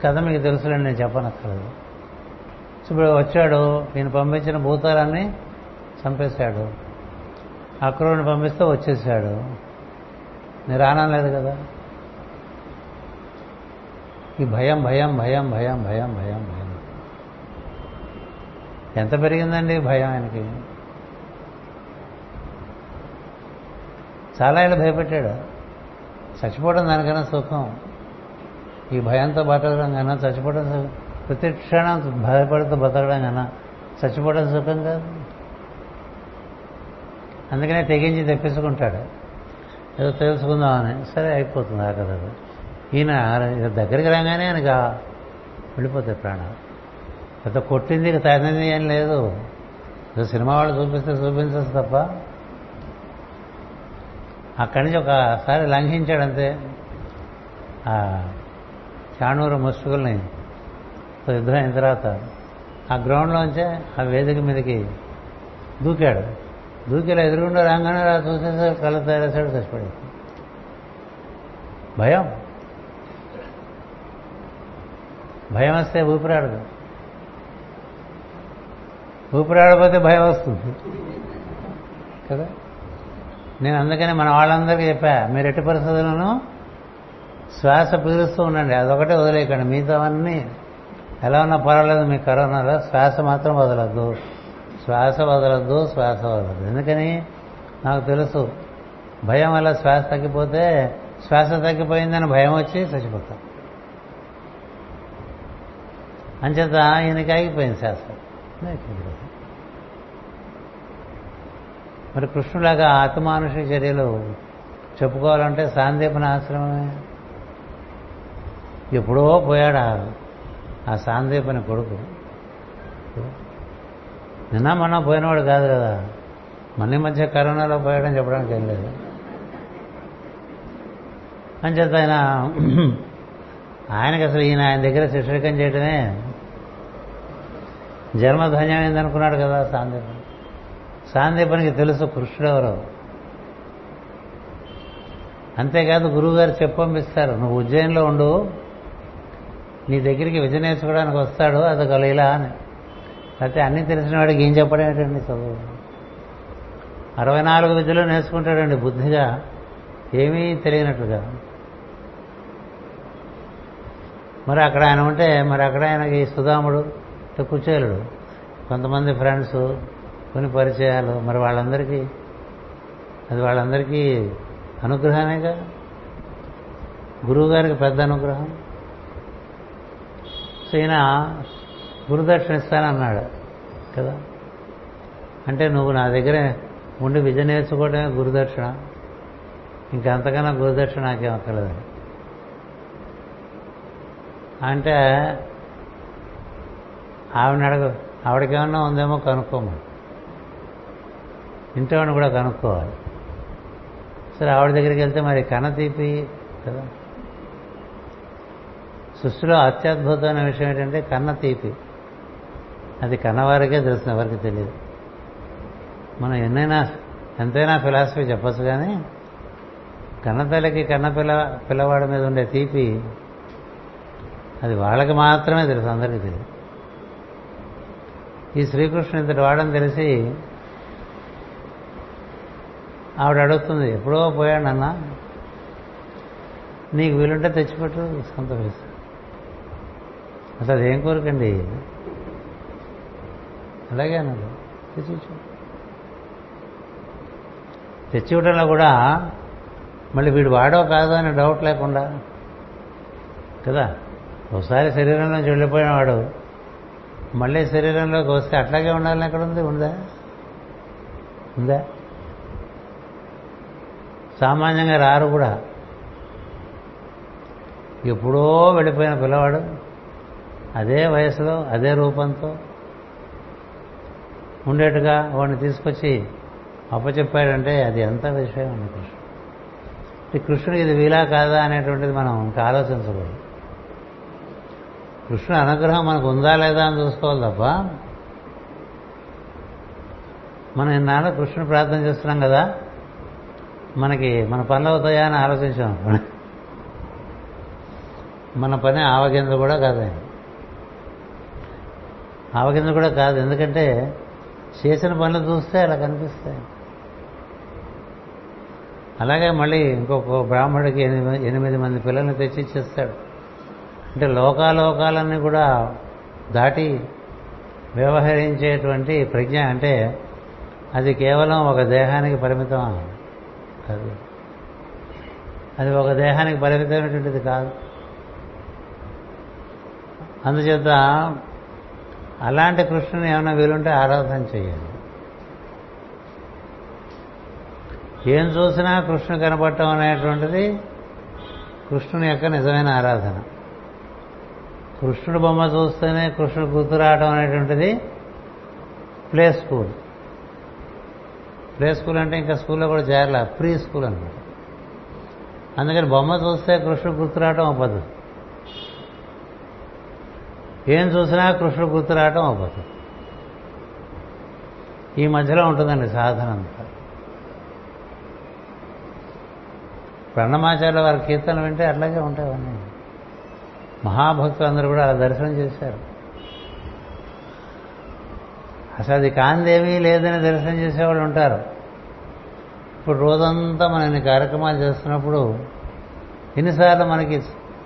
కథ మీకు తెలుసులేండి నేను చెప్పనక్కర్లేదు. ఇప్పుడు వచ్చాడు నేను పంపించిన భూతాలన్నీ చంపేశాడు. అక్రూరుని పంపిస్తే వచ్చేసాడు. నేను రానం లేదు కదా. ఈ భయం భయం భయం భయం భయం భయం భయం. ఎంత పెరిగిందండి భయం ఆయనకి? చాలా ఏళ్ళు భయపెట్టాడు. చచ్చిపోవడం దానికన్నా సుఖం. ఈ భయంతో బతకడం కన్నా చచ్చిపోవడం ప్రతి క్షణం భయపడుతూ బతకడం కన్నా చచ్చిపోవడం సుఖం కాదు. అందుకనే తెగించి తెప్పించుకుంటాడు. ఏదో తెలుసుకుందామని. సరే అయిపోతుంది ఆ కదా ఈయన దగ్గరికి రాగానే ఆయనగా వెళ్ళిపోతాయి ప్రాణాలు. పెద్ద కొట్టింది తగినది ఏం లేదు. సినిమా వాళ్ళు చూపిస్తే చూపించచ్చు తప్ప. అక్కడి నుంచి ఒకసారి లంఘించాడంతే. ఆ చాణూరు ముసుగుల్ని యుద్ధం అయిన తర్వాత ఆ గ్రౌండ్లోంచే ఆ వేదిక మీదకి దూకాడు. దూకిలా ఎదురుగుండా రాగానే రా చూసేసరికి కళ్ళు తయారేసాడు చచ్చిపోయాడు భయం. భయం వస్తే ఊపిరాడదు. ఊపిరాడపోతే భయం వస్తుంది. కదా? నేను అందుకని మన వాళ్ళందరికీ చెప్పా మీరు ఎట్టి పరిస్థితులను శ్వాస పీలుస్తూ ఉండండి. అదొకటే వదిలేయకండి. మిగతావన్నీ ఎలా ఉన్నా పర్వాలేదు మీ కరోనాలో శ్వాస మాత్రం వదలద్దు. శ్వాస వదలద్దు శ్వాస వదలద్దు. ఎందుకని? నాకు తెలుసు. భయం వల్ల శ్వాస తగ్గిపోతే శ్వాస తగ్గిపోయిందని భయం వచ్చి చచ్చిపోతాం. అంచేత ఈయనకి ఆగిపోయింది శ్వాస. మరి కృష్ణులాగా ఆత్మానుష చర్యలు చెప్పుకోవాలంటే సాందీపన ఆశ్రమమే. ఎప్పుడో పోయాడు ఆ సాందీపని కొడుకు. నిన్న మొన్న పోయినవాడు కాదు కదా. మన మధ్య కరోనాలో పోయాడని చెప్పడానికి ఏం లేదు. అంచేత ఆయన ఆయనకి అసలు ఈయన ఆయన దగ్గర శిష్యకం చేయటమే జన్మధన్యమైంది అనుకున్నాడు కదా సాందీపం. సాందీపనికి తెలుసు కృష్ణుడు ఎవరు. అంతేకాదు గురువుగారు చెప్పంపిస్తారు నువ్వు ఉజ్జయిన్లో ఉండు నీ దగ్గరికి విద్య నేర్చుకోవడానికి వస్తాడు అదొక లీలా అని. అయితే అన్నీ తెలిసిన వాడికి ఏం చెప్పడం ఏంటండి చదువు అరవై నాలుగు విద్యలు నేర్చుకుంటాడండి బుద్ధిగా ఏమీ తెలియనట్లుగా. మరి అక్కడ ఆయన ఉంటే మరి అక్కడ ఆయనకి సుధాముడు కుచేలుడు కొంతమంది ఫ్రెండ్స్ కొన్ని పరిచయాలు మరి వాళ్ళందరికీ అది వాళ్ళందరికీ అనుగ్రహమేగా? గురువుగారికి పెద్ద అనుగ్రహం? సో ఈయన గురుదక్షిణ ఇస్తానన్నాడు కదా? అంటే నువ్వు నా దగ్గర ఉండి విద్య నేర్చుకోవడమే గురుదక్షిణ. ఇంకా అంతకన్నా గురుదక్షిణ నాకేం అక్కర్లేదని అంటే ఆవిడని అడగ ఆవిడకేమన్నా ఉందేమో కనుక్కోమని. ఇంటివాడిని కూడా కనుక్కోవాలి. సరే ఆవిడ దగ్గరికి వెళ్తే మరి కన్న తీపి కదా? సృష్టిలో అత్యద్భుతమైన విషయం ఏంటంటే కన్న తీపి. అది కన్నవారికే తెలుసు ఎవరికి తెలియదు. మనం ఎన్నైనా ఎంతైనా ఫిలాసఫీ చెప్పచ్చు కానీ కన్నతల్లికి కన్న పిల్ల పిల్లవాడి మీద ఉండే తీపి అది వాళ్ళకి మాత్రమే తెలుసు అందరికీ తెలియదు. ఈ శ్రీకృష్ణుడు ఇంతటి వాడని తెలిసి ఆవిడ అడుగుతుంది ఎప్పుడో పోయాడు నాన్న? నీకు వీలుంటే తెచ్చిపెట్టు సంతోషిస్తా. అసలు అదేం కోరికండి? అలాగే అన్నాడు. తెచ్చిచ్చు తెచ్చివ్వడంలో కూడా మళ్ళీ వీడు వాడో కాదో అనే డౌట్ లేకుండా కదా? ఒకసారి శరీరంలోంచి వెళ్ళిపోయిన వాడు మళ్ళీ శరీరంలోకి వస్తే అట్లాగే ఉండాలని ఎక్కడ ఉంది? ఉందా? ఉందా? సామాన్యంగా రారు కూడా. ఎప్పుడో వెళ్ళిపోయిన పిల్లవాడు అదే వయసులో అదే రూపంతో ఉండేట్టుగా వాడిని తీసుకొచ్చి అప్పచెప్పాడంటే అది ఎంత విషయం అండి కృష్ణుడు? కృష్ణుడికి ఇది వీలా కాదా అనేటువంటిది మనం ఇంకా ఆలోచించకూడదు. కృష్ణుడు అనుగ్రహం మనకు ఉందా లేదా అని చూసుకోవాలి తప్ప మనం ఇన్నాళ్ళు కృష్ణుడు ప్రార్థన చేస్తున్నాం కదా మనకి మన పనులు అవుతాయా అని ఆలోచించాం. మన పని ఆవగింజ కూడా కాదు ఆవగింజ కూడా కాదు ఎందుకంటే చేసిన పనులు చూస్తే అలా కనిపిస్తాయి. అలాగే మళ్ళీ ఇంకొక బ్రాహ్మడికి ఎనిమిది ఎనిమిది మంది పిల్లల్ని తెచ్చిచ్చేస్తాడు. అంటే లోకాలోకాలన్నీ కూడా దాటి వ్యవహరించేటువంటి ప్రజ్ఞ అంటే అది కేవలం ఒక దేహానికి పరిమితం అది అది ఒక దేహానికి పరిమితమైనటువంటిది కాదు. అందుచేత అలాంటి కృష్ణుని ఏమైనా వీలుంటే ఆరాధన చేయాలి ఏం చూసినా కృష్ణుడు కనపడటం అనేటువంటిది కృష్ణుని యొక్క నిజమైన ఆరాధన. కృష్ణుడు బొమ్మ చూస్తేనే కృష్ణుడు గుర్తు రావడం అనేటువంటిది ప్లే స్కూల్. ప్లే స్కూల్ అంటే ఇంకా స్కూల్లో కూడా చేరలే ప్రీ స్కూల్ అనమాట అందుకని బొమ్మ చూస్తే కృష్ణుడు గుర్తు రావడం ఒక పద్ధతి. ఏం చూసినా కృష్ణుడు గుర్తు రావటం అవుతుంది ఈ మధ్యలో ఉంటుందండి సాధన అంతా. ప్రణమాచార్య వారి కీర్తనలు వింటే అట్లాగే ఉంటాయి మహాభక్తులు అందరూ కూడా అలా దర్శనం చేశారు. అసలు అది కాందేమీ లేదని దర్శనం చేసేవాళ్ళు ఉంటారు. ఇప్పుడు రోజంతా మనం ఇన్ని కార్యక్రమాలు చేస్తున్నప్పుడు ఎన్నిసార్లు మనకి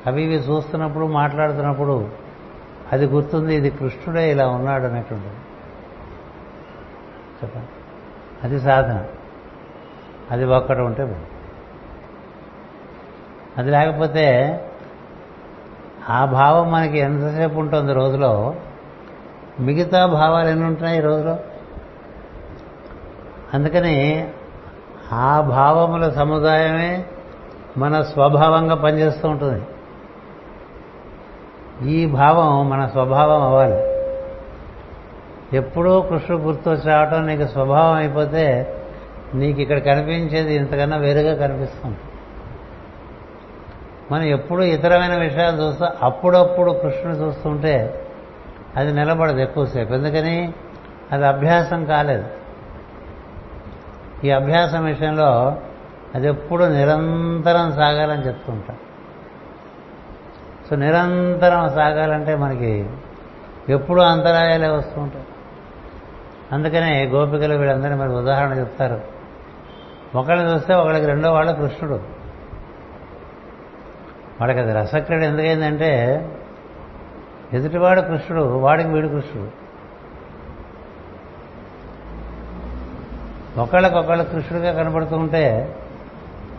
అవి ఇవి చూస్తున్నప్పుడు మాట్లాడుతున్నప్పుడు అది గుర్తుంది ఇది కృష్ణుడే ఇలా ఉన్నాడు అనేటువంటిది చెప్పండి. అది సాధన. అది ఒక్కటి ఉంటే అది లేకపోతే ఆ భావం మనకి ఎంతసేపు ఉంటుంది రోజులో? మిగతా భావాలు ఎన్ని ఉంటున్నాయి ఈ రోజులో? అందుకని ఆ భావముల సముదాయమే మన స్వభావంగా పనిచేస్తూ ఉంటుంది. ఈ భావం మన స్వభావం అవ్వాలి. ఎప్పుడూ కృష్ణుడు గుర్తొచ్చి రావటం నీకు స్వభావం అయిపోతే నీకు ఇక్కడ కనిపించేది ఇంతకన్నా వేరుగా కనిపిస్తుంది. మనం ఎప్పుడు ఇతరమైన విషయాలు చూస్తూ అప్పుడప్పుడు కృష్ణుని చూస్తుంటే అది నిలబడదు ఎక్కువసేపు. ఎందుకని? అది అభ్యాసం కాలేదు. ఈ అభ్యాసం విషయంలో అది ఎప్పుడు నిరంతరం సాగాలని చెప్తుంటాం సో నిరంతరం సాగాలంటే మనకి ఎప్పుడూ అంతరాయాలే వస్తూ ఉంటాయి. అందుకనే గోపికలు వీళ్ళందరినీ మరి ఉదాహరణ చెప్తారు. ఒకళ్ళని చూస్తే ఒకళ్ళకి రెండో వాళ్ళ కృష్ణుడు. వాళ్ళకి అది రసక్రీడ ఎందుకైందంటే ఎదుటివాడు కృష్ణుడు వాడికి వీడు కృష్ణుడు. ఒకళ్ళకొకళ్ళు కృష్ణుడిగా కనబడుతూ ఉంటే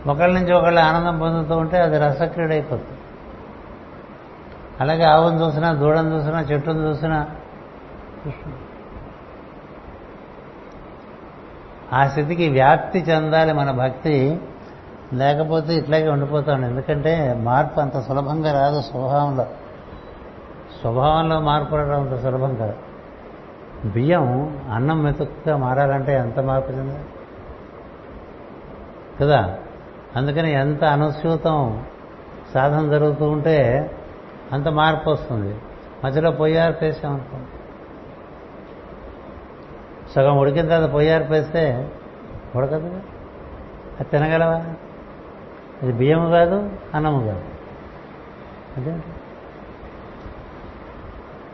ఒకళ్ళ నుంచి ఒకళ్ళు ఆనందం పొందుతూ ఉంటే అది రసక్రీడ అయిపోతుంది. అలాగే ఆవును చూసినా దూడను చూసినా చెట్టును చూసినా. ఆ స్థితికి వ్యాప్తి చెందాలి మన భక్తి. లేకపోతే ఇట్లాగే ఉండిపోతాం ఎందుకంటే మార్పు అంత సులభంగా రాదు స్వభావంలో. స్వభావంలో మార్పు రావడం అంత సులభం కాదు. బియ్యం అన్నం మెతుకుగా మారాలంటే ఎంత మార్పు చెందాలి? కదా? అందుకని ఎంత అనుస్యూతం సాధన జరుగుతూ ఉంటే అంత మార్పు వస్తుంది. మధ్యలో పొయ్యారు పేసామనుకో సగం ఉడికిన తర్వాత పొయ్యారు పేస్తే ఉడకదు అది తినగలవా? అది బియ్యము కాదు అన్నము కాదు. అదేంటి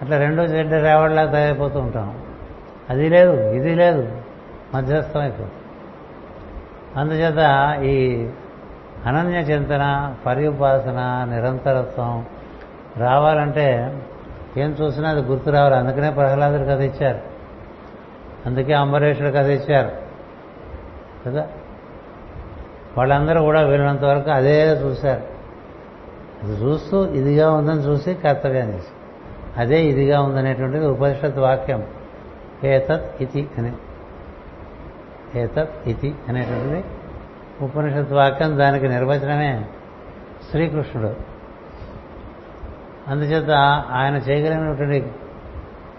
అట్లా రెండో చెడ్డ రావడలా తయారైపోతూ ఉంటాం. అది లేదు ఇది లేదు. మధ్యస్థం అయిపోతుంది. అందుచేత ఈ అనన్య చింతన పర్యుపాసన నిరంతరత్వం రావాలంటే ఏం చూసినా అది గుర్తు రావాలి. అందుకనే ప్రహ్లాదుడు కథ ఇచ్చారు. అందుకే అంబరీషుడు కథ ఇచ్చారు. కదా? వాళ్ళందరూ కూడా వీళ్ళంత వరకు అదే చూశారు. అది చూస్తూ ఇదిగా ఉందని చూసి కర్తవ్యం చేసి అదే ఇదిగా ఉందనేటువంటిది ఉపనిషత్ వాక్యం. ఏతత్ ఇతి అని. ఏతత్ ఇతి అనేటువంటిది ఉపనిషత్ వాక్యం. దానికి నిర్వచనమే శ్రీకృష్ణుడు. అందుచేత ఆయన చేయగలిగినటువంటి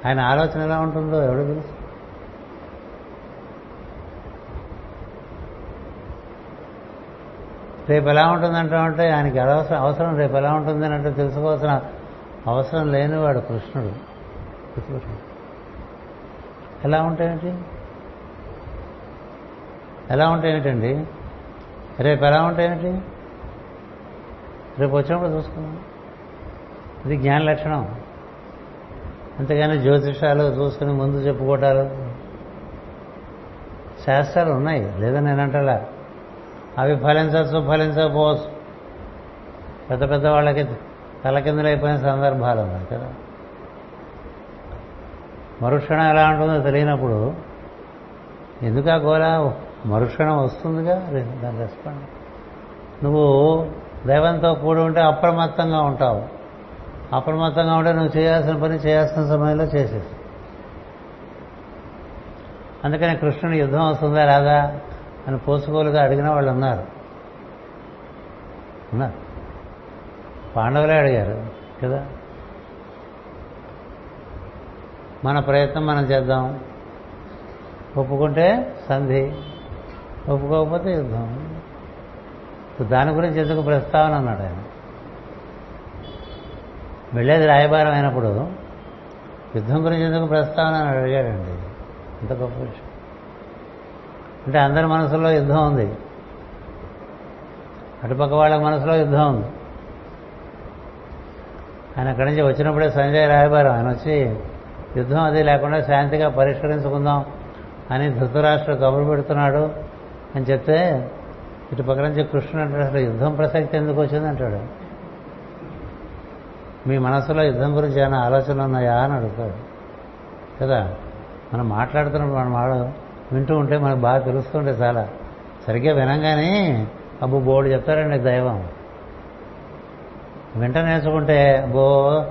ఆయన ఆలోచన ఎలా ఉంటుందో ఎవడు తెలుసు. రేపు ఎలా ఉంటుందంటే ఆయనకి అవసరం అవసరం రేపు ఎలా ఉంటుంది అంటే తెలుసుకోవాల్సిన అవసరం లేనివాడు కృష్ణుడు. ఎలా ఉంటాయండి? ఎలా ఉంటాయేంటండి? రేపు ఎలా ఉంటాయేంటి రేపు వచ్చినప్పుడు చూసుకుందాం. ఇది జ్ఞాన లక్షణం. అంతేగాని జ్యోతిషాలు చూసుకుని ముందు చెప్పుకోవటాలు. శాస్త్రాలు ఉన్నాయి లేదని నేనంటలా అవి ఫలించవచ్చు ఫలించకపోవచ్చు. పెద్ద పెద్ద వాళ్ళకి తలకిందులైపోయిన సందర్భాలు ఉన్నాయి కదా. మరుక్షణం ఎలా ఉంటుందో తెలియనప్పుడు ఎందుకు ఆ గోళ? మరుక్షణం వస్తుందిగా? దాని రెస్పాండ్. నువ్వు దైవంతో కూడి ఉంటే అప్రమత్తంగా ఉంటావు. అప్రమత్తంగా ఉంటే నువ్వు చేయాల్సిన పని చేయాల్సిన సమయంలో చేసేసి అందుకని కృష్ణుని యుద్ధం వస్తుందా రాదా అని పోసుకోలుగా అడిగిన వాళ్ళు ఉన్నారు. ఉన్నారు. పాండవులే అడిగారు కదా? మన ప్రయత్నం మనం చేద్దాం. ఒప్పుకుంటే సంధి ఒప్పుకోకపోతే యుద్ధం. దాని గురించి ఎందుకు ప్రస్తావన అన్నాడు ఆయన? వెళ్ళేది రాయబారం అయినప్పుడు యుద్ధం గురించి ఎందుకు ప్రస్తావన అని అడిగాడండి. అంత గొప్ప విషయం. అంటే అందరి మనసులో యుద్ధం ఉంది. అటుపక్క వాళ్ళ మనసులో యుద్ధం ఉంది. ఆయన అక్కడి నుంచి వచ్చినప్పుడే సంజయ్ రాయబారం ఆయన వచ్చి యుద్ధం అది లేకుండా శాంతిగా పరిష్కరించుకుందాం అని ధృతరాష్ట్ర కబురు పెడుతున్నాడు అని చెప్తే ఇటు పక్క నుంచి కృష్ణుడు అంటాడు అసలు యుద్ధం ప్రసక్తి ఎందుకు వచ్చింది? అంటాడు. మీ మనసులో యుద్ధం గురించి ఏమైనా ఆలోచనలు ఉన్నాయా అని అడుగుతాడు. కదా? మనం మాట్లాడుతున్నప్పుడు మనం వాడు వింటూ ఉంటే మనకు బాగా తెలుస్తుంటే చాలా. సరిగ్గా వినంగానే అబ్బు బోడు చెప్తారండి దైవం. వెంట నేర్చుకుంటే బో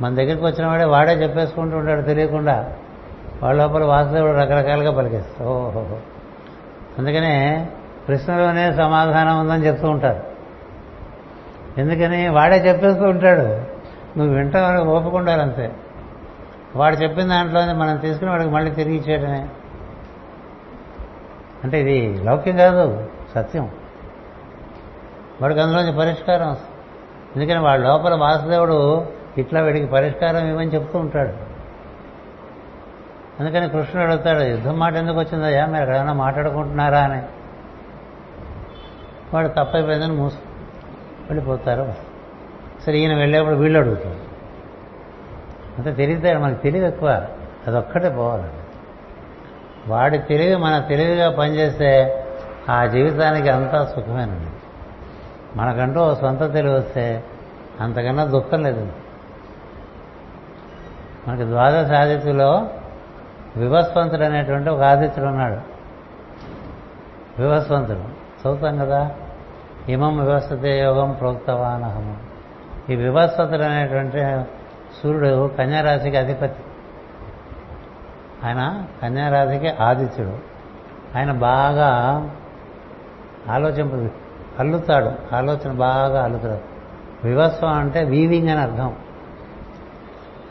మన దగ్గరికి వచ్చిన వాడే వాడే చెప్పేసుకుంటూ ఉంటాడు తెలియకుండా. వాళ్ళ లోపల వాసుదేవుడు రకరకాలుగా పలికేస్తాడు. ఓహో. అందుకనే ప్రశ్నలోనే సమాధానం ఉందని చెప్తూ ఉంటారు. ఎందుకని? వాడే చెప్పేస్తూ ఉంటాడు. నువ్వు వింటా ఓపుకుండాలి అంతే వాడు చెప్పిన దాంట్లోనే మనం తీసుకుని వాడికి మళ్ళీ తిరిగి ఇచ్చేయడమే అంటే ఇది లౌక్యం కాదు సత్యం. వాడికి అందులోంచి పరిష్కారం ఎందుకని వాడు లోపల వాసుదేవుడు ఇట్లా వీడికి పరిష్కారం ఇవ్వని చెప్తూ ఉంటాడు. అందుకని కృష్ణుడు అడుగుతాడు యుద్ధం మాట ఎందుకు వచ్చిందయ్యా? మీరు ఎక్కడైనా మాట్లాడుకుంటున్నారా? అని. వాడు తప్పైపోయిందని మూసు వెళ్ళిపోతారు. సరే ఈయన వెళ్ళేప్పుడు వీళ్ళు అడుగుతారు. అంతే తెలివితే మనకి తెలివి ఎక్కువ. అదొక్కటే పోవాలండి వాడి తెలివి మన తెలివిగా పనిచేస్తే ఆ జీవితానికి అంతా సుఖమేనండి. మనకంటూ ఓ సొంత తెలివి వస్తే అంతకన్నా దుఃఖం లేదు. మనకి ద్వాదశ ఆదిత్యులో వివస్వంతుడు అనేటువంటి ఒక ఆదిత్యుడు ఉన్నాడు. వివస్వంతుడు. చదువుతాం కదా? ఇమం వివస్థతే యోగం ప్రోక్తవానహము ఈ వివస్వతుడు అనేటువంటి సూర్యుడు కన్యారాశికి అధిపతి. ఆయన కన్యారాశికి ఆదిత్యుడు. ఆయన బాగా ఆలోచింప అల్లుతాడు. ఆలోచన బాగా అల్లుతాడు. వివస్వం అంటే వీవింగ్ అని అర్థం.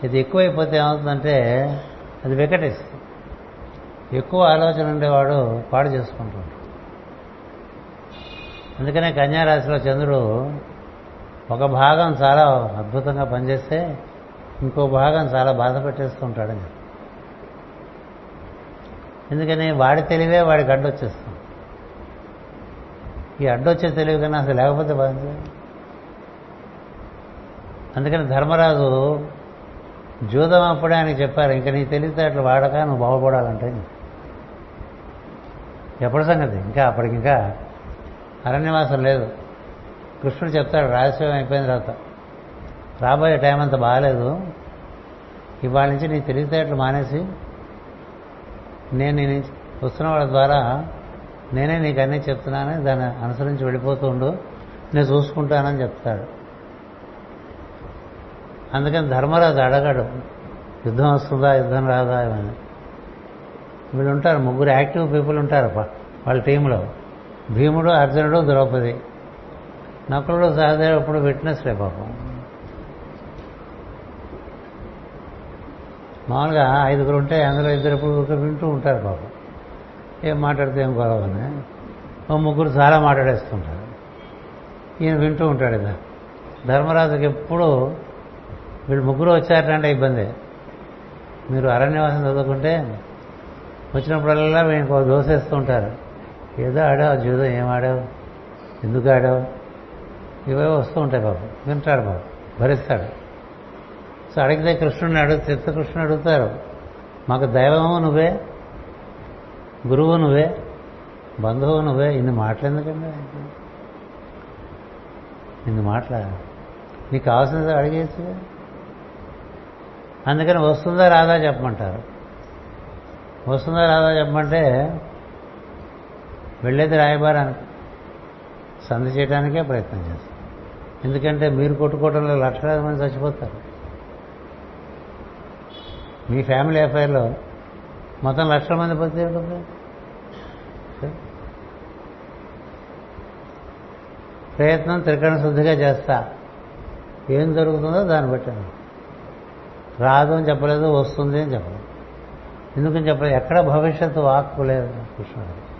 ఇది ఎక్కువైపోతే ఏమవుతుందంటే అది వికటిస్తుంది. ఎక్కువ ఆలోచన ఉండేవాడు పాడు చేసుకుంటుంటాడు. అందుకనే కన్యారాశిలో చంద్రుడు ఒక భాగం చాలా అద్భుతంగా పనిచేస్తే ఇంకో భాగం చాలా బాధ పెట్టేస్తూ ఎందుకని వాడి తెలివే వాడికి అడ్డొచ్చేస్తుంది ఈ అడ్డొచ్చే తెలివి కన్నా అసలు లేకపోతే బాగుంది. అందుకని ధర్మరాజు జూదం అప్పుడే ఆయన చెప్పారు ఇంకా నీ తెలివితేటలు వాడక నువ్వు బాగుపడాలంటే. ఎప్పటి సంగతి? ఇంకా అప్పటికి ఇంకా అరణ్యవాసం లేదు. కృష్ణుడు చెప్తాడు రహస్యం అయిపోయిన తర్వాత రాబోయే టైం అంత బాగాలేదు. ఇవాళ నుంచి నీ తెలివితేటలు మానేసి నేను నీ వస్తున్న వాళ్ళ ద్వారా నేనే నీకు అన్నీ చెప్తున్నానని దాన్ని అనుసరించి వెళ్ళిపోతూ ఉండు నేను చూసుకుంటానని చెప్తాడు. అందుకని ధర్మరాజు అడగడు యుద్ధం వస్తుందా యుద్ధం రాదా? అని. వీళ్ళు ఉంటారు ముగ్గురు యాక్టివ్ పీపుల్ ఉంటారు వాళ్ళ టీంలో. భీముడు అర్జునుడు ద్రౌపది. నకులుడు సహదేవుడు ఇప్పుడు విట్నెస్లే పాపం. మామూలుగా ఐదుగురు ఉంటే అందులో ఇద్దరు ఇప్పుడు వింటూ ఉంటారు పాపం. ఏం మాట్లాడితే ఏం గొడవని ఓ ముగ్గురు చాలా మాట్లాడేస్తుంటారు. ఈయన వింటూ ఉంటాడు ఇదా ధర్మరాజుకి ఎప్పుడు వీళ్ళు ముగ్గురు వచ్చారంటే ఇబ్బంది. మీరు అరణ్యవాసం చదువుకుంటే వచ్చినప్పుడల్లా మీకు దోసేస్తూ ఉంటారు ఏదో ఆడావు జీవితం ఏం ఆడావు ఎందుకు ఆడావు? ఇవే వస్తూ ఉంటాయి బాబు. వింటాడు బాబు. భరిస్తాడు. సో అడిగితే కృష్ణుడిని అడుగు చిత్తకృష్ణుడు అడుగుతారు. మాకు దైవము నువ్వే గురువు నువ్వే బంధువు నువ్వే ఇన్ని మాటలు ఎందుకండి ఇన్ని మాటల? నీకు కావాల్సింది అడిగేసి. అందుకని వస్తుందా రాదా చెప్పమంటారు. వస్తుందా రాదా చెప్పమంటే వెళ్ళేది రాయబారానికి సంధి చేయడానికే ప్రయత్నం చేస్తాం ఎందుకంటే మీరు కొట్టుకోవడంలో లక్షలాది మంది చచ్చిపోతారు. మీ ఫ్యామిలీ అఫైర్లో మొత్తం లక్షల మంది పోతే ప్రయత్నం త్రికరణ శుద్ధిగా చేస్తా. ఏం జరుగుతుందో దాన్ని బట్టి రాదు అని చెప్పలేదు వస్తుంది అని చెప్పలేదు. ఎందుకని చెప్పలేదు? ఎక్కడ భవిష్యత్తు వాక్కు లేదు కృష్ణుడు.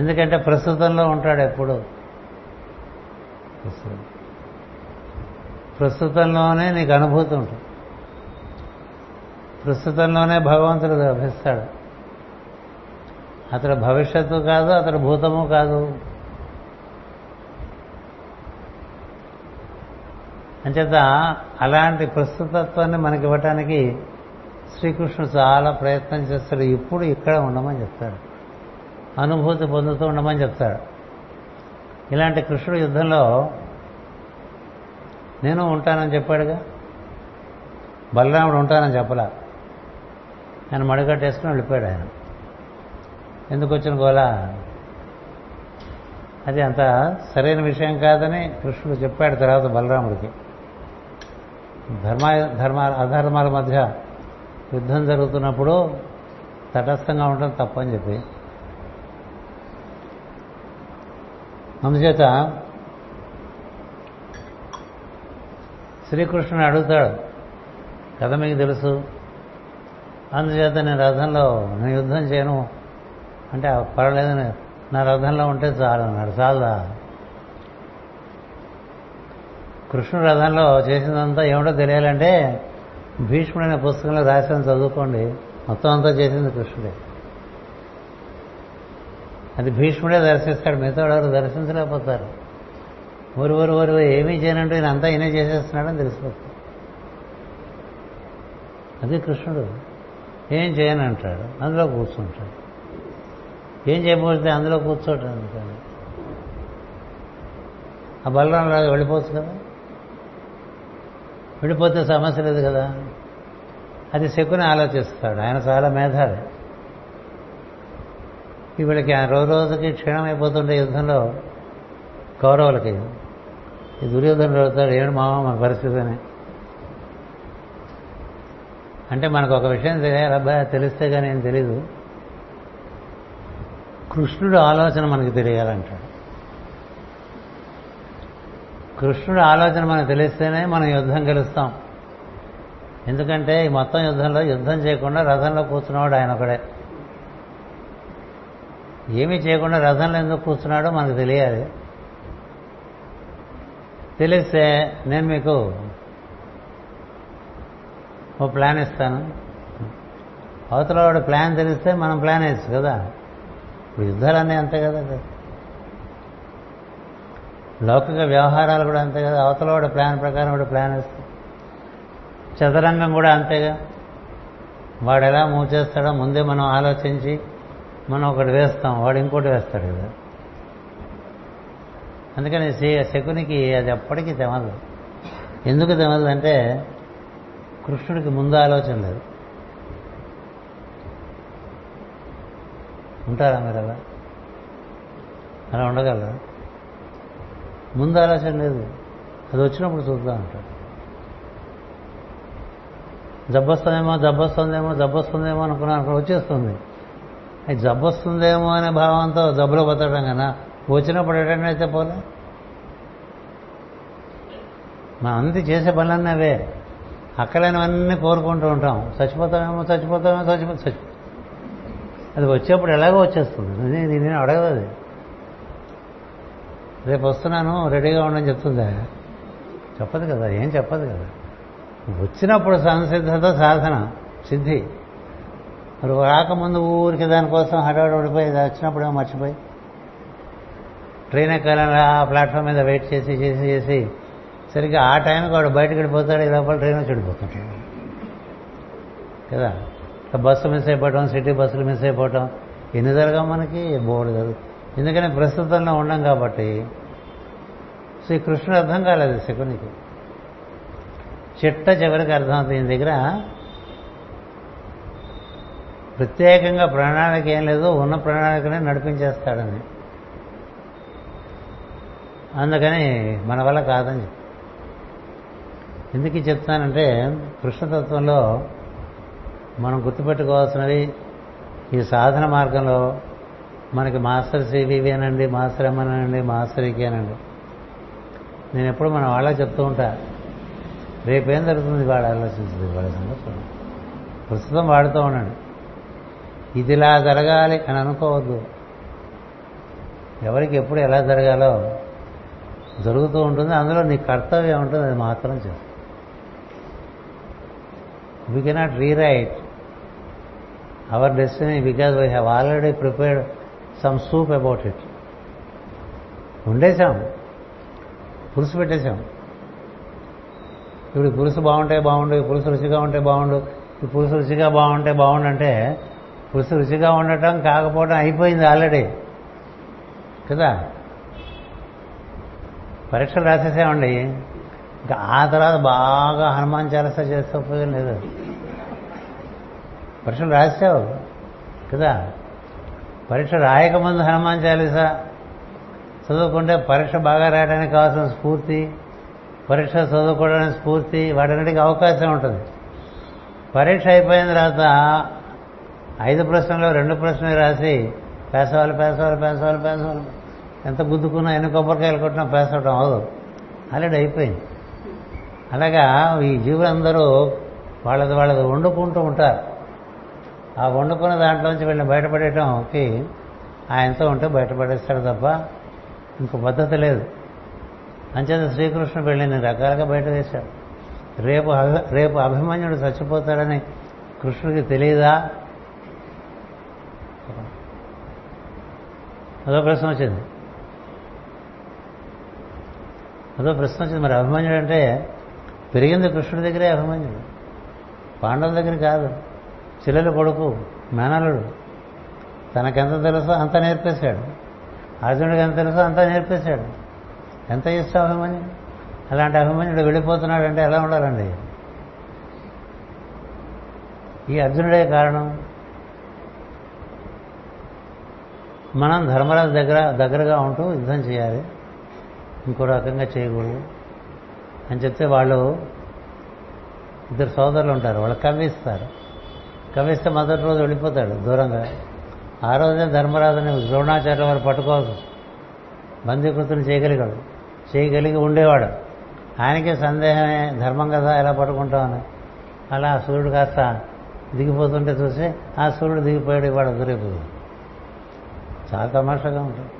ఎందుకంటే ప్రస్తుతంలో ఉంటాడు ఎప్పుడు? ప్రస్తుతంలోనే నీకు అనుభూతి ఉంటుంది. ప్రస్తుతంలోనే భగవంతుడు లభిస్తాడు అతడు భవిష్యత్తు కాదు అతడు భూతము కాదు. అంచేత అలాంటి ప్రస్తుతత్వాన్ని మనకి ఇవ్వటానికి శ్రీకృష్ణుడు చాలా ప్రయత్నం చేస్తాడు. ఇప్పుడు ఇక్కడ ఉండమని చెప్తాడు. అనుభూతి పొందుతూ ఉండమని చెప్తాడు. ఇలాంటి కృష్ణుడు యుద్ధంలో నేను ఉంటానని చెప్పాడుగా? బలరాముడు ఉంటానని చెప్పలా. ఆయన మడిగట్టేసుకుని వెళ్ళిపోయాడు ఆయన. ఎందుకు వచ్చిన గోలా అది అంత సరైన విషయం కాదని కృష్ణుడు చెప్పాడు తర్వాత బలరాముడికి. ధర్మ ధర్మ అధర్మాల మధ్య యుద్ధం జరుగుతున్నప్పుడు తటస్థంగా ఉండడం తప్పని చెప్పి. అందుచేత శ్రీకృష్ణుని అడుగుతాడు కథ మీకు తెలుసు. అందుచేత నేను రథంలో నేను యుద్ధం చేయను. అంటే పర్వాలేదు నా రథంలో ఉంటే చాలు అన్నాడు. చాలదా? కృష్ణుడు రథంలో చేసిందంతా ఏమిటో తెలియాలంటే భీష్ముడు అనే పుస్తకంలో రాశాను చదువుకోండి. మొత్తం అంతా చేసింది కృష్ణుడే. అది భీష్ముడే దర్శిస్తాడు మిగతా ఎవరు దర్శించలేకపోతారు. ఊరు ఊరు ఊరు ఏమీ చేయనంటూ ఈయన అంతా ఈయనే చేసేస్తున్నాడని తెలిసిపోతుంది. అది కృష్ణుడు ఏం చేయనంటాడు? అందులో కూర్చుంటాడు. ఏం చేయబోతే అందులో కూర్చోటం అందుకని ఆ బలరాం రాజు వెళ్ళిపోవచ్చు కదా? వెళ్ళిపోతే సమస్య లేదు కదా? అది శకుని ఆలోచిస్తాడు. ఆయన చాలా మేధావి. వీళ్ళకి ఆ రోజు రోజుకి క్షీణమైపోతుండే యుద్ధంలో కౌరవులకి. ఈ దుర్యోధనుడు అడుగుతాడు ఏమిటి మామ మన పరిస్థితి అని అంటే మనకు ఒక విషయం తెలియాలి అబ్బాయి తెలిస్తే కానీ ఏం తెలీదు. కృష్ణుడు ఆలోచన మనకి తెలియాలంటాడు. కృష్ణుడు ఆలోచన మనకు తెలిస్తేనే మనం యుద్ధం గెలుస్తాం. ఎందుకంటే ఈ మొత్తం యుద్ధంలో యుద్ధం చేయకుండా రథంలో కూర్చున్నవాడు ఆయన ఒకడే. ఏమీ చేయకుండా రథంలో ఎందుకు కూర్చున్నాడో మనకు తెలియాలి. తెలిస్తే నేను మీకు ఓ ప్లాన్ ఇస్తాను. అవతల వాడు ప్లాన్ తెలిస్తే మనం ప్లాన్ వేయచ్చు కదా. ఇప్పుడు యుద్ధాలన్నీ అంతే కదా. లౌకిక వ్యవహారాలు కూడా అంతే కదా. అవతల వాడు ప్లాన్ ప్రకారం వాడు ప్లాన్ వేస్తాం చదరంగం కూడా అంతేగా. వాడు ఎలా మూవ్ చేస్తాడో ముందే మనం ఆలోచించి మనం ఒకటి వేస్తాం వాడు ఇంకోటి వేస్తాడు కదా. అందుకని శకునికి అది ఎప్పటికీ తెమదు. ఎందుకు తెమదు అంటే కృష్ణుడికి ముందు ఆలోచన లేదు. ఉంటారా మీరు అలా? అలా ఉండగలరా? ముందు ఆలోచన లేదు. అది వచ్చినప్పుడు చూద్దాం అంటాడు. జబ్బొస్తుందేమో జబ్బొస్తుందేమో జబ్బొస్తుందేమో అనుకున్నాను అక్కడ వచ్చేస్తుంది. అది జబ్బొస్తుందేమో అనే భావంతో జబ్బులో బతకడం కన్నా వచ్చినప్పుడు ఎటండి అయితే పోలే. మనం అంది చేసే పనులన్నీ అవే. అక్కలేనివన్నీ కోరుకుంటూ ఉంటాం. చచ్చిపోతామేమో చచ్చిపోతామేమో చచ్చిపో చచ్చి అది వచ్చేప్పుడు ఎలాగో వచ్చేస్తుంది. నేను అడగదు అది. రేపు వస్తున్నాను రెడీగా ఉండని చెప్తుందా? చెప్పదు కదా ఏం చెప్పదు కదా. వచ్చినప్పుడు సంసిద్ధత సాధన సిద్ధి. మరి రాకముందు ఊరికి దానికోసం హడావుడు ఓడిపోయి వచ్చినప్పుడు ఏమో మర్చిపోయి. ట్రైన్ ఎక్కాలని ఆ ప్లాట్ఫామ్ మీద వెయిట్ చేసి చేసి చేసి సరిగ్గా ఆ టైంకి వాడు బయటకు వెళ్ళిపోతాడు ఈ లోపల ట్రైన్ చెడిపోతుంటాడు కదా? బస్సు మిస్ అయిపోవటం సిటీ బస్సులు మిస్ అయిపోవటం ఎన్ని జరగవు మనకి? బోర్డు జరుగు ఎందుకని ప్రస్తుతంలో ఉండం కాబట్టి శ్రీ కృష్ణుడు అర్థం కాలేదు శకునికి. చిట్ట చివరికి అర్థమవుతుంది. దగ్గర ప్రత్యేకంగా ప్రణాళిక ఏం లేదు ఉన్న ప్రణాళికనే నడిపించేస్తాడని. అందుకని మన వల్ల కాదని ఎందుకు చెప్తానంటే కృష్ణతత్వంలో మనం గుర్తుపెట్టుకోవాల్సినవి ఈ సాధన మార్గంలో మనకి మాస్టర్ సివివి అనండి మాస్టర్ ఎమ్ అనండి మాస్టర్ ఈకి అనండి. నేను ఎప్పుడు మన వాళ్ళ చెప్తూ ఉంటా. రేపేం జరుగుతుంది వాడు ఆలోచించింది వాళ్ళ సంగతి ప్రస్తుతం వాడుతూ ఉండండి. ఇదిలా జరగాలి అని అనుకోవద్దు. ఎవరికి ఎప్పుడు ఎలా జరగాలో జరుగుతూ ఉంటుంది అందులో నీ కర్తవ్యం ఉంటుంది అది మాత్రం చేస్తాం we cannot rewrite our destiny because we have already prepared some soup about it ఉండేశాం. పులుసు పెట్టేశాం. ఇప్పుడు పులుసు బాగుంటే బాగుండు ఈ పులుసు రుచిగా ఉంటే బాగుండు ఈ పులుసు రుచిగా బాగుంటే బాగుండు అంటే పులుసు రుచిగా ఉండటం కాకపోవడం అయిపోయింది ఆల్రెడీ. కదా? పరీక్షలు రాసేసామండి ఇంకా ఆ తర్వాత బాగా హనుమాన్ చాలస చేస్తే ఉపయోగం లేదు. పరీక్షలు రాసావు కదా? పరీక్ష రాయకముందు హనుమాన్ చాలీస చదువుకుంటే పరీక్ష బాగా రాయడానికి కావాల్సిన స్ఫూర్తి పరీక్ష చదువుకోవడానికి స్ఫూర్తి వాటన్నిటికీ అవకాశం ఉంటుంది. పరీక్ష అయిపోయిన తర్వాత ఐదు ప్రశ్నలు రెండు ప్రశ్నలు రాసి పేసవాళ్ళు పేసవాళ్ళు పేసవాళ్ళు పేసవాళ్ళు. ఎంత గుద్దుకున్నా ఎన్ని కొబ్బరికాయలు కొట్టినా పేసవటం అవదు ఆల్రెడీ అయిపోయింది. అలాగా ఈ జీవులందరూ వాళ్ళది వాళ్ళది వండుకుంటూ ఉంటారు. ఆ వండుకున్న దాంట్లోంచి వీళ్ళని బయటపడేయటంకి ఆయనతో ఉంటే బయటపడేస్తాడు తప్ప ఇంకో పద్ధతి లేదు. అంచేత శ్రీకృష్ణుడు వెళ్ళిన రకాలుగా బయట వేశాడు రేపు రేపు అభిమన్యుడు చచ్చిపోతాడని కృష్ణుడికి తెలియదా అదో ప్రశ్న వచ్చింది. అదో ప్రశ్న వచ్చింది. మరి అభిమన్యుడు అంటే పెరిగింది కృష్ణుడి దగ్గరే అభిమన్యుడు. పాండవుల దగ్గర కాదు. చిల్లల కొడుకు మేనలుడు తనకెంత తెలుసో అంత నేర్పేశాడు. అర్జునుడికి ఎంత తెలుసో అంత నేర్పేశాడు. ఎంత ఇష్టం అభిమన్యుడు? అలాంటి అభిమన్యుడు వెళ్ళిపోతున్నాడు అంటే ఎలా ఉండాలండి? ఈ అర్జునుడే కారణం? మనం ధర్మరాజు దగ్గర దగ్గరగా ఉంటూ యుద్ధం చేయాలి. ఇంకో రకంగా చేయకూడదు. అని చెప్తే వాళ్ళు ఇద్దరు సోదరులు ఉంటారు. వాళ్ళు కవ్విస్తారు. కవ్విస్తే మొదటి రోజు వెళ్ళిపోతాడు దూరంగా. ఆ రోజే ధర్మరాజుని ద్రోణాచార్య వారు పట్టుకోవచ్చు బందీకృతుని చేయగలిగాడు. చేయగలిగి ఉండేవాడు. ఆయనకే సందేహమే ధర్మం కదా ఎలా పట్టుకుంటామని. అలా సూర్యుడు కాస్త దిగిపోతుంటే చూసి ఆ సూర్యుడు దిగిపోయాడు ఇవాడు దొరికిపోతుంది చాలా తమాషాగా ఉంటుంది.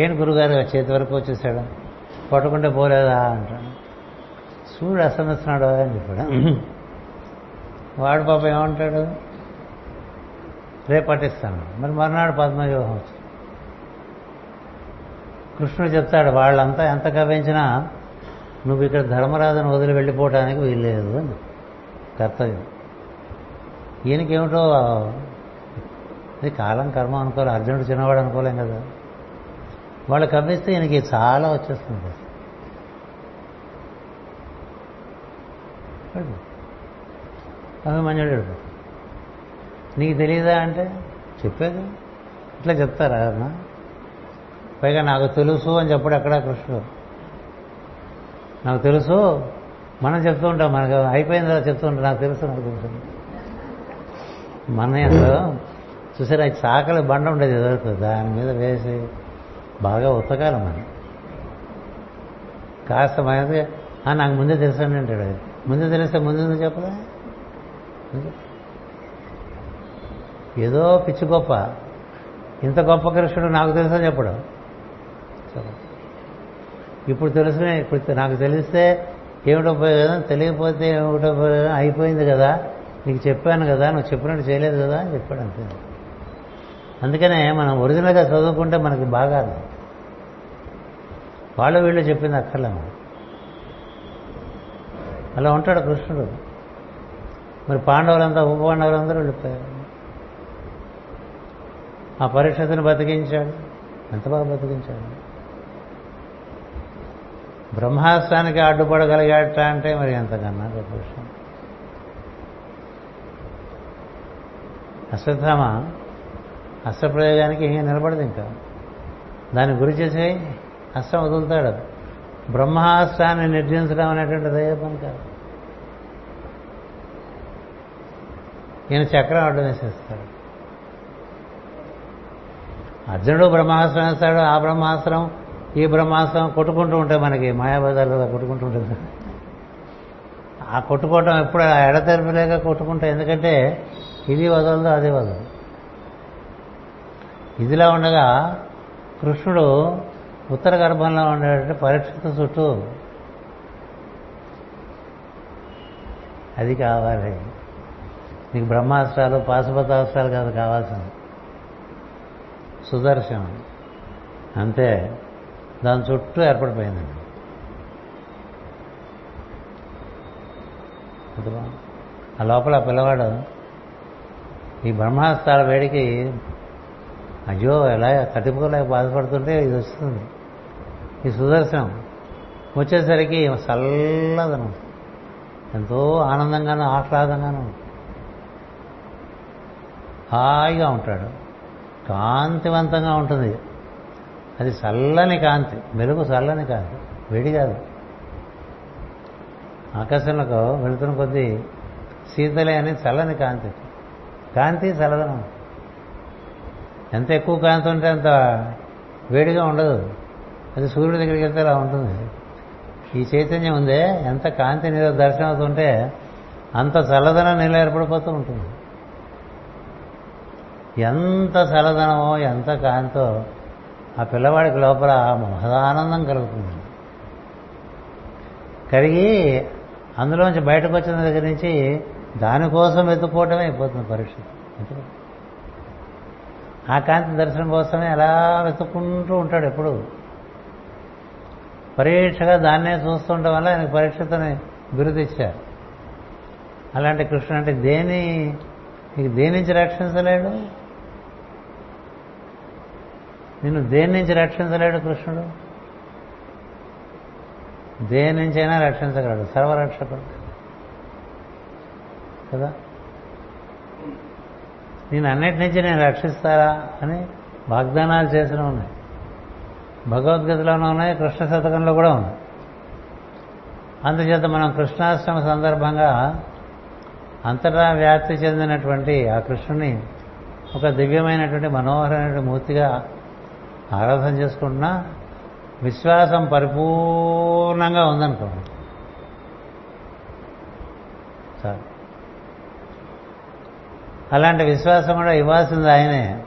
ఏంటి గురుగారు చేతి వరకు వచ్చేసాడు? పట్టుకుంటే పోలేదా అంటాడు. సూర్యుడు అస్తమిస్తున్నాడు అని చెప్పాడు? వాడు పాప ఏమంటాడు? రేపు పట్టిస్తాను మరి మర్నాడు పద్మవ్యూహం వచ్చింది కృష్ణుడు చెప్తాడు వాళ్ళంతా ఎంత కవించినా నువ్వు ఇక్కడ ధర్మరాజును వదిలి వెళ్ళిపోవటానికి వీల్లేదు అని. కర్తవ్యం. ఈయనకేమిటో ఇది కాలం కర్మ అనుకోలే అర్జునుడు చిన్నవాడు అనుకోలేం కదా. వాళ్ళు కవ్విస్తే ఈయనకి చాలా వచ్చేస్తుంది. అవి వెళ్ళిపో నీకు తెలియదా అంటే? చెప్పేది. ఇట్లా చెప్తారా అన్న పైగా నాకు తెలుసు అని చెప్పడు అక్కడ కృష్ణుడు. నాకు తెలుసు మనం చెప్తూ ఉంటాం. మనకు అయిపోయింది చెప్తూ ఉంటాం. నాకు తెలుసు నాకు తెలుసు. మన చూసారా చాకలి బండ ఉండేది ఎదురుకు దాని మీద వేసి బాగా ఉతకాలి మనం కాస్త మనది నాకు ముందే తెలుసండి అంటాడు ముందే తెలిస్తే ముందు చెప్పదా ఏదో పిచ్చి గొప్ప. ఇంత గొప్ప కృష్ణుడు నాకు తెలుసని చెప్పడు. ఇప్పుడు తెలుసునే ఇప్పుడు నాకు తెలిస్తే ఏమిటో పోయేదా తెలియకపోతే ఏమిటో అయిపోయింది కదా. నీకు చెప్పాను కదా నువ్వు చెప్పినట్టు చేయలేదు కదా అని చెప్పాడు అంతే. అందుకనే మనం ఒరిజినల్గా చదువుకుంటే మనకి బాగా వాళ్ళు వీళ్ళు చెప్పింది అక్కర్లే అలా ఉంటాడు కృష్ణుడు. మరి పాండవులంతా ఉపపాండవులందరూ వెళ్ళిపోయారు. ఆ పరీక్షతను బతికించాడు. ఎంత బాగా బతికించాడు. బ్రహ్మాస్త్రానికి అడ్డుపడగలిగాట అంటే మరి ఎంతకన్నా గొప్ప విషయం. అశ్వత్థామ అస్త్రప్రయోగానికి ఏం నిలబడదు ఇంకా. దాన్ని గురి చేసే అస్త్రం వదులుతాడు బ్రహ్మాస్త్రాన్ని నిర్జించడం అనేటువంటి అయ్యే పని కాదు. ఈయన చక్రం అడ్డం వేసేస్తాడు. అర్జునుడు బ్రహ్మాస్త్రం వేస్తాడు ఆ బ్రహ్మాస్త్రం ఈ బ్రహ్మాస్త్రం కొట్టుకుంటూ ఉంటాయి మనకి మాయాబజార్లో కొట్టుకుంటూ ఉంటుంది ఆ కొట్టుకోవటం ఎప్పుడు ఎడతెరపలేక కొట్టుకుంటాయి ఎందుకంటే ఇది వదలదు అది వదలదు. ఇదిలా ఉండగా కృష్ణుడు ఉత్తర గర్భంలో ఉండేటట్టు పరీక్షిత చుట్టూ అది కావాలి. నీకు బ్రహ్మాస్త్రాలు పాశుపతాస్త్రాలు కాదు కావాల్సింది సుదర్శనం. అంతే. దాని చుట్టూ ఏర్పడిపోయిందండి. ఆ లోపల ఆ పిల్లవాడు ఈ బ్రహ్మాస్త్రాల వేడికి అయ్యో ఎలా తట్టుకోలేక బాధపడుతుంటే ఇది వస్తుంది. ఈ సుదర్శనం వచ్చేసరికి చల్లదనం. ఎంతో ఆనందంగానూ ఆహ్లాదంగానూ హాయిగా ఉంటాడు. కాంతివంతంగా ఉంటుంది. అది చల్లని కాంతి. మెరుగు చల్లని కాంతి. వేడి కాదు. ఆకాశంలో వెళుతున్న కొద్దీ శీతలే అని చల్లని కాంతి. కాంతి చల్లదనం. ఎంత ఎక్కువ కాంతి ఉంటే అంత వేడిగా ఉండదు. అది సూర్యుడి దగ్గరికి వెళ్తే అలా ఉంటుంది. ఈ చైతన్యం ఉందే ఎంత కాంతి నీరు దర్శనం అవుతుంటే అంత చల్లదనం నీళ్ళు ఏర్పడిపోతూ ఉంటుంది. ఎంత చల్లదనమో ఎంత కాంతో ఆ పిల్లవాడికి లోపల మహదానందం కలుగుతుంది. కలిగి అందులోంచి బయటకు వచ్చిన దగ్గర నుంచి దానికోసం వెతుక్కోవటమే అయిపోతుంది పరీక్ష ఆ కాంతి దర్శనం కోసమే అలా వెతుక్కుంటూ ఉంటాడు ఎప్పుడు. పరీక్షగా దాన్నే చూస్తుండడం వల్ల ఆయనకు పరీక్షతోనే బిరుదు ఇచ్చారు అలాంటి కృష్ణుడు అంటే దేని నీకు దేని నుంచి రక్షించలేడు? నిన్ను దేని నుంచి రక్షించలేడు కృష్ణుడు? దేని నుంచైనా రక్షించగలడు సర్వరక్షకుడు. కదా? నేను అన్నిటి నుంచి నేను రక్షిస్తారా అని వాగ్దానాలు చేసిన ఉన్నాయి. భగవద్గీతలోనూ ఉన్నాయి కృష్ణ శతకంలో కూడా ఉన్నాయి అందుచేత మనం కృష్ణాష్టమి సందర్భంగా అంతటా వ్యాప్తి చెందినటువంటి ఆ కృష్ణుని ఒక దివ్యమైనటువంటి మనోహరమైన మూర్తిగా ఆరాధన చేసుకుంటున్నా విశ్వాసం పరిపూర్ణంగా ఉందనుకోండి. చాలు. అలాంటి విశ్వాసం కూడా ఇవ్వాల్సింది ఆయనే.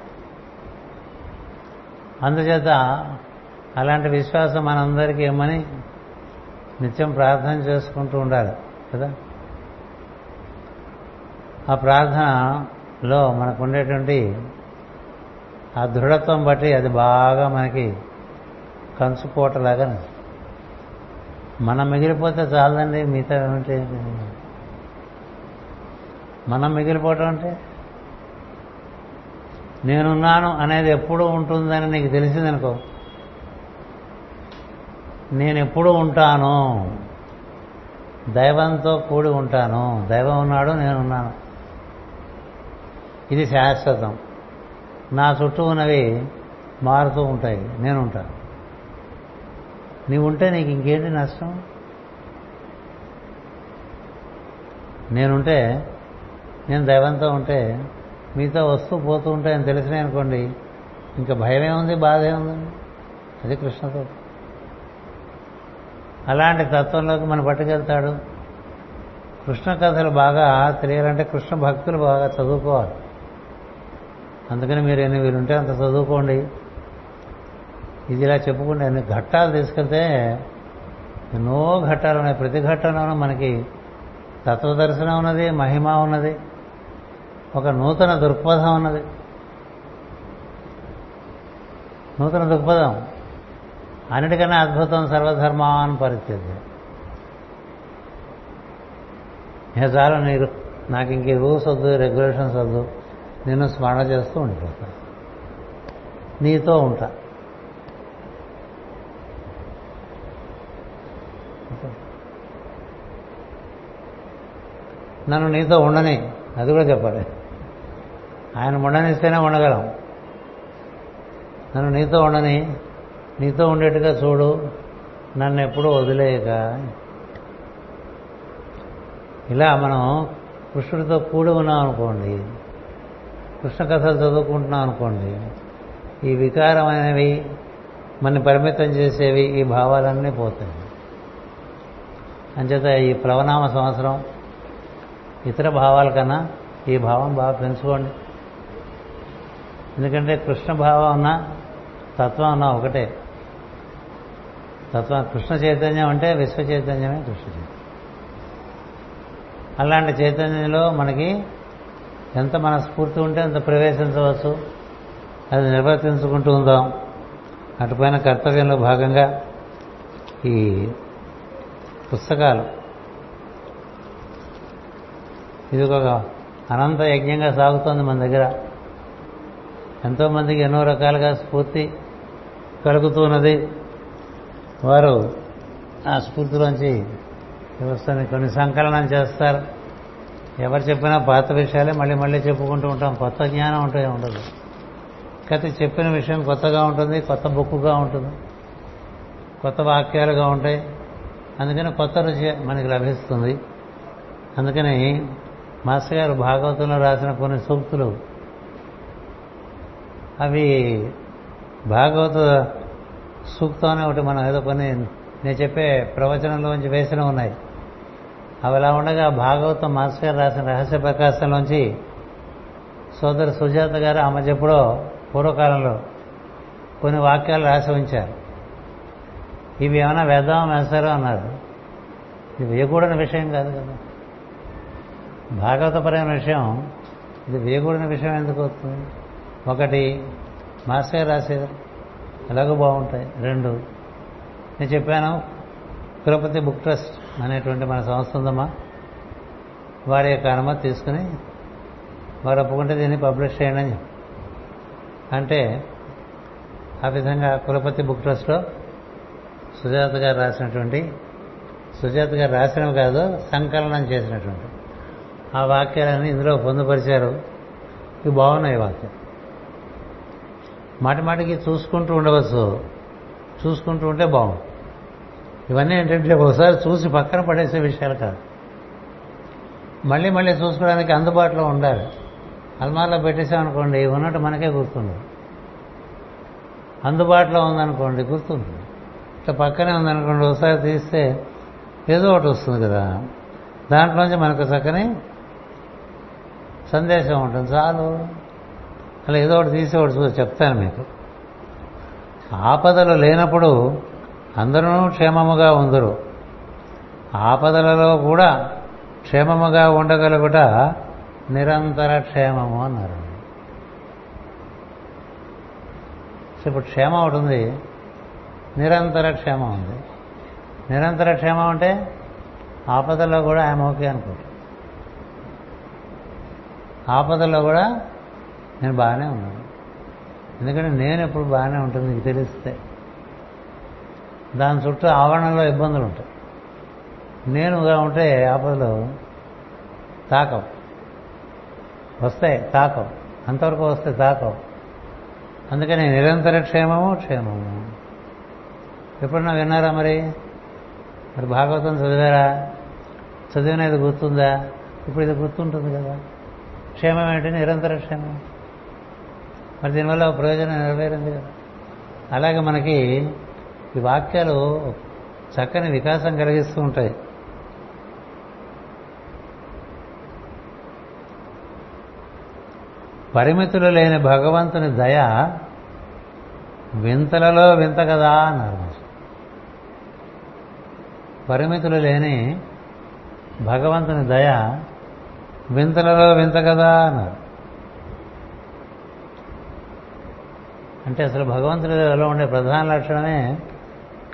అందుచేత అలాంటి విశ్వాసం మనందరికీ ఇమ్మని నిత్యం ప్రార్థన చేసుకుంటూ ఉండాలి కదా? ఆ ప్రార్థనలో మనకు ఉండేటువంటి ఆ దృఢత్వం బట్టి అది బాగా మనకి కంచుకోటలాగా మనం మిగిలిపోతే చాలదండి మిగతా ఏమిటి మనం మిగిలిపోవటం అంటే? నేనున్నాను అనేది ఎప్పుడు ఉంటుందని నీకు తెలిసిందనుకో. నేను ఎప్పుడు ఉంటాను దైవంతో కూడి ఉంటాను. దైవం ఉన్నాడు నేనున్నాను. ఇది శాశ్వతం. నా చుట్టూ ఉన్నవి మారుతూ ఉంటాయి. నేను ఉంటాను నీవు ఉంటే నీకు ఇంకేంటి నష్టం? నేనుంటే నేను దైవంతో ఉంటే మీతో వస్తూ పోతూ ఉంటాయని తెలిసినాయి అనుకోండి ఇంకా భయమే ఉంది బాధ ఏముందండి అది కృష్ణతో. అలాంటి తత్వంలోకి మనం పట్టుకెళ్తాడు. కృష్ణ కథలు బాగా తెలియాలంటే కృష్ణ భక్తులు బాగా చదువుకోవాలి. అందుకని మీరు ఎన్ని వీరుంటే అంత చదువుకోండి. ఇది ఇలా చెప్పుకుంటే అన్ని ఘట్టాలు తీసుకెళ్తే ఎన్నో ఘట్టాలు ఉన్నాయి. ప్రతి ఘట్టంలోనూ మనకి తత్వదర్శనం ఉన్నది మహిమ ఉన్నది. ఒక నూతన దృక్పథం ఉన్నది నూతన దృక్పథం. అన్నిటికన్నా అద్భుతం సర్వధర్మాన్ పరిస్థితి నేను చాలు నీరు. నాకు ఇంక రూల్స్ వద్దు రెగ్యులేషన్స్ వద్దు. నేను స్మరణ చేస్తూ ఉండిపోతా. నీతో ఉంటా. నన్ను నీతో ఉండని అది కూడా చెప్పాలి. ఆయన ఉండనిస్తేనే ఉండగలం నన్ను నీతో ఉండని నీతో ఉండేట్టుగా చూడు నన్ను ఎప్పుడూ వదిలేయక. ఇలా మనం కృష్ణుడితో కూడి ఉన్నాం అనుకోండి కృష్ణ కథలు చదువుకుంటున్నాం అనుకోండి ఈ వికారమైనవి మన పరిమితం చేసేవి ఈ భావాలన్నీ పోతాయి. అంచేత ఈ ప్లవనామ సంవత్సరం ఇతర భావాల కన్నా ఈ భావం బాగా పెంచుకోండి. ఎందుకంటే కృష్ణ భావం ఉన్న తత్వం ఉన్న ఒకటే. తత్వం కృష్ణ చైతన్యం అంటే విశ్వ చైతన్యమే కృష్ణ చైతన్యం. అలాంటి చైతన్యంలో మనకి ఎంత మన స్ఫూర్తి ఉంటే అంత ప్రవేశించవచ్చు. అది నిర్వర్తించుకుంటూ ఉందాం. అటుపైన కర్తవ్యంలో భాగంగా ఈ పుస్తకాలు. ఇది ఒక అనంత యజ్ఞంగా సాగుతోంది మన దగ్గర. ఎంతోమందికి ఎన్నో రకాలుగా స్ఫూర్తి కలుగుతున్నది. వారు ఆ స్ఫూర్తిలోంచి వ్యవస్థని కొన్ని సంకలనం చేస్తారు. ఎవరు చెప్పినా పాత విషయాలే మళ్ళీ మళ్ళీ చెప్పుకుంటూ ఉంటాం. కొత్త జ్ఞానం ఉంటే ఉండదు. కాకపోతే చెప్పిన విషయం కొత్తగా ఉంటుంది కొత్త బుక్కుగా ఉంటుంది కొత్త వాక్యాలుగా ఉంటాయి. అందుకని కొత్త రుచి మనకి లభిస్తుంది. అందుకని మాస్టర్ గారు భాగవతంలో రాసిన కొన్ని సూక్తులు అవి భాగవత సూక్తం అనే ఒకటి మనం ఏదో కొన్ని నేను చెప్పే ప్రవచనంలోంచి వేసిన ఉన్నాయి. అవి అలా ఉండగా భాగవతం మాస్టర్ గారు రాసిన రహస్య ప్రకాశంలోంచి సోదరు సుజాత గారు ఆమె చెప్పుడో పూర్వకాలంలో కొన్ని వాక్యాలు రాసి ఉంచారు. ఇవి ఏమైనా వేద్దాం వేస్తారో అన్నారు. ఇది వేయకూడని విషయం కాదు కదా. భాగవతపరమైన విషయం. ఇది వేయకూడని విషయం ఎందుకు అవుతుంది? ఒకటి మాస్టర్ రాసేది. ఎలాగో బాగుంటాయి. రెండు నేను చెప్పాను తిరుపతి బుక్ ట్రస్ట్ అనేటువంటి మన సంస్థ ఉందమ్మా. వారి యొక్క అనుమతి తీసుకుని వారు ఒప్పుకుంటే దీన్ని పబ్లిష్ చేయండి అని అంటే ఆ విధంగా కులపతి బుక్ ట్రస్ట్లో సుజాత గారు రాసినటువంటి సుజాత గారు రాసినవి కాదు సంకలనం చేసినటువంటి ఆ వాక్యాలన్నీ ఇందులో పొందుపరిచారు. ఇవి బాగున్నాయి వాక్యం మాటి మాటికి చూసుకుంటూ ఉండవచ్చు. చూసుకుంటూ ఉంటే బాగుంది ఇవన్నీ ఏంటంటే ఒకసారి చూసి పక్కన పడేసే విషయాలు కాదు. మళ్ళీ మళ్ళీ చూసుకోవడానికి అందుబాటులో ఉండాలి. అల్మార్లో పెట్టేసామనుకోండి ఉన్నట్టు మనకే గుర్తుండదు. అందుబాటులో ఉందనుకోండి గుర్తుంది ఇట్లా పక్కనే ఉందనుకోండి ఒకసారి తీస్తే ఏదో ఒకటి వస్తుంది కదా. దాంట్లోంచి మనకు చక్కని సందేశం ఉంటుంది. చాలు. అలా ఏదో ఒకటి తీసి ఒకటి చూసి చెప్తాను మీకు. ఆపదలు లేనప్పుడు అందరూ క్షేమముగా ఉందరు. ఆపదలలో కూడా క్షేమముగా ఉండగలుగుట నిరంతర క్షేమము అన్నారు. ఇప్పుడు క్షేమం ఒకటి ఉంది. నిరంతర క్షేమం ఉంది. నిరంతర క్షేమం అంటే ఆపదల్లో కూడా ఆయన ఓకే అనుకుంటా. ఆపదల్లో కూడా నేను బాగానే ఉన్నాను. ఎందుకంటే నేను ఎప్పుడు బాగానే ఉంటుంది నీకు తెలిస్తే. దాని చుట్టూ ఆవరణలో ఇబ్బందులు ఉంటాయి. నేనుగా ఉంటే ఆపదలు తాకవు. వస్తాయి తాకవు. అంతవరకు వస్తే తాకవు. అందుకని నిరంతర క్షేమము క్షేమము. ఎప్పుడన్నా విన్నారా మరి? మరి భాగవతం చదివారా? చదివినది గుర్తుందా? ఇప్పుడు ఇది గుర్తుంటుంది కదా. క్షేమం ఏంటి? నిరంతర క్షేమం. మరి దీనివల్ల ప్రయోజనం నెరవేరింది కదా. అలాగే మనకి ఈ వాక్యాలు చక్కని వికాసం కలిగిస్తూ ఉంటాయి. పరిమితులు లేని భగవంతుని దయ వింతలలో వింత కదా అన్నారు పరిమితులు లేని భగవంతుని దయ వింతలలో వింత కదా అన్నారు. అంటే అసలు భగవంతుడిలో ఉండే ప్రధాన లక్షణమే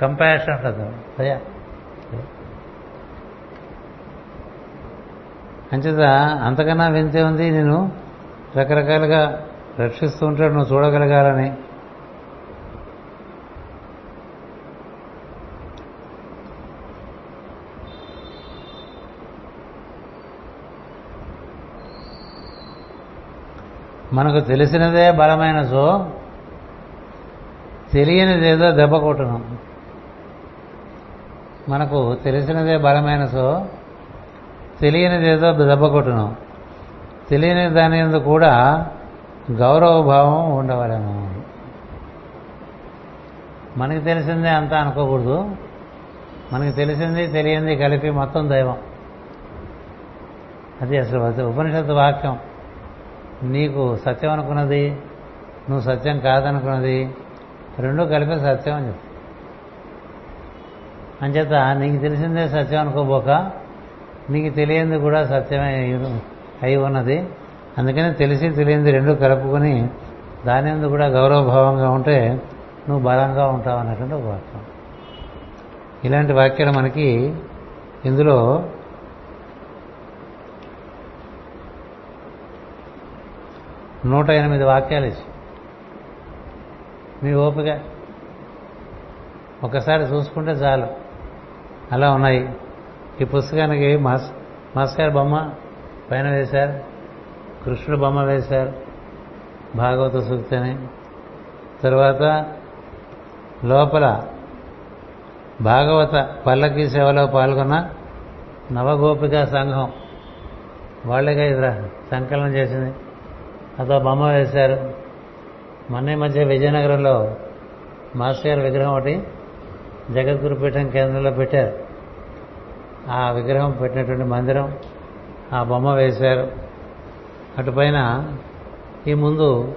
కంపాషన్ కదా. దయ అంచేత అంతకన్నా వింతే ఉంది నేను రకరకాలుగా రక్షిస్తూ ఉంటాడు నువ్వు చూడగలగాలని. మనకు తెలిసినదే బలమైన సో తెలియనిదేదో దెబ్బ కొట్టడం. మనకు తెలిసినదే బలమైన సో తెలియనిదేదో దెబ్బ కొట్టడం. తెలియని దాని కూడా కూడా గౌరవభావం ఉండవలను. మనకి తెలిసిందే అంతా అనుకోకూడదు. మనకి తెలిసింది తెలియంది కలిపి మొత్తం దైవం. అది అసలు ఉపనిషత్తు వాక్యం. నీకు సత్యం అనుకున్నది నువ్వు సత్యం కాదనుకున్నది రెండు కలిపి సత్యం అని చెప్పి. అంచేత నీకు తెలిసిందే సత్యం అనుకోబోక నీకు తెలియంది కూడా సత్యమే అయి ఉన్నది. అందుకని తెలిసి తెలియంది రెండు కలుపుకొని దాని ఎందు కూడా గౌరవభావంగా ఉంటే నువ్వు బలంగా ఉంటావు అన్నటువంటి ఒక వాక్యం. ఇలాంటి వాక్యాలు మనకి ఇందులో నూట ఎనిమిది వాక్యాలు ఇచ్చి మీ ఓపిక. ఒకసారి చూసుకుంటే చాలు. అలా ఉన్నాయి. ఈ పుస్తకానికి మాస్ మాస్టర్ బొమ్మ పైన వేశారు. కృష్ణుడు బొమ్మ వేశారు. భాగవత సూక్తిని. తర్వాత లోపల భాగవత పల్లకి సేవలో పాల్గొన్న నవగోపిక సంఘం. వాళ్ళగా ఇది సంకలనం చేసింది. అదో బొమ్మ వేశారు. మొన్న మధ్య విజయనగరంలో మాస్టర్ గారి విగ్రహం ఒకటి జగద్గురు పీఠం కేంద్రంలో పెట్టారు. ఆ విగ్రహం పెట్టినటువంటి మందిరం ఆ బొమ్మ వేశారు. అటుపైన ఈ ముందు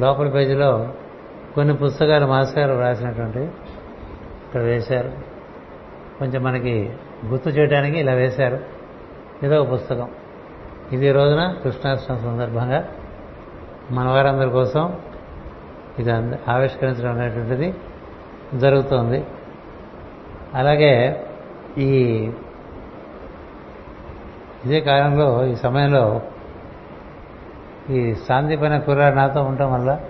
లోపల పేజీలో కొన్ని పుస్తకాలు మాస్టర్ రాసినటువంటి ఇక్కడ వేశారు. కొంచెం మనకి గుర్తు చేయడానికి ఇలా వేశారు. ఇదో ఒక పుస్తకం. ఇది రోజున కృష్ణాష్టమి సందర్భంగా మన వారందరి కోసం ఇది అంద- ఆవిష్కరించడం అనేటువంటిది జరుగుతోంది. అలాగే ఈ ఇదే కాలంలో ఈ సమయంలో ఈ సాందీపన కుర్రాడు నాతో ఉండటం వల్ల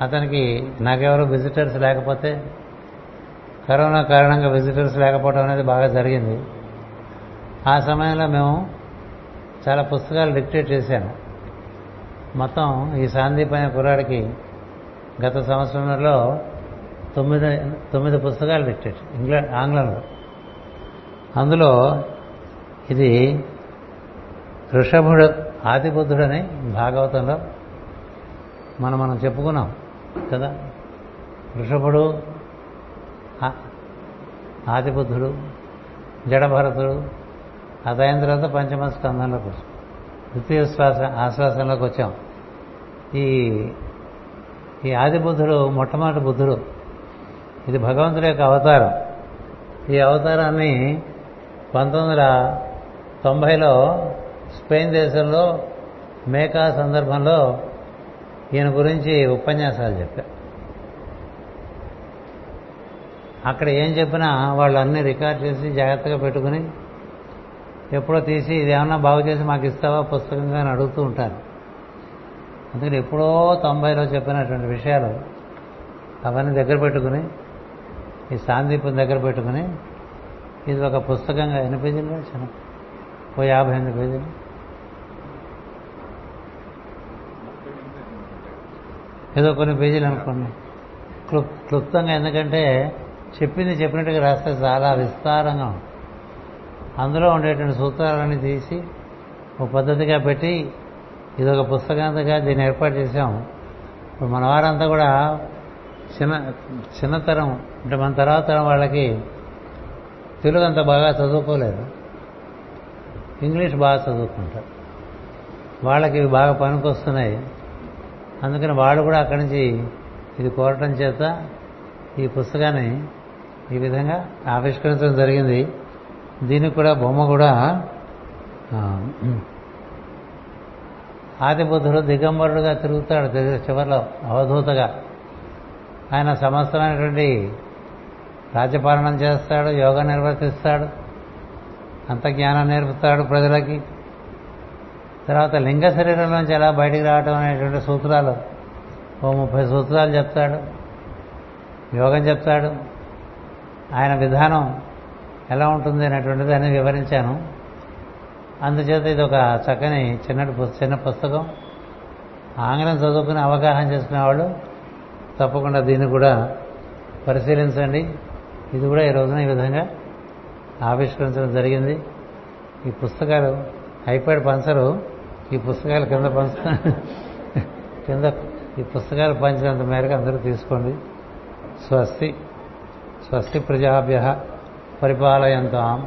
అతనికి నాకెవరో విజిటర్స్ లేకపోతే కరోనా కారణంగా విజిటర్స్ లేకపోవడం అనేది బాగా జరిగింది. ఆ సమయంలో మేము చాలా పుస్తకాలు డిక్టేట్ చేశాను. మొత్తం ఈ సాందీపైన కుర్రాడికి గత సంవత్సరంలో తొమ్మిది తొమ్మిది పుస్తకాలు పెట్టాడు ఇంగ్లాండ్ ఆంగ్లంలో. అందులో ఇది ఋషభుడు ఆదిబుద్ధుడని భాగవతంలో మనం మనం చెప్పుకున్నాం కదా? ఋషభుడు ఆదిబుద్ధుడు జడభరతుడు అదైన తర్వాత పంచమ స్కంధంలోకి వచ్చాం. ద్వితీయ శ్వాస ఆశ్వాసంలోకి వచ్చాం. ఈ ఈ ఆదిబుద్ధుడు మొట్టమొదటి బుద్ధుడు. ఇది భగవంతుడి యొక్క అవతారం. ఈ అవతారాన్ని పంతొమ్మిది వందల తొంభైలో స్పెయిన్ దేశంలో మేకా సందర్భంలో ఈయన గురించి ఉపన్యాసాలు చెప్పా అక్కడ ఏం చెప్పినా వాళ్ళు అన్ని రికార్డ్ చేసి జాగ్రత్తగా పెట్టుకుని ఎప్పుడో తీసి ఇది ఏమన్నా బాగు చేసి మాకు ఇస్తావా? పుస్తకంగా అని అడుగుతూ ఉంటారు. అందుకని ఎప్పుడో తొంభైలో చెప్పినటువంటి విషయాలు అవన్నీ దగ్గర పెట్టుకుని ఈ సాందీపం దగ్గర పెట్టుకుని ఇది ఒక పుస్తకంగా ఎన్ని పేజీలు రాశాను? ఓ యాభై ఎనిమిది పేజీలు. ఏదో కొన్ని పేజీలు అనుకోండి. క్లుప్ క్లుప్తంగా ఎందుకంటే చెప్పింది చెప్పినట్టుగా రాస్తే చాలా విస్తారంగా అందులో ఉండేటువంటి సూత్రాలన్నీ తీసి ఒక పద్ధతిగా పెట్టి ఇది ఒక పుస్తకంగా దీన్ని ఏర్పాటు చేశాం. ఇప్పుడు మన వారంతా కూడా చిన్న చిన్నతరం అంటే మన తర్వాత తరం వాళ్ళకి తెలుగు అంత బాగా చదువుకోలేదు. ఇంగ్లీష్ బాగా చదువుకుంటారు. వాళ్ళకి ఇవి బాగా పనికొస్తున్నాయి. అందుకని వాళ్ళు కూడా అక్కడి నుంచి ఇది కోరటం చేత ఈ పుస్తకాన్ని ఈ విధంగా ఆవిష్కరించడం జరిగింది. దీనికి కూడా బొమ్మ కూడా ఆదిబుద్ధుడు దిగంబరుడుగా తిరుగుతాడు చివరిలో అవధూతగా. ఆయన సమస్తమైనటువంటి రాజ్యపాలనం చేస్తాడు యోగా నిర్వర్తిస్తాడు అంత జ్ఞానం నేర్పుతాడు ప్రజలకి. తర్వాత లింగ శరీరం నుంచి ఎలా బయటికి రావటం అనేటువంటి సూత్రాలు ఓ ముప్పై సూత్రాలు చెప్తాడు యోగం చెప్తాడు. ఆయన విధానం ఎలా ఉంటుంది అనేటువంటిది అని వివరించాను. అందుచేత ఇది ఒక చక్కని చిన్నటి చిన్న పుస్తకం. ఆంగ్లం చదువుకుని అవగాహన చేసుకునేవాళ్ళు తప్పకుండా దీన్ని కూడా పరిశీలించండి. ఇది కూడా ఈ రోజున ఈ విధంగా ఆవిష్కరించడం జరిగింది. ఈ పుస్తకాలు ఐప్యాడ్ పంచరు ఈ పుస్తకాలు కింద పంచ కింద ఈ పుస్తకాలు పంచినంత మేరకు అందరూ తీసుకోండి. స్వస్తి స్వస్తి ప్రజాభ్య పరిపాలయంతాం.